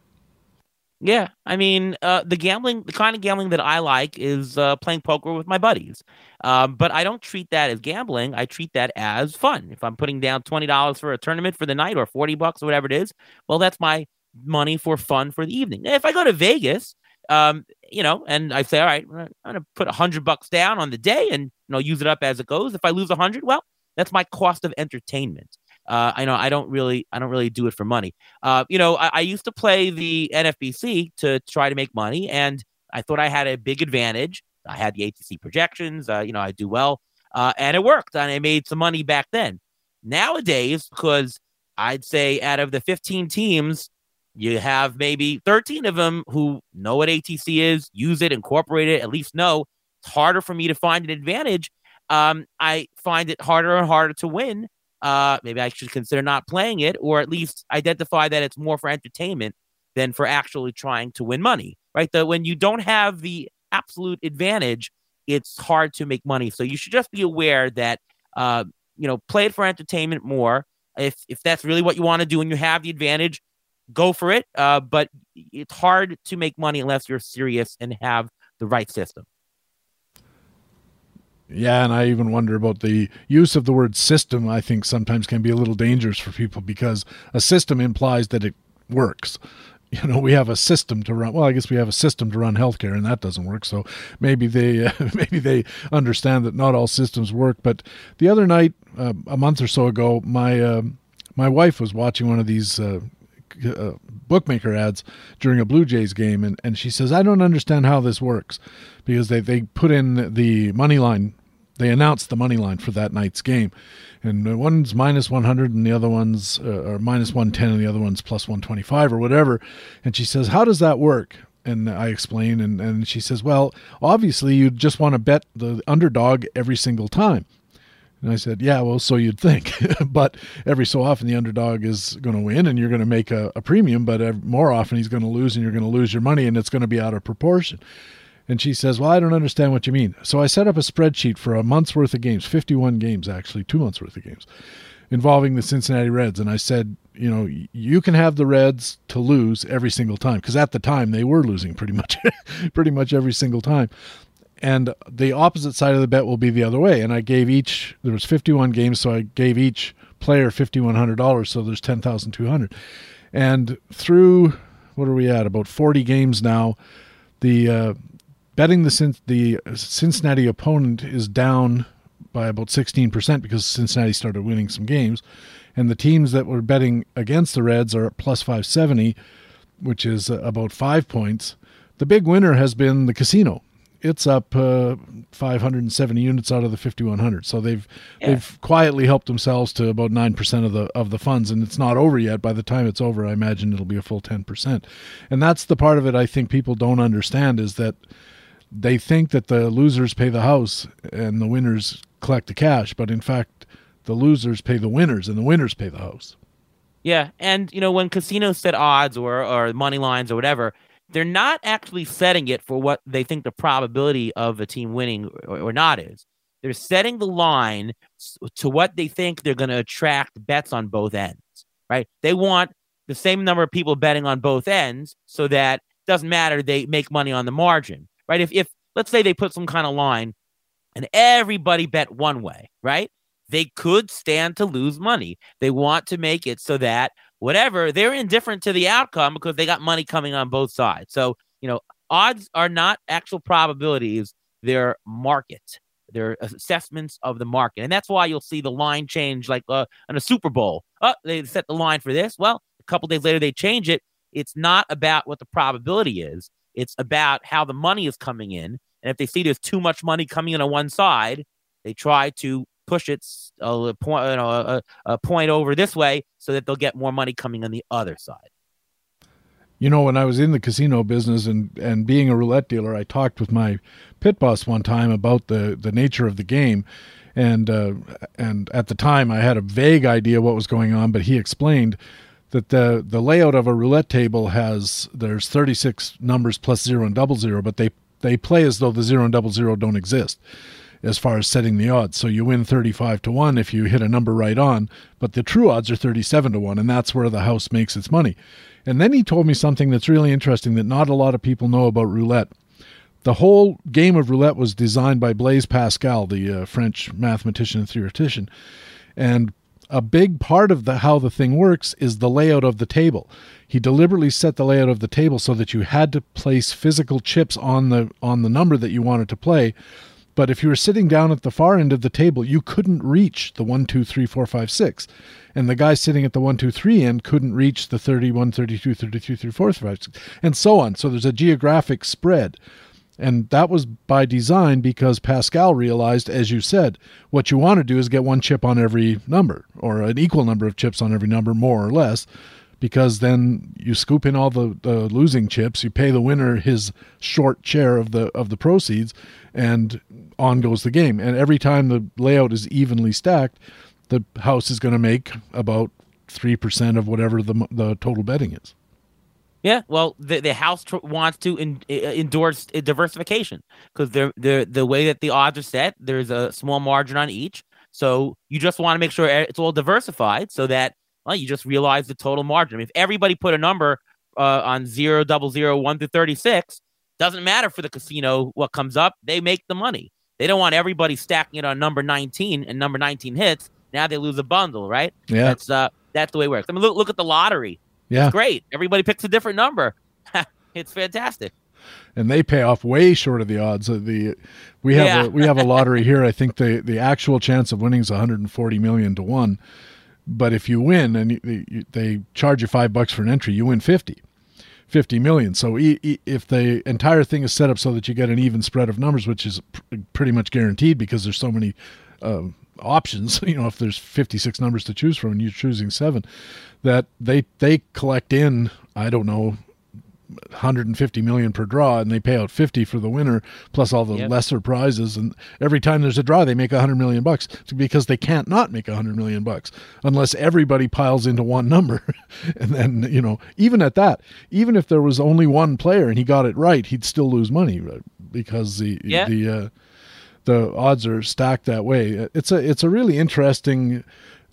Yeah, I mean, uh, the gambling, the kind of gambling that I like is uh, playing poker with my buddies. Um, but I don't treat that as gambling. I treat that as fun. If I'm putting down twenty dollars for a tournament for the night, or forty bucks, or whatever it is, well, that's my money for fun for the evening. If I go to Vegas, um, you know, and I say, all right, I'm gonna put a hundred bucks down on the day, and you know, use it up as it goes. If I lose a hundred, well, that's my cost of entertainment. Uh, I know I don't really I don't really do it for money. Uh, you know, I, I, used to play the NFBC to try to make money, and I thought I had a big advantage. I had the ATC projections. Uh, you know, I do well, uh, and it worked, and I made some money back then. Nowadays, because I'd say out of the 15 teams, you have maybe 13 of them who know what ATC is, use it, incorporate it, at least know. It's harder for me to find an advantage um, I find it harder and harder to win. Uh, maybe I should consider not playing it, or at least identify that it's more for entertainment than for actually trying to win money. Right? That when you don't have the absolute advantage, it's hard to make money. So you should just be aware that uh, you know, play it for entertainment more. If if that's really what you want to do and you have the advantage, go for it. Uh, but it's hard to make money unless you're serious and have the right system. Yeah, and I even wonder about the use of the word system. I think sometimes can be a little dangerous for people because a system implies that it works. You know, we have a system to run. Well, I guess we have a system to run healthcare, and that doesn't work. So maybe they uh, maybe they understand that not all systems work. But the other night, uh, a month or so ago, my uh, my wife was watching one of these uh, uh, bookmaker ads during a Blue Jays game, and, and she says, I don't understand how this works because they, they put in the money line, they announced the money line for that night's game. And one's minus 100 and the other one's uh, or minus 110 and the other one's plus 125 or whatever. And she says, How does that work? And I explain, and, and she says, Well, obviously, you just want to bet the underdog every single time. And I said, Yeah, well, so you'd think. but every so often the underdog is going to win and you're going to make a, a premium, but more often he's going to lose and you're going to lose your money and it's going to be out of proportion. And she says, Well, I don't understand what you mean. So I set up a spreadsheet for a month's worth of games, 51 games, actually, two months worth of games, involving the Cincinnati Reds. And I said, You know, you can have the Reds to lose every single time. Because at the time they were losing pretty much, pretty much every single time and the opposite side of the bet will be the other way and i gave each there was 51 games so i gave each player fifty one hundred dollars, so there's ten thousand two hundred. And through what are we at about forty games now, the uh, betting the the Cincinnati opponent is down by about sixteen percent because Cincinnati started winning some games, and the teams that were betting against the Reds are plus five seventy, which is uh, about five points. The big winner has been the casino it's up uh, 570 units out of the 5100. So they've yeah. they've quietly helped themselves to about nine percent of the of the funds, and it's not over yet. By the time it's over, I imagine it'll be a full 10 percent. And that's the part of it I think people don't understand is that they think that the losers pay the house and the winners collect the cash, but in fact, the losers pay the winners and the winners pay the house. Yeah, and you know when casinos set odds or or money lines or whatever they're not actually setting it for what they think the probability of a team winning or, or not is. They're setting the line to what they think they're going to attract bets on both ends, right? They want the same number of people betting on both ends so that doesn't matter they make money on the margin, right? If if let's say they put some kind of line and everybody bet one way, right? They could stand to lose money. They want to make it so that whatever, they're indifferent to the outcome because they got money coming on both sides. So, you know, odds are not actual probabilities, they're market. They're assessments of the market. And that's why you'll see the line change like uh, a Super Bowl. Oh, they set the line for this. Well, a couple days later, they change it. It's not about what the probability is, it's about how the money is coming in. And if they see there's too much money coming in on one side, they try to push it a point, you know, a, a point over this way so that they'll get more money coming on the other side. You know, when I was in the casino business and, and being a roulette dealer, I talked with my pit boss one time about the, the nature of the game. And, uh, and at the time, I had a vague idea what was going on, but he explained that the, the layout of a roulette table has there's 36 numbers plus zero and double zero, but they, they play as though the zero and double zero don't exist as far as setting the odds. So you win 35 to 1 if you hit a number right on, but the true odds are 37 to 1, and that's where the house makes its money. And then he told me something that's really interesting that not a lot of people know about roulette. The whole game of roulette was designed by Blaise Pascal, the uh, French mathematician and theoretician. And a big part of the how the thing works is the layout of the table. He deliberately set the layout of the table so that you had to place physical chips on the on the number that you wanted to play but if you were sitting down at the far end of the table, you couldn't reach the one, two, three, four, five, six. And the guy sitting at the one, two, three end couldn't reach the 31, 32, 33, 34, 35, and so on. So there's a geographic spread. And that was by design because Pascal realized, as you said, what you want to do is get one chip on every number or an equal number of chips on every number, more or less because then you scoop in all the, the losing chips, you pay the winner his short share of the of the proceeds, and on goes the game. And every time the layout is evenly stacked, the house is going to make about three percent of whatever the the total betting is. Yeah, well, the the house tr- wants to in, endorse diversification because they're, they're the way that the odds are set. There's a small margin on each, so you just want to make sure it's all diversified so that well, you just realize the total margin. If everybody put a number uh, on zero, double zero, one through 36, doesn't matter for the casino what comes up. They make the money. They don't want everybody stacking it on number 19 and number 19 hits. Now they lose a bundle, right? Yeah. That's uh that's the way it works. I mean, look look at the lottery. Yeah. It's great. Everybody picks a different number. it's fantastic. And they pay off way short of the odds. Of the we have yeah. a, we have a lottery here. I think the the actual chance of winning is 140 million to one. But if you win and they charge you five bucks for an entry, you win 50. 50 million. So if the entire thing is set up so that you get an even spread of numbers, which is pr- pretty much guaranteed because there's so many uh, options, you know, if there's 56 numbers to choose from and you're choosing seven, that they they collect in, I don't know, 150 million per draw and they pay out 50 for the winner plus all the yep. lesser prizes and every time there's a draw they make 100 million bucks because they can't not make 100 million bucks unless everybody piles into one number and then you know even at that even if there was only one player and he got it right he'd still lose money because the yeah. the uh, the odds are stacked that way it's a it's a really interesting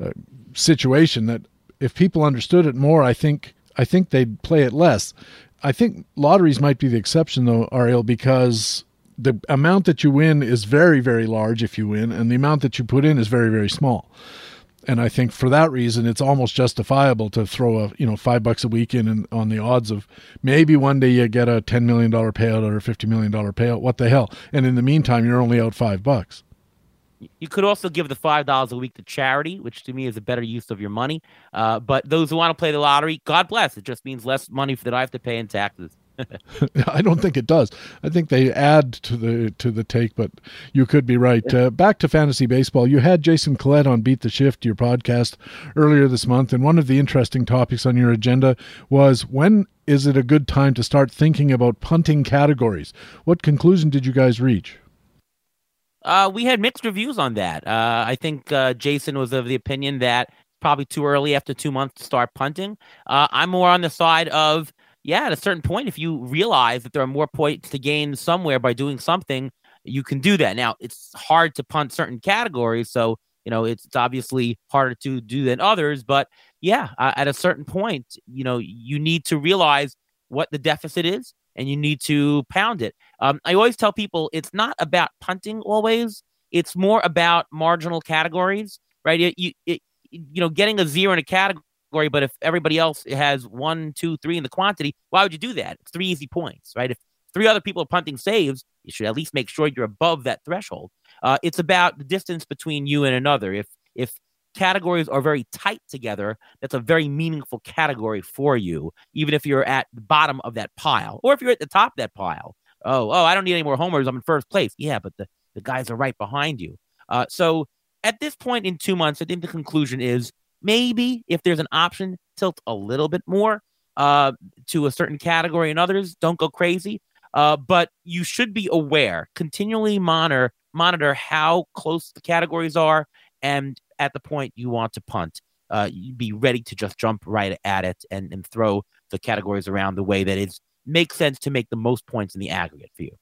uh, situation that if people understood it more i think I think they'd play it less. I think lotteries might be the exception though, Ariel, because the amount that you win is very, very large if you win, and the amount that you put in is very, very small. And I think for that reason, it's almost justifiable to throw a you know five bucks a week in and on the odds of maybe one day you get a ten million dollar payout or a fifty million dollar payout. What the hell? And in the meantime, you're only out five bucks. You could also give the five dollars a week to charity, which to me is a better use of your money. Uh, but those who want to play the lottery, God bless. It just means less money that I have to pay in taxes. I don't think it does. I think they add to the to the take, but you could be right. Uh, back to fantasy baseball. You had Jason Collette on Beat the Shift, your podcast, earlier this month, and one of the interesting topics on your agenda was when is it a good time to start thinking about punting categories? What conclusion did you guys reach? Uh, we had mixed reviews on that. Uh, I think uh, Jason was of the opinion that probably too early after two months to start punting. Uh, I'm more on the side of yeah, at a certain point, if you realize that there are more points to gain somewhere by doing something, you can do that. Now, it's hard to punt certain categories, so you know it's, it's obviously harder to do than others. But yeah, uh, at a certain point, you know you need to realize what the deficit is, and you need to pound it. Um, I always tell people it's not about punting always; it's more about marginal categories, right? It, you it, you know, getting a zero in a category category, but if everybody else has one, two, three in the quantity, why would you do that? It's three easy points, right? If three other people are punting saves, you should at least make sure you're above that threshold. Uh, it's about the distance between you and another. If if categories are very tight together, that's a very meaningful category for you, even if you're at the bottom of that pile, or if you're at the top of that pile. Oh, oh, I don't need any more homers. I'm in first place. Yeah, but the, the guys are right behind you. Uh, so at this point in two months, I think the conclusion is maybe if there's an option, tilt a little bit more uh, to a certain category and others. Don't go crazy. Uh, but you should be aware, continually monitor monitor how close the categories are, and at the point you want to punt, uh, be ready to just jump right at it and, and throw the categories around the way that it makes sense to make the most points in the aggregate for you.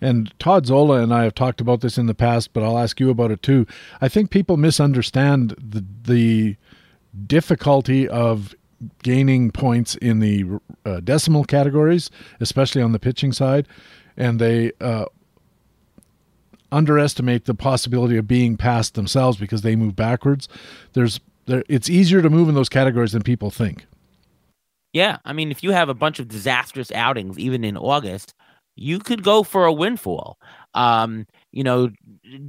And Todd Zola and I have talked about this in the past, but I'll ask you about it too. I think people misunderstand the the difficulty of gaining points in the uh, decimal categories, especially on the pitching side, and they uh, underestimate the possibility of being passed themselves because they move backwards. There's there, it's easier to move in those categories than people think. Yeah, I mean, if you have a bunch of disastrous outings, even in August, you could go for a windfall. Um, you know,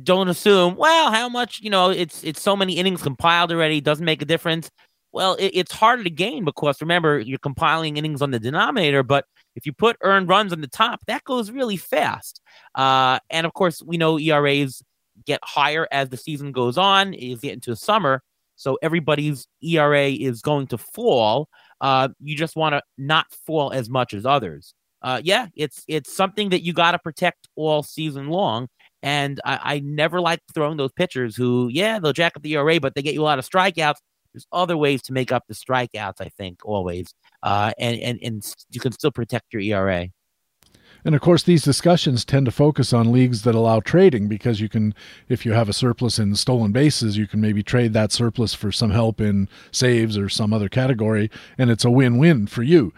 don't assume, well, how much, you know, it's it's so many innings compiled already, doesn't make a difference. Well, it, it's harder to gain because remember, you're compiling innings on the denominator, but if you put earned runs on the top, that goes really fast. Uh, and of course, we know ERAs get higher as the season goes on, is get into the summer. So everybody's ERA is going to fall. Uh, you just want to not fall as much as others uh, yeah, it's it's something that you got to protect all season long. And I, I never like throwing those pitchers who, yeah, they'll jack up the ERA, but they get you a lot of strikeouts. There's other ways to make up the strikeouts, I think, always. Uh, and, and, and you can still protect your ERA. And of course, these discussions tend to focus on leagues that allow trading because you can, if you have a surplus in stolen bases, you can maybe trade that surplus for some help in saves or some other category, and it's a win win for you.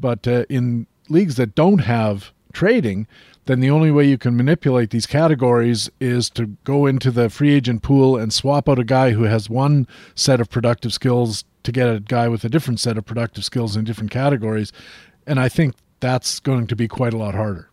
But uh, in leagues that don't have trading, then the only way you can manipulate these categories is to go into the free agent pool and swap out a guy who has one set of productive skills to get a guy with a different set of productive skills in different categories. And I think that's going to be quite a lot harder.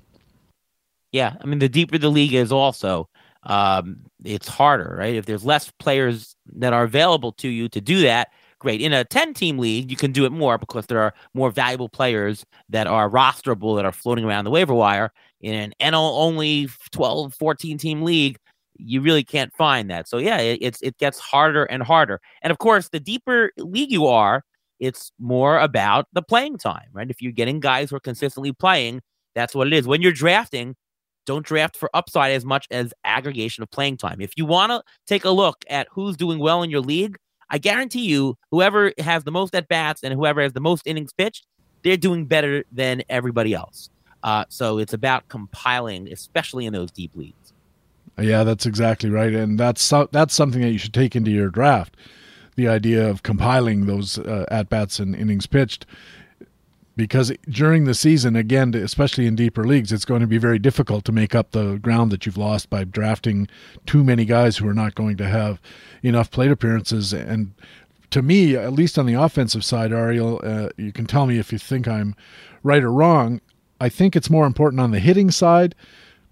Yeah. I mean, the deeper the league is, also, um, it's harder, right? If there's less players that are available to you to do that, great. In a 10 team league, you can do it more because there are more valuable players that are rosterable that are floating around the waiver wire. In an NL only 12, 14 team league, you really can't find that. So yeah, it, it's it gets harder and harder. And of course, the deeper league you are, it's more about the playing time, right? If you're getting guys who are consistently playing, that's what it is. When you're drafting, don't draft for upside as much as aggregation of playing time. If you want to take a look at who's doing well in your league, I guarantee you, whoever has the most at bats and whoever has the most innings pitched, they're doing better than everybody else. Uh, so it's about compiling, especially in those deep leagues. Yeah, that's exactly right, and that's that's something that you should take into your draft. The idea of compiling those uh, at bats and innings pitched, because during the season, again, especially in deeper leagues, it's going to be very difficult to make up the ground that you've lost by drafting too many guys who are not going to have enough plate appearances. And to me, at least on the offensive side, Ariel, uh, you can tell me if you think I'm right or wrong. I think it's more important on the hitting side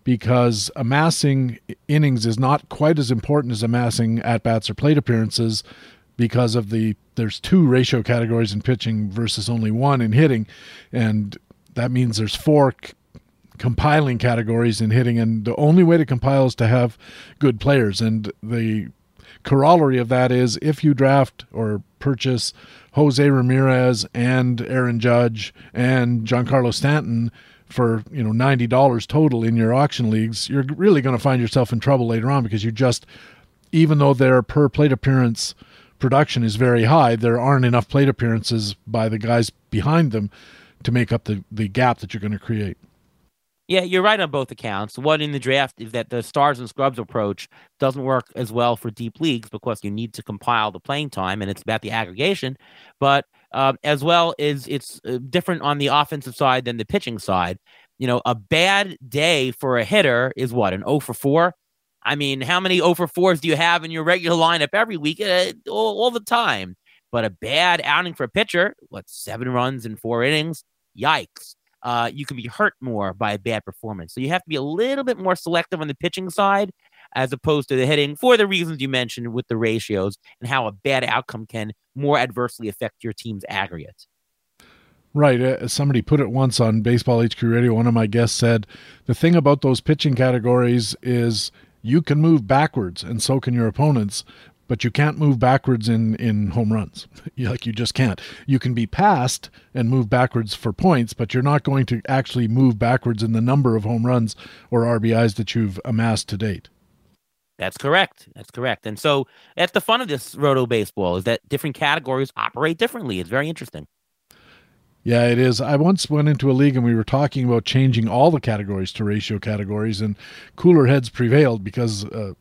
because amassing innings is not quite as important as amassing at bats or plate appearances because of the there's two ratio categories in pitching versus only one in hitting. And that means there's four c- compiling categories in hitting. And the only way to compile is to have good players. And the corollary of that is if you draft or purchase Jose Ramirez and Aaron Judge and Giancarlo Stanton for you know ninety dollars total in your auction leagues, you're really going to find yourself in trouble later on because you just, even though their per plate appearance production is very high, there aren't enough plate appearances by the guys behind them to make up the the gap that you're going to create. Yeah, you're right on both accounts. One in the draft is that the stars and scrubs approach doesn't work as well for deep leagues because you need to compile the playing time and it's about the aggregation. But um, as well as it's uh, different on the offensive side than the pitching side. You know, a bad day for a hitter is what an 0 for 4. I mean, how many over 4s do you have in your regular lineup every week, uh, all, all the time? But a bad outing for a pitcher, what seven runs in four innings? Yikes! uh, you can be hurt more by a bad performance. So you have to be a little bit more selective on the pitching side as opposed to the hitting for the reasons you mentioned with the ratios and how a bad outcome can more adversely affect your team's aggregate. Right. Uh, somebody put it once on Baseball HQ Radio. One of my guests said the thing about those pitching categories is you can move backwards, and so can your opponents, but you can't move backwards in in home runs. like you just can't. You can be passed and move backwards for points, but you're not going to actually move backwards in the number of home runs or RBIs that you've amassed to date. That's correct. That's correct. And so that's the fun of this roto baseball is that different categories operate differently. It's very interesting. Yeah, it is. I once went into a league and we were talking about changing all the categories to ratio categories, and cooler heads prevailed because uh,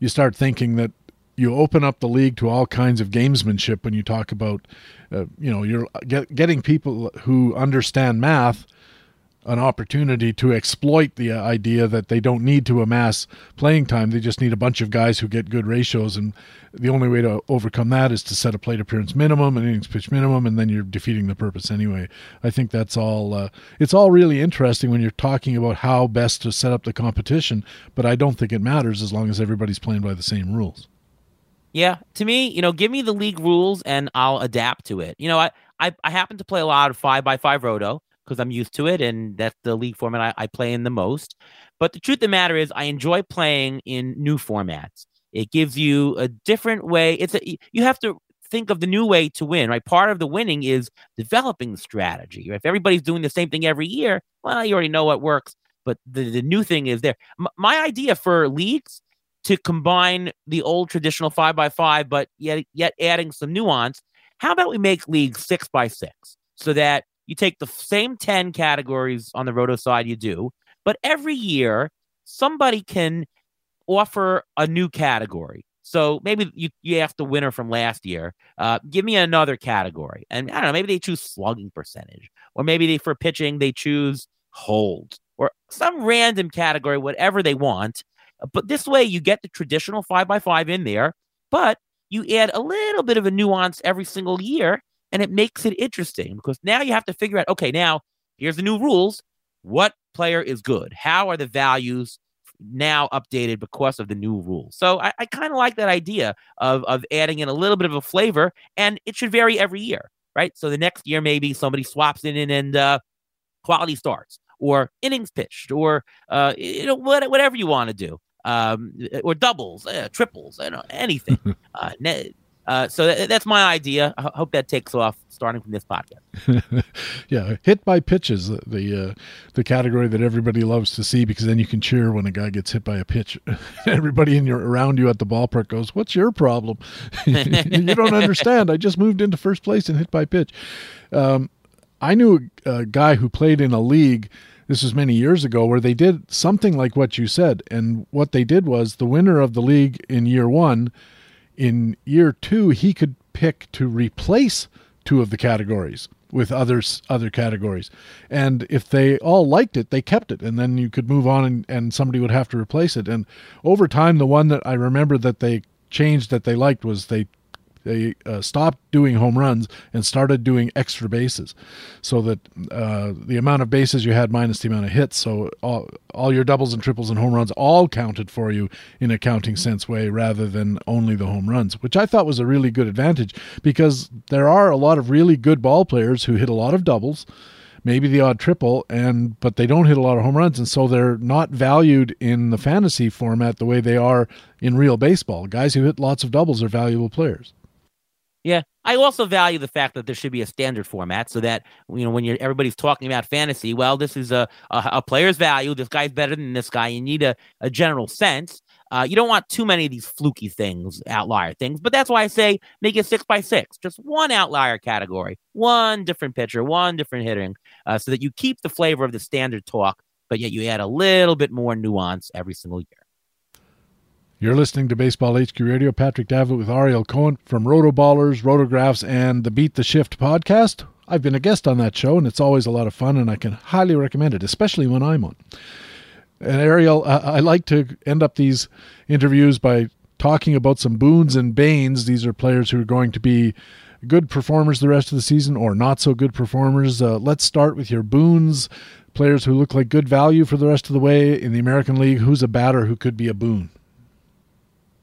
you start thinking that you open up the league to all kinds of gamesmanship when you talk about, uh, you know, you're get, getting people who understand math an opportunity to exploit the idea that they don't need to amass playing time. They just need a bunch of guys who get good ratios. And the only way to overcome that is to set a plate appearance minimum, an innings pitch minimum, and then you're defeating the purpose anyway. I think that's all. Uh, it's all really interesting when you're talking about how best to set up the competition, but I don't think it matters as long as everybody's playing by the same rules. Yeah, to me, you know, give me the league rules and I'll adapt to it. You know, I I, I happen to play a lot of five by five roto because I'm used to it, and that's the league format I, I play in the most. But the truth of the matter is, I enjoy playing in new formats. It gives you a different way. It's a you have to think of the new way to win, right? Part of the winning is developing the strategy. If everybody's doing the same thing every year, well, you already know what works. But the, the new thing is there. M- my idea for leagues to combine the old traditional five by five, but yet yet adding some nuance. How about we make leagues six by six so that you take the same 10 categories on the roto side you do, but every year somebody can offer a new category. So maybe you, you ask the winner from last year, uh, give me another category. And I don't know, maybe they choose slugging percentage, or maybe they for pitching, they choose hold or some random category, whatever they want. But this way you get the traditional five by five in there, but you add a little bit of a nuance every single year and it makes it interesting because now you have to figure out okay, now here's the new rules. What player is good? How are the values now updated because of the new rules? So I, I kind of like that idea of, of adding in a little bit of a flavor, and it should vary every year, right? So the next year, maybe somebody swaps in and uh, quality starts or innings pitched or uh, you know what, whatever you want to do um, or doubles, uh, triples, know, anything. uh, uh, so that, that's my idea. I hope that takes off starting from this podcast. yeah, hit by pitches, the the, uh, the category that everybody loves to see because then you can cheer when a guy gets hit by a pitch. everybody in your around you at the ballpark goes, "What's your problem? you don't understand. I just moved into first place and hit by pitch." Um, I knew a, a guy who played in a league this was many years ago where they did something like what you said and what they did was the winner of the league in year 1 in year two, he could pick to replace two of the categories, with others other categories. And if they all liked it, they kept it, and then you could move on, and, and somebody would have to replace it. And over time, the one that I remember that they changed that they liked was they they uh, stopped doing home runs and started doing extra bases, so that uh, the amount of bases you had minus the amount of hits, so all, all your doubles and triples and home runs all counted for you in a counting sense way rather than only the home runs, which I thought was a really good advantage because there are a lot of really good ball players who hit a lot of doubles maybe the odd triple and but they don't hit a lot of home runs. And so they're not valued in the fantasy format the way they are in real baseball. Guys who hit lots of doubles are valuable players yeah, I also value the fact that there should be a standard format so that you know when you're everybody's talking about fantasy, well, this is a a, a player's value. This guy's better than this guy. You need a, a general sense. Uh, you don't want too many of these fluky things, outlier things. But that's why I say make it six by six, just one outlier category, one different pitcher, one different hitting, uh, so that you keep the flavor of the standard talk, but yet you add a little bit more nuance every single year. You're listening to Baseball HQ Radio. Patrick Davitt with Ariel Cohen from Rotoballers, Rotographs, and the Beat the Shift podcast. I've been a guest on that show, and it's always a lot of fun, and I can highly recommend it, especially when I'm on. And Ariel, I like to end up these interviews by talking about some boons and banes. These are players who are going to be good performers the rest of the season or not so good performers. Uh, let's start with your boons, players who look like good value for the rest of the way in the American League. Who's a batter who could be a boon?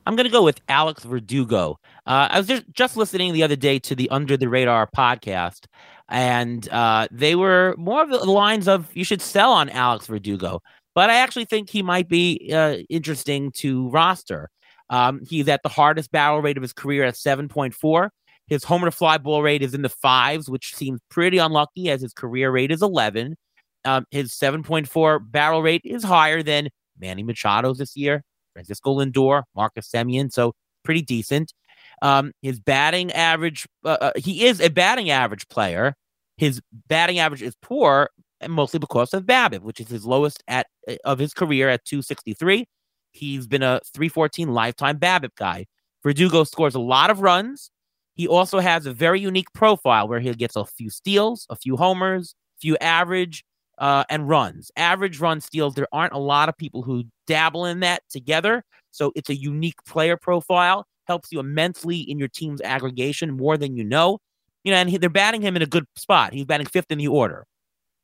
I'm going to go with Alex Verdugo. Uh, I was just, just listening the other day to the Under the Radar podcast, and uh, they were more of the lines of you should sell on Alex Verdugo. But I actually think he might be uh, interesting to roster. Um, he's at the hardest barrel rate of his career at 7.4. His homer to fly ball rate is in the fives, which seems pretty unlucky as his career rate is 11. Um, his 7.4 barrel rate is higher than Manny Machado's this year, Francisco Lindor, Marcus Semien, so pretty decent. Um, his batting average, uh, uh, he is a batting average player. His batting average is poor, mostly because of BABIP, which is his lowest at uh, of his career at 263. He's been a 314 lifetime BABIP guy. Verdugo scores a lot of runs. He also has a very unique profile where he gets a few steals, a few homers, few average, uh, and runs. Average run steals. There aren't a lot of people who dabble in that together. So it's a unique player profile, helps you immensely in your team's aggregation more than you know. You know, and he, they're batting him in a good spot. He's batting fifth in the order.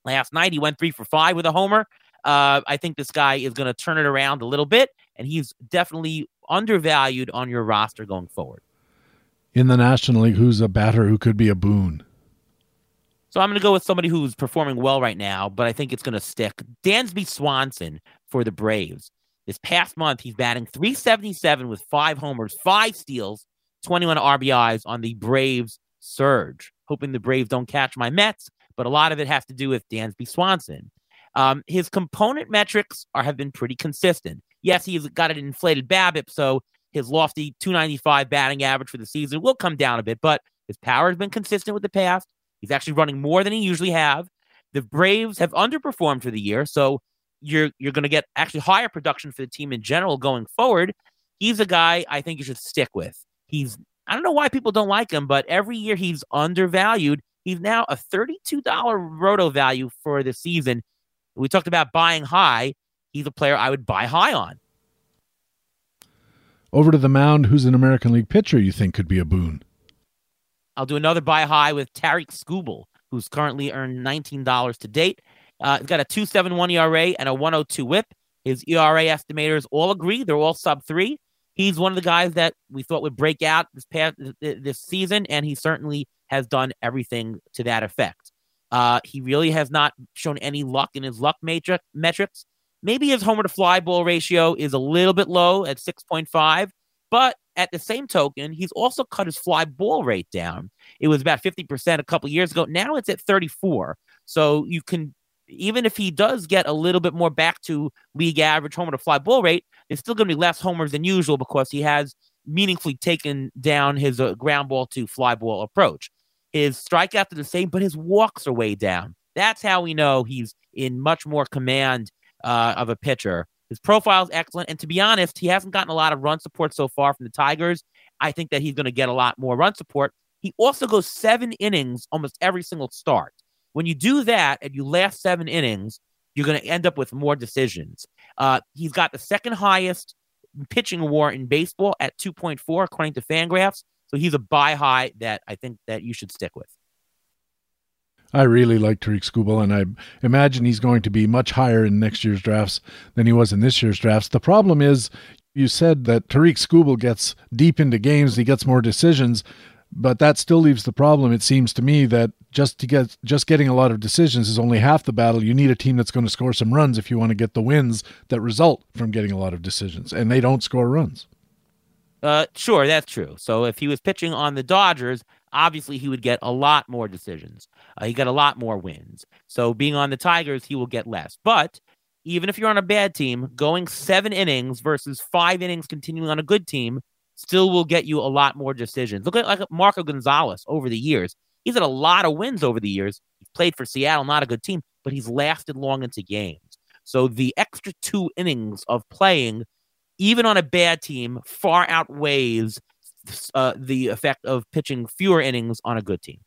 Last night, he went three for five with a homer. Uh, I think this guy is going to turn it around a little bit, and he's definitely undervalued on your roster going forward. In the National League, who's a batter who could be a boon? So I'm going to go with somebody who's performing well right now, but I think it's going to stick. Dansby Swanson for the Braves. This past month, he's batting 377 with five homers, five steals, 21 RBIs on the Braves surge. Hoping the Braves don't catch my Mets, but a lot of it has to do with Dansby Swanson. Um, his component metrics are have been pretty consistent. Yes, he's got an inflated BABIP, so his lofty 295 batting average for the season will come down a bit, but his power has been consistent with the past. He's actually running more than he usually have. The Braves have underperformed for the year, so you're you're going to get actually higher production for the team in general going forward. He's a guy I think you should stick with. He's I don't know why people don't like him, but every year he's undervalued. He's now a $32 roto value for the season. We talked about buying high. He's a player I would buy high on. Over to the mound, who's an American League pitcher you think could be a boon? I'll do another buy high with Tarik Skubal, who's currently earned $19 to date. Uh, he's got a 271 ERA and a 102 whip. His ERA estimators all agree. They're all sub three. He's one of the guys that we thought would break out this past this season, and he certainly has done everything to that effect. Uh, he really has not shown any luck in his luck matrix metrics. Maybe his homer to fly ball ratio is a little bit low at 6.5, but at the same token, he's also cut his fly ball rate down. It was about 50% a couple years ago. Now it's at 34. So you can even if he does get a little bit more back to league average homer to fly ball rate, it's still going to be less homers than usual because he has meaningfully taken down his uh, ground ball to fly ball approach. His strikeouts are the same, but his walks are way down. That's how we know he's in much more command uh, of a pitcher his profile is excellent. And to be honest, he hasn't gotten a lot of run support so far from the Tigers. I think that he's going to get a lot more run support. He also goes seven innings almost every single start. When you do that and you last seven innings, you're going to end up with more decisions. Uh, he's got the second highest pitching WAR in baseball at 2.4, according to Fangraphs. So he's a buy high that I think that you should stick with. I really like Tarik Skubal, and I imagine he's going to be much higher in next year's drafts than he was in this year's drafts. The problem is, you said that Tarik Skubal gets deep into games, he gets more decisions, but that still leaves the problem. It seems to me that just to get just getting a lot of decisions is only half the battle. You need a team that's going to score some runs if you want to get the wins that result from getting a lot of decisions, and they don't score runs. Uh, sure, that's true. So if he was pitching on the Dodgers, obviously he would get a lot more decisions. Uh, he got a lot more wins. So being on the Tigers, he will get less. But even if you're on a bad team, going seven innings versus five innings continuing on a good team still will get you a lot more decisions. Look at like Marco Gonzales over the years. He's had a lot of wins over the years. He's played for Seattle, not a good team, but he's lasted long into games. So the extra two innings of playing, even on a bad team, far outweighs uh, the effect of pitching fewer innings on a good team.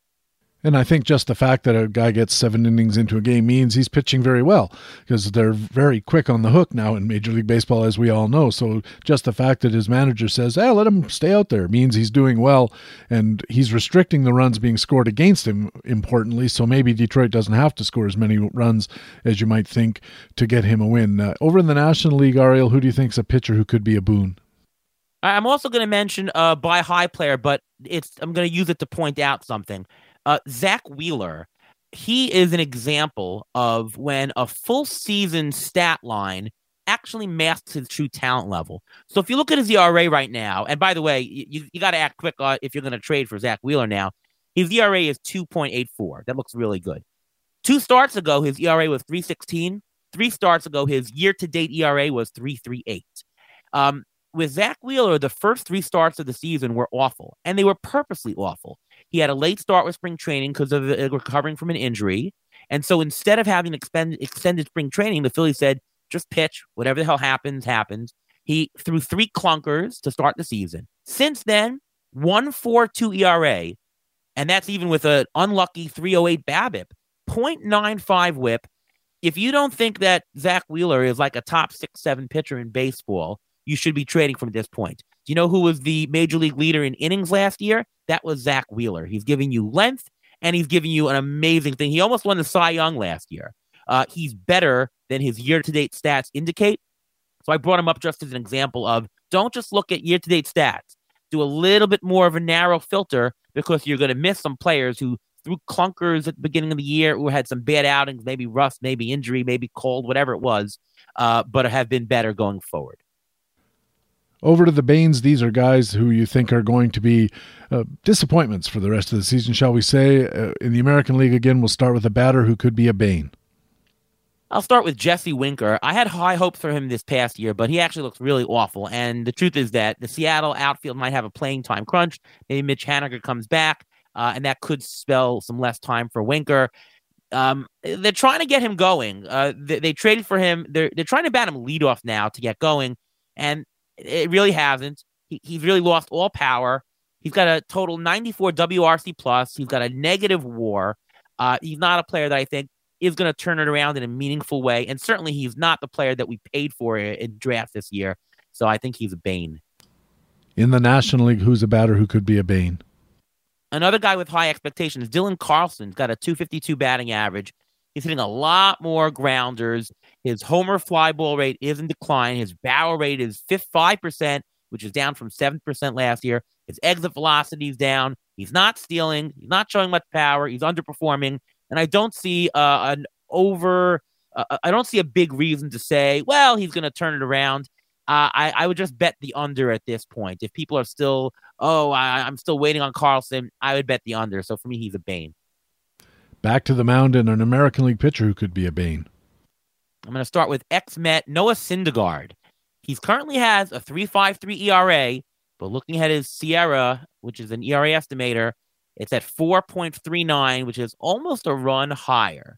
And I think just the fact that a guy gets seven innings into a game means he's pitching very well because they're very quick on the hook now in Major League Baseball, as we all know. So just the fact that his manager says, hey, let him stay out there means he's doing well. And he's restricting the runs being scored against him, importantly. So maybe Detroit doesn't have to score as many runs as you might think to get him a win. Uh, over in the National League, Ariel, who do you think is a pitcher who could be a boon? I'm also going to mention a buy high player, but it's I'm going to use it to point out something. Uh, Zack Wheeler, he is an example of when a full season stat line actually masks his true talent level. So if you look at his ERA right now, and by the way, you, you got to act quick uh, if you're going to trade for Zack Wheeler now. His ERA is 2.84. That looks really good. Two starts ago, his ERA was 316. Three starts ago, his year to date ERA was 338. Um, with Zack Wheeler, the first three starts of the season were awful, and they were purposely awful. He had a late start with spring training because of uh, recovering from an injury. And so instead of having expend, extended spring training, the Phillies said, just pitch. Whatever the hell happens, happens. He threw three clunkers to start the season. Since then, 1.42 ERA, and that's even with an unlucky 308 BABIP, 0.95 whip. If you don't think that Zack Wheeler is like a top six, seven pitcher in baseball, you should be trading from this point. Do you know who was the major league leader in innings last year? That was Zack Wheeler. He's giving you length and he's giving you an amazing thing. He almost won the Cy Young last year. Uh, he's better than his year to date stats indicate. So I brought him up just as an example of don't just look at year to date stats. Do a little bit more of a narrow filter because you're going to miss some players who threw clunkers at the beginning of the year, who had some bad outings, maybe rust, maybe injury, maybe cold, whatever it was, uh, but have been better going forward. Over to the Banes, these are guys who you think are going to be uh, disappointments for the rest of the season, shall we say. Uh, in the American League, again, we'll start with a batter who could be a Bane. I'll start with Jesse Winker. I had high hopes for him this past year, but he actually looks really awful. And the truth is that the Seattle outfield might have a playing time crunch. Maybe Mitch Haniger comes back, uh, and that could spell some less time for Winker. Um, they're trying to get him going. Uh, they, they, traded for him. They're they're trying to bat him leadoff now to get going, and it really hasn't. He, he's really lost all power. He's got a total 94 WRC plus. He's got a negative WAR. Uh, he's not a player that I think is going to turn it around in a meaningful way, and certainly he's not the player that we paid for in draft this year. So I think he's a bane. In the National League, who's a batter who could be a bane? Another guy with high expectations, Dylan Carlson's got a 252 batting average. He's hitting a lot more grounders. His homer fly ball rate is in decline. His barrel rate is 5%, which is down from 7% last year. His exit velocity is down. He's not stealing. He's not showing much power. He's underperforming. And I don't see uh, an over, uh, I don't see a big reason to say, well, he's going to turn it around. Uh, I, I would just bet the under at this point. If people are still, oh, I, I'm still waiting on Carlson, I would bet the under. So for me, he's a Bane. Back to the mound and an American League pitcher who could be a Bane. I'm going to start with ex Met Noah Syndergaard. He currently has a 3.53 ERA, but looking at his SIERA, which is an ERA estimator, it's at 4.39, which is almost a run higher.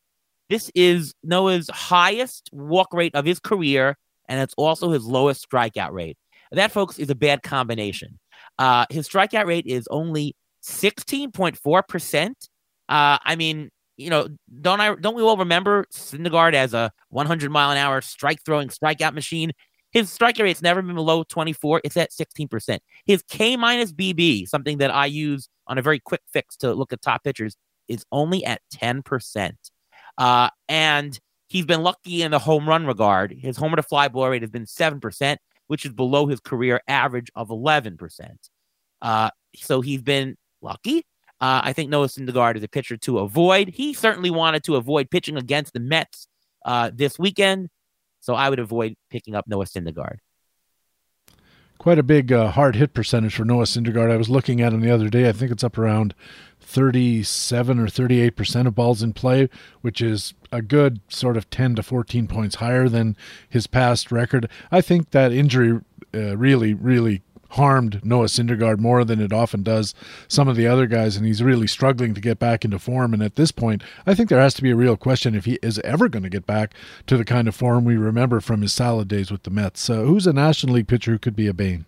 This is Noah's highest walk rate of his career, and it's also his lowest strikeout rate. That, folks, is a bad combination. Uh, his strikeout rate is only 16.4%. Uh, I mean, you know, don't I don't we all remember Syndergaard as a 100 mile an hour strike throwing strikeout machine? His strike rate's never been below 24. It's at 16%. His K minus BB, something that I use on a very quick fix to look at top pitchers, is only at 10%. Uh, and he's been lucky in the home run regard. His homer to fly ball rate has been 7%, which is below his career average of 11%. Uh, so he's been lucky. Uh, I think Noah Syndergaard is a pitcher to avoid. He certainly wanted to avoid pitching against the Mets uh, this weekend, so I would avoid picking up Noah Syndergaard. Quite a big uh, hard hit percentage for Noah Syndergaard. I was looking at him the other day. I think it's up around 37 or 38 percent of balls in play, which is a good sort of 10 to 14 points higher than his past record. I think that injury uh, really, really harmed Noah Syndergaard more than it often does some of the other guys, and he's really struggling to get back into form. And at this point, I think there has to be a real question if he is ever going to get back to the kind of form we remember from his salad days with the Mets. Uh, who's a National League pitcher who could be a bane?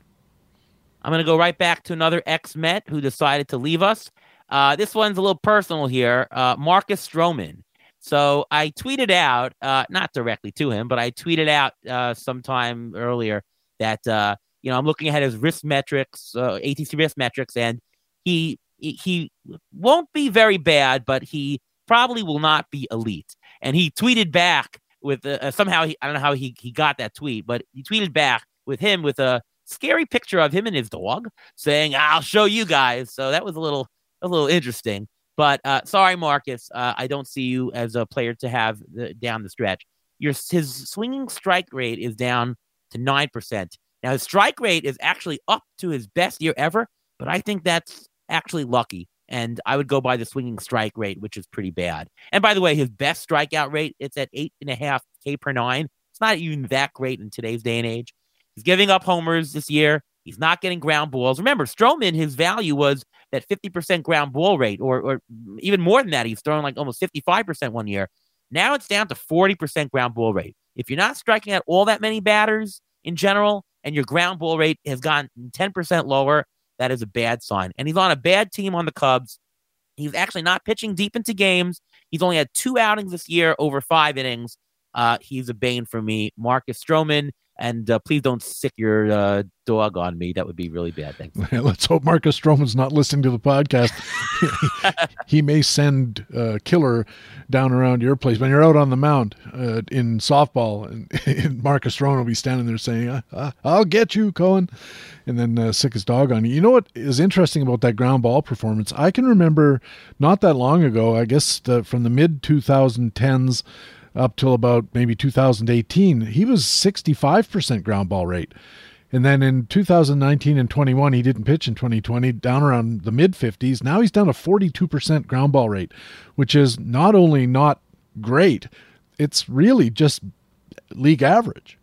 I'm going to go right back to another ex Met who decided to leave us. Uh, this one's a little personal here. Uh, Marcus Stroman. So I tweeted out, uh, not directly to him, but I tweeted out uh, sometime earlier that uh, you know, I'm looking at his risk metrics, uh, ATC risk metrics, and he he won't be very bad, but he probably will not be elite. And he tweeted back with uh, somehow he, I don't know how he he got that tweet, but he tweeted back with him with a scary picture of him and his dog, saying, "I'll show you guys." So that was a little a little interesting. But uh, sorry, Marcus, uh, I don't see you as a player to have the, down the stretch. Your his swinging strike rate is down to nine percent. Now, his strike rate is actually up to his best year ever, but I think that's actually lucky. And I would go by the swinging strike rate, which is pretty bad. And by the way, his best strikeout rate, it's at eight and a half K per nine. It's not even that great in today's day and age. He's giving up homers this year. He's not getting ground balls. Remember, Stroman, his value was that 50% ground ball rate, or, or even more than that. He's throwing like almost 55% one year. Now it's down to 40% ground ball rate. If you're not striking out all that many batters in general, and your ground ball rate has gone 10% lower, that is a bad sign. And he's on a bad team on the Cubs. He's actually not pitching deep into games. He's only had two outings this year over five innings. Uh, he's a bane for me. Marcus Stroman and uh, please don't sic your uh, dog on me. That would be really bad. Thanks. Let's hope Marcus Stroman's not listening to the podcast. he may send uh, Killer down around your place. When you're out on the mound uh, in softball, and, and, Marcus Stroman will be standing there saying, uh, uh, I'll get you, Cohen, and then sic his dog on you. You know what is interesting about that ground ball performance? I can remember not that long ago, I guess the, from the mid 2010s, up till about maybe 2018, he was 65% ground ball rate. And then in 2019 and 21, he didn't pitch in 2020, down around the mid 50s. Now he's down to 42% ground ball rate, which is not only not great, it's really just league average.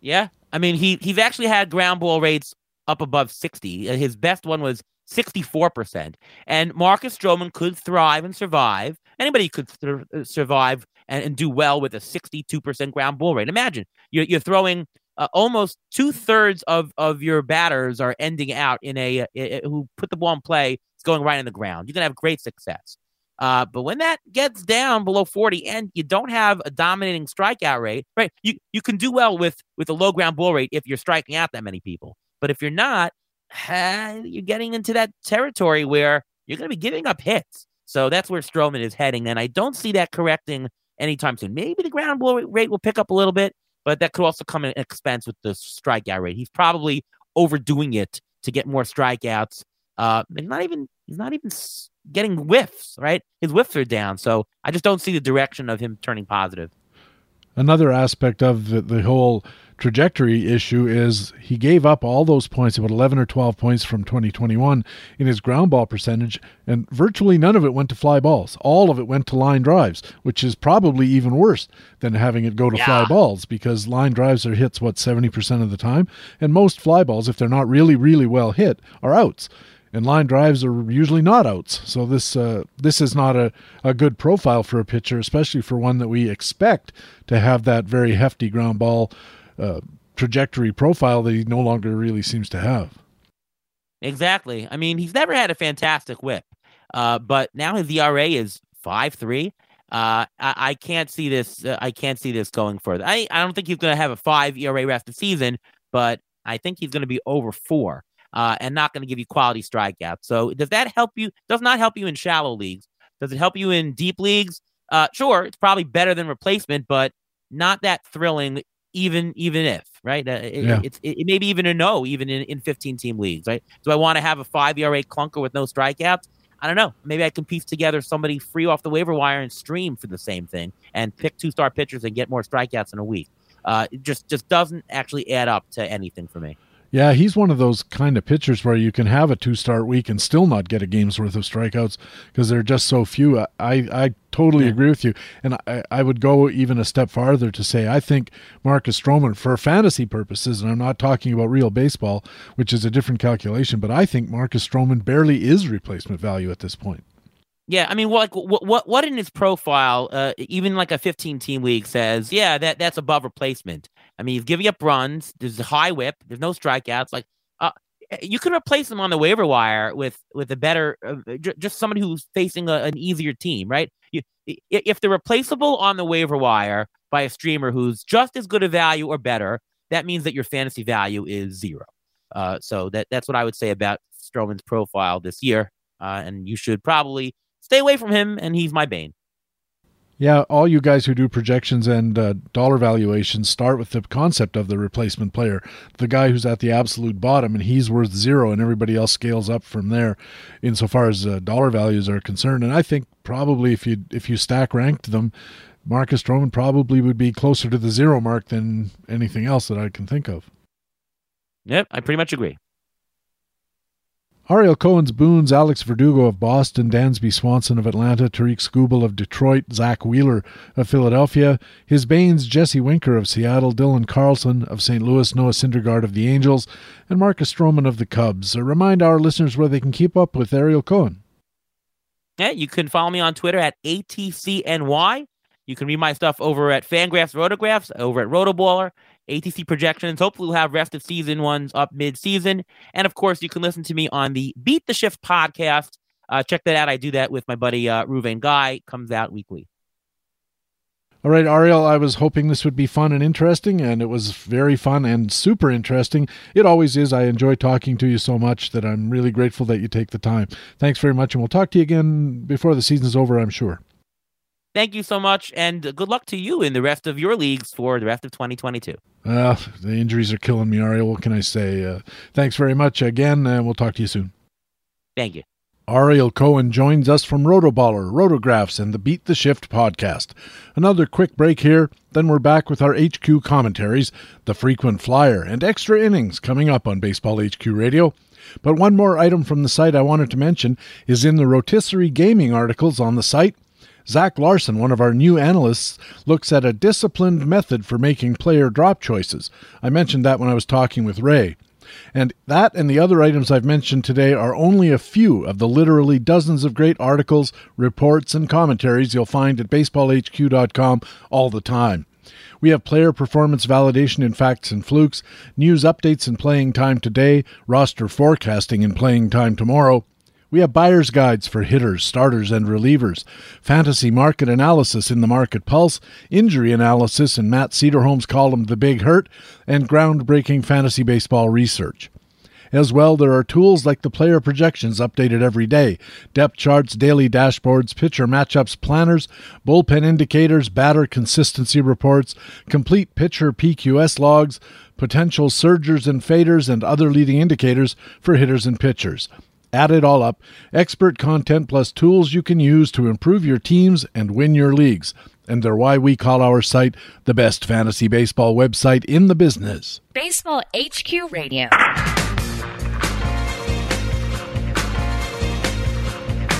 Yeah. I mean, he he's actually had ground ball rates up above 60. Uh, his best one was 64%. And Marcus Stroman could thrive and survive. Anybody could th- uh, survive and, and do well with a 62% ground ball rate. Imagine you're, you're throwing uh, almost two thirds of, of your batters are ending out in a, a, who put the ball in play. It's going right in the ground. You're gonna have great success. Uh, but when that gets down below 40 and you don't have a dominating strikeout rate, right? You you can do well with with a low ground ball rate if you're striking out that many people. But if you're not, uh, you're getting into that territory where you're going to be giving up hits. So that's where Stroman is heading, and I don't see that correcting anytime soon. Maybe the ground ball rate will pick up a little bit, but that could also come at expense with the strikeout rate. He's probably overdoing it to get more strikeouts. Uh, and not even he's not even getting whiffs. Right, his whiffs are down. So I just don't see the direction of him turning positive. Another aspect of the, the whole trajectory issue is he gave up all those points, about 11 or 12 points from 2021 in his ground ball percentage, and virtually none of it went to fly balls. All of it went to line drives, which is probably even worse than having it go to yeah. fly balls because line drives are hits, what, 70% of the time? And most fly balls, if they're not really, really well hit, are outs and line drives are usually not outs. So this uh, this is not a, a good profile for a pitcher, especially for one that we expect to have that very hefty ground ball uh, trajectory profile that he no longer really seems to have. Exactly. I mean, he's never had a fantastic whip, uh, but now his ERA is five three. Uh, I, I, can't see this. Uh, I can't see this going further. I, I don't think he's going to have a five ERA rest of the season, but I think he's going to be over four uh, and not going to give you quality strikeouts. So does that help you? Does not help you in shallow leagues. Does it help you in deep leagues? Uh, sure, it's probably better than replacement, but not that thrilling. Even even if right, uh, it, yeah. it's it, it may be even a no, even in, in 15 team leagues. Right? Do I want to have a five ERA clunker with no strikeouts? I don't know. Maybe I can piece together somebody free off the waiver wire and stream for the same thing and pick two star pitchers and get more strikeouts in a week. Uh, it just just doesn't actually add up to anything for me. Yeah, he's one of those kind of pitchers where you can have a two start week and still not get a game's worth of strikeouts because there are just so few. I, I totally yeah. agree with you. And I, I would go even a step farther to say I think Marcus Stroman, for fantasy purposes, and I'm not talking about real baseball, which is a different calculation, but I think Marcus Stroman barely is replacement value at this point. Yeah, I mean, what what what what in his profile, uh, even like a 15 team league says, yeah, that that's above replacement. I mean, he's giving up runs. There's a high whip. There's no strikeouts. Like, uh, eh, you can replace him on the waiver wire with with a better, uh, j- just somebody who's facing a, an easier team, right? You, if they're replaceable on the waiver wire by a streamer who's just as good a value or better, that means that your fantasy value is zero. Uh, so that that's what I would say about Stroman's profile this year, uh, and you should probably stay away from him, and he's my bane. Yeah, all you guys who do projections and uh, dollar valuations start with the concept of the replacement player, the guy who's at the absolute bottom and he's worth zero, and everybody else scales up from there, insofar as uh, dollar values are concerned. And I think probably if you if you stack ranked them, Marcus Stroman probably would be closer to the zero mark than anything else that I can think of. Yep, I pretty much agree. Ariel Cohen's Boons, Alex Verdugo of Boston, Dansby Swanson of Atlanta, Tarik Skubal of Detroit, Zack Wheeler of Philadelphia, his Banes, Jesse Winker of Seattle, Dylan Carlson of St. Louis, Noah Syndergaard of the Angels, and Marcus Stroman of the Cubs. Remind our listeners where they can keep up with Ariel Cohen. Yeah, you can follow me on Twitter at ATCNY. You can read my stuff over at Fangraphs Rotographs, over at Rotoballer. ATC projections. Hopefully, we'll have rest of season ones up mid season. And of course, you can listen to me on the Beat the Shift podcast. Uh, check that out. I do that with my buddy uh, Reuven Guy. Comes out weekly. All right, Ariel, I was hoping this would be fun and interesting, and it was very fun and super interesting. It always is. I enjoy talking to you so much that I'm really grateful that you take the time. Thanks very much, and we'll talk to you again before the season's over, I'm sure. Thank you so much, and good luck to you in the rest of your leagues for the rest of 2022. Uh, the injuries are killing me, Ariel. What can I say? Uh, thanks very much again, and we'll talk to you soon. Thank you. Ariel Cohen joins us from Rotoballer, Rotographs, and the Beat the Shift podcast. Another quick break here, then we're back with our HQ commentaries, the frequent flyer, and extra innings coming up on Baseball HQ Radio. But one more item from the site I wanted to mention is in the rotisserie gaming articles on the site. Zach Larson, one of our new analysts, looks at a disciplined method for making player drop choices. I mentioned that when I was talking with Ray. And that and the other items I've mentioned today are only a few of the literally dozens of great articles, reports, and commentaries you'll find at baseballhq.com all the time. We have player performance validation in facts and flukes, news updates and playing time today, roster forecasting and playing time tomorrow, we have buyer's guides for hitters, starters, and relievers, fantasy market analysis in the Market Pulse, injury analysis in Matt Cederholm's column The Big Hurt, and groundbreaking fantasy baseball research. As well, there are tools like the player projections updated every day, depth charts, daily dashboards, pitcher matchups planners, bullpen indicators, batter consistency reports, complete pitcher PQS logs, potential surgers and faders, and other leading indicators for hitters and pitchers. Add it all up expert content plus tools you can use to improve your teams and win your leagues. And they're why we call our site the best fantasy baseball website in the business. Baseball HQ Radio.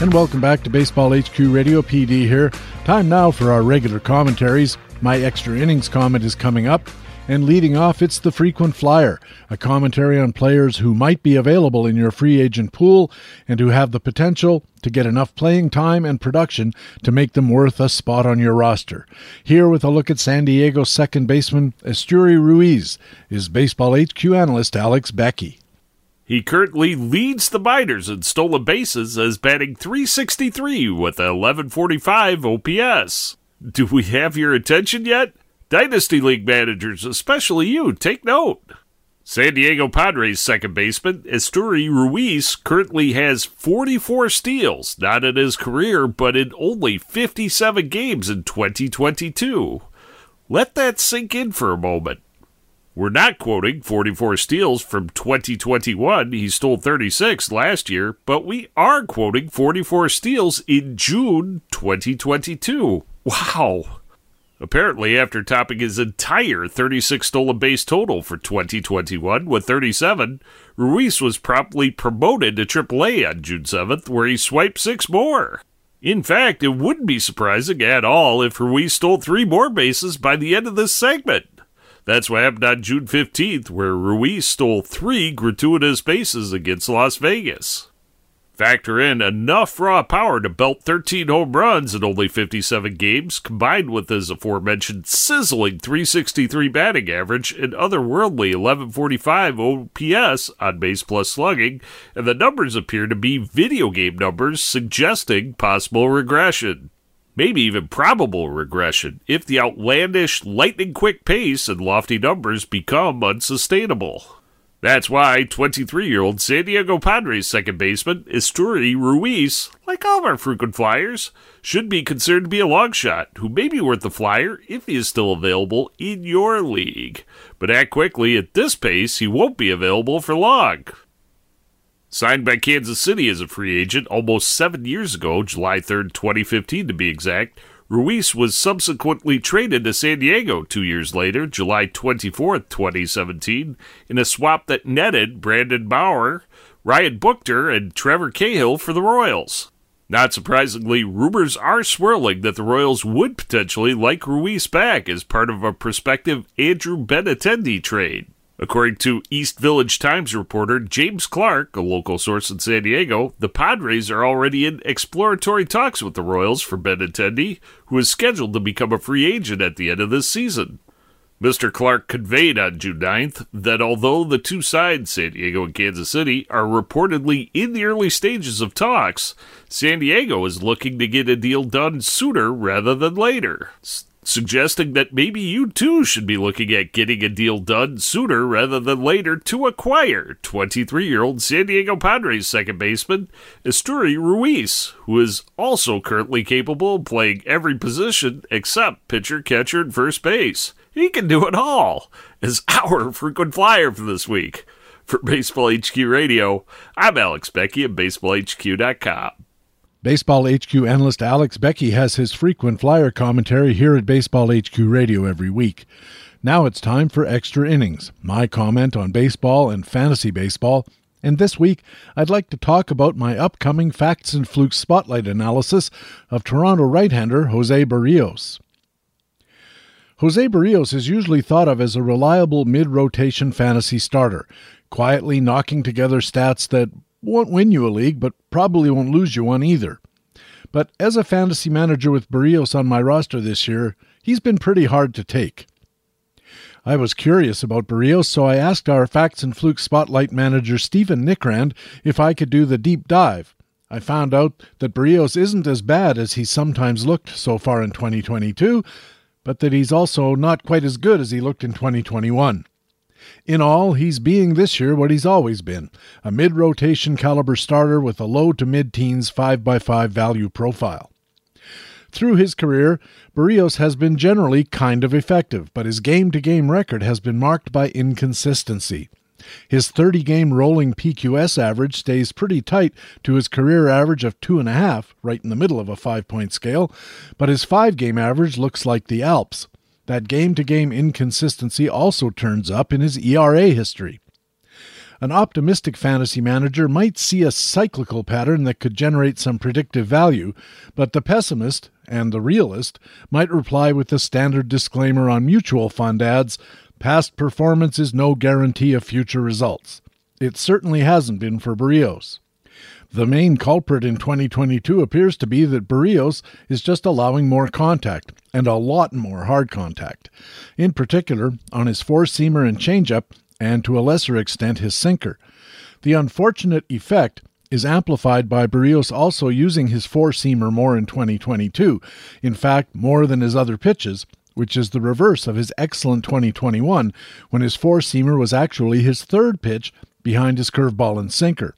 And welcome back to Baseball HQ Radio. PD here. Time now for our regular commentaries. My extra innings comment is coming up. And leading off, it's the frequent flyer, a commentary on players who might be available in your free agent pool and who have the potential to get enough playing time and production to make them worth a spot on your roster. Here with a look at San Diego's second baseman, Esteury Ruiz, is Baseball HQ analyst Alex Becky. He currently leads the minors in stolen bases as batting 363 with 1145 OPS. Do we have your attention yet? Dynasty League managers, especially you, take note. San Diego Padres second baseman Esteury Ruiz currently has 44 steals, not in his career, but in only 57 games in 2022. Let that sink in for a moment. We're not quoting 44 steals from 2021. He stole 36 last year, but we are quoting 44 steals in June 2022. Wow. Apparently, after topping his entire 36 stolen base total for 2021 with 37, Ruiz was promptly promoted to AAA on June 7th, where he swiped six more. In fact, it wouldn't be surprising at all if Ruiz stole three more bases by the end of this segment. That's what happened on June 15th, where Ruiz stole three gratuitous bases against Las Vegas. Factor in enough raw power to belt 13 home runs in only 57 games, combined with his aforementioned sizzling 363 batting average and otherworldly 1145 OPS on base plus slugging, and the numbers appear to be video game numbers suggesting possible regression. Maybe even probable regression if the outlandish, lightning quick pace and lofty numbers become unsustainable. That's why 23 year old San Diego Padres second baseman Esteury Ruiz, like all our frequent flyers, should be considered to be a long shot who may be worth the flyer if he is still available in your league. But act quickly, at this pace, he won't be available for long. Signed by Kansas City as a free agent almost seven years ago, July 3rd, 2015 to be exact, Ruiz was subsequently traded to San Diego two years later, July 24, 2017, in a swap that netted Brandon Maurer, Ryan Buchter, and Trevor Cahill for the Royals. Not surprisingly, rumors are swirling that the Royals would potentially like Ruiz back as part of a prospective Andrew Benintendi trade. According to East Village Times reporter James Clark, a local source in San Diego, the Padres are already in exploratory talks with the Royals for Benintendi, who is scheduled to become a free agent at the end of this season. Mr. Clark conveyed on June 9th that although the two sides, San Diego and Kansas City, are reportedly in the early stages of talks, San Diego is looking to get a deal done sooner rather than later suggesting that maybe you too should be looking at getting a deal done sooner rather than later to acquire 23 year old San Diego Padres second baseman Esteury Ruiz, who is also currently capable of playing every position except pitcher, catcher, and first base. He can do it all, as our frequent flyer for this week. For Baseball HQ Radio, I'm Alex Becky at BaseballHQ.com. Baseball HQ analyst Alex Becky has his frequent flyer commentary here at Baseball HQ Radio every week. Now it's time for Extra Innings, my comment on baseball and fantasy baseball. And this week, I'd like to talk about my upcoming Facts and Flukes spotlight analysis of Toronto right hander Jose Berrios. Jose Berrios is usually thought of as a reliable mid rotation fantasy starter, quietly knocking together stats that won't win you a league, but probably won't lose you one either. But as a fantasy manager with Berrios on my roster this year, he's been pretty hard to take. I was curious about Berrios, so I asked our Facts and Fluke Spotlight manager Stephen Nickrand if I could do the deep dive. I found out that Berrios isn't as bad as he sometimes looked so far in 2022, but that he's also not quite as good as he looked in 2021. In all, he's being this year what he's always been a mid rotation caliber starter with a low to mid teens 5x5 value profile. Through his career, Berrios has been generally kind of effective, but his game to game record has been marked by inconsistency. His 30 game rolling PQS average stays pretty tight to his career average of 2.5, right in the middle of a five point scale, but his 5 game average looks like the Alps. That game to game inconsistency also turns up in his ERA history. An optimistic fantasy manager might see a cyclical pattern that could generate some predictive value, but the pessimist and the realist might reply with the standard disclaimer on mutual fund ads past performance is no guarantee of future results. It certainly hasn't been for Berrios. The main culprit in 2022 appears to be that Berrios is just allowing more contact, and a lot more hard contact. In particular, on his four seamer and changeup, and to a lesser extent his sinker. The unfortunate effect is amplified by Berrios also using his four seamer more in 2022. In fact, more than his other pitches, which is the reverse of his excellent 2021, when his four seamer was actually his third pitch behind his curveball and sinker.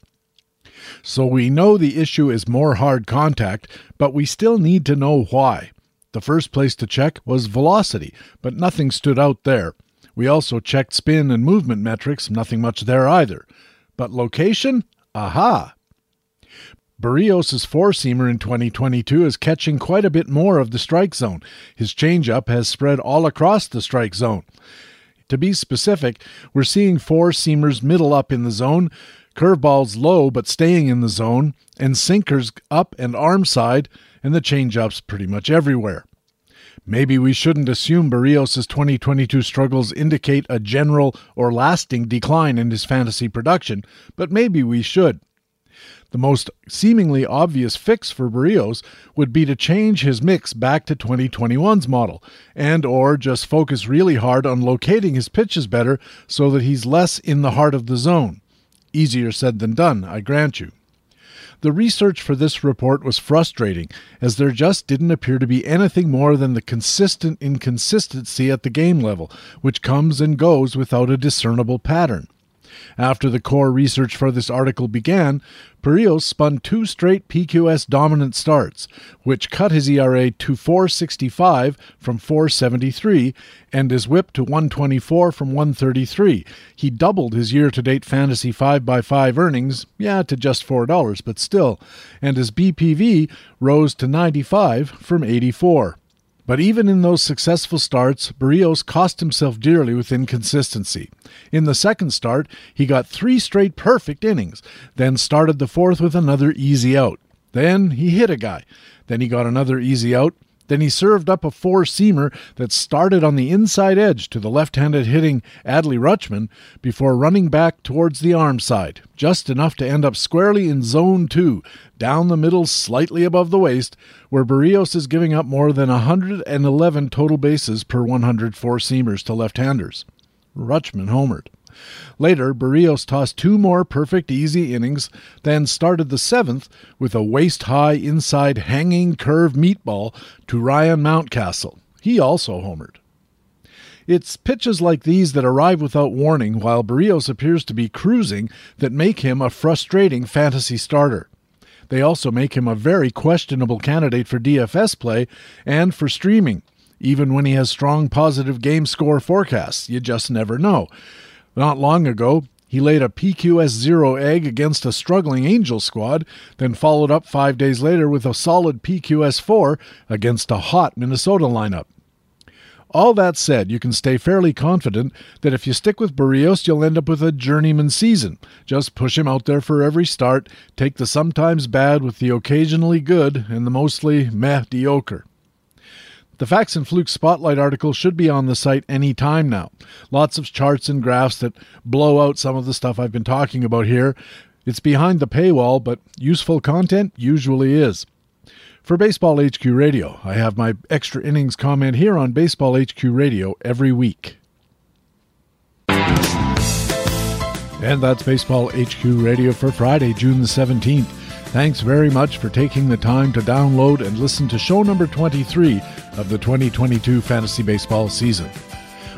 So we know the issue is more hard contact, but we still need to know why. The first place to check was velocity, but nothing stood out there. We also checked spin and movement metrics, nothing much there either. But location? Aha! Berrios' four seamer in 2022 is catching quite a bit more of the strike zone. His changeup has spread all across the strike zone. To be specific, we're seeing four seamers middle up in the zone, curveballs low but staying in the zone, and sinkers up and arm side, and the changeups pretty much everywhere. Maybe we shouldn't assume Berrios' 2022 struggles indicate a general or lasting decline in his fantasy production, but maybe we should. The most seemingly obvious fix for Berrios would be to change his mix back to 2021's model and or just focus really hard on locating his pitches better so that he's less in the heart of the zone. Easier said than done, I grant you. The research for this report was frustrating, as there just didn't appear to be anything more than the consistent inconsistency at the game level, which comes and goes without a discernible pattern. After the core research for this article began, Berrios spun two straight PQS dominant starts, which cut his ERA to 465 from 473 and his whip to 124 from 133. He doubled his year to date fantasy 5x5 earnings, yeah, to just $4, but still, and his BPV rose to 95 from 84. But even in those successful starts, Berrios cost himself dearly with inconsistency. In the second start, he got three straight perfect innings, then started the fourth with another easy out. Then he hit a guy. Then he got another easy out, then he served up a four seamer that started on the inside edge to the left handed hitting Adley Rutschman before running back towards the arm side, just enough to end up squarely in zone two, down the middle, slightly above the waist, where Berrios is giving up more than 111 total bases per 104 seamers to left handers. Rutschman homered. Later, Berrios tossed two more perfect easy innings, then started the seventh with a waist high inside hanging curve meatball to Ryan Mountcastle. He also homered. It's pitches like these that arrive without warning while Berrios appears to be cruising that make him a frustrating fantasy starter. They also make him a very questionable candidate for DFS play and for streaming. Even when he has strong positive game score forecasts, you just never know. Not long ago, he laid a PQS 0 egg against a struggling Angel squad, then followed up five days later with a solid PQS 4 against a hot Minnesota lineup. All that said, you can stay fairly confident that if you stick with Berrios, you'll end up with a journeyman season. Just push him out there for every start, take the sometimes bad with the occasionally good and the mostly mediocre. The Facts and Flukes Spotlight article should be on the site any time now. Lots of charts and graphs that blow out some of the stuff I've been talking about here. It's behind the paywall, but useful content usually is. For Baseball HQ Radio, I have my extra innings comment here on Baseball HQ Radio every week. And that's Baseball HQ Radio for Friday, June the 17th. Thanks very much for taking the time to download and listen to show number 23 of the 2022 fantasy baseball season.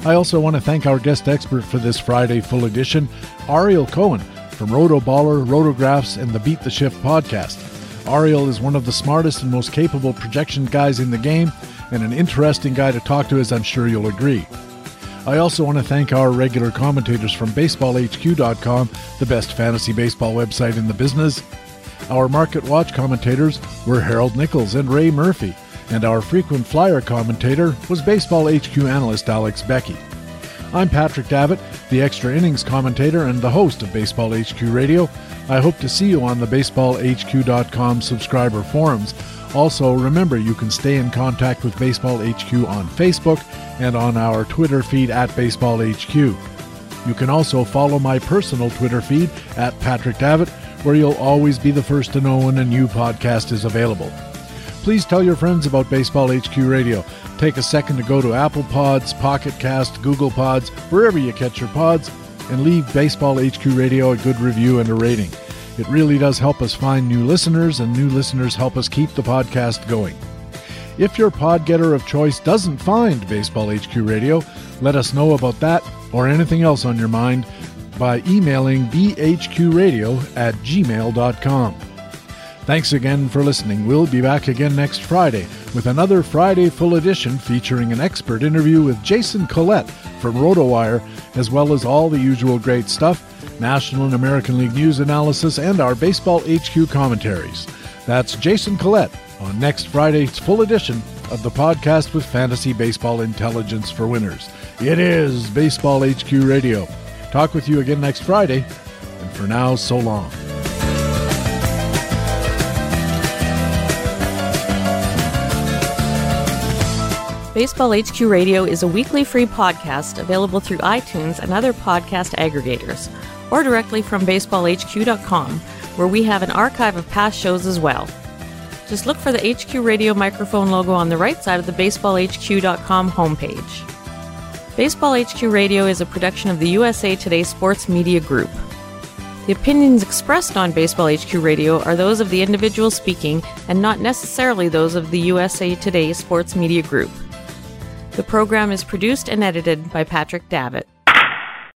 I also want to thank our guest expert for this Friday full edition, Ariel Cohen from Roto Baller, Rotographs, and the Beat the Shift podcast. Ariel is one of the smartest and most capable projection guys in the game, and an interesting guy to talk to, as I'm sure you'll agree. I also want to thank our regular commentators from BaseballHQ.com, the best fantasy baseball website in the business, our Market Watch commentators were Harold Nichols and Ray Murphy, and our frequent flyer commentator was Baseball HQ analyst Alex Becky. I'm Patrick Davitt, the extra innings commentator and the host of Baseball HQ Radio. I hope to see you on the baseballhq.com subscriber forums. Also, remember you can stay in contact with Baseball HQ on Facebook and on our Twitter feed at Baseball HQ. You can also follow my personal Twitter feed at Patrick Davitt where you'll always be the first to know when a new podcast is available. Please tell your friends about Baseball HQ Radio. Take a second to go to Apple Pods, Pocket Cast, Google Pods, wherever you catch your pods, and leave Baseball HQ Radio a good review and a rating. It really does help us find new listeners, and new listeners help us keep the podcast going. If your pod getter of choice doesn't find Baseball HQ Radio, let us know about that or anything else on your mind by emailing bhqradio at gmail.com. Thanks again for listening. We'll be back again next Friday with another Friday full edition featuring an expert interview with Jason Collette from RotoWire, as well as all the usual great stuff, National and American League news analysis, and our Baseball HQ commentaries. That's Jason Collette on next Friday's full edition of the podcast with fantasy baseball intelligence for winners. It is Baseball HQ Radio. Talk with you again next Friday. And for now, so long. Baseball HQ Radio is a weekly free podcast available through iTunes and other podcast aggregators, or directly from baseballhq.com, where we have an archive of past shows as well. Just look for the HQ Radio microphone logo on the right side of the baseballhq.com homepage. Baseball HQ Radio is a production of the USA Today Sports Media Group. The opinions expressed on Baseball HQ Radio are those of the individual speaking and not necessarily those of the USA Today Sports Media Group. The program is produced and edited by Patrick Davitt.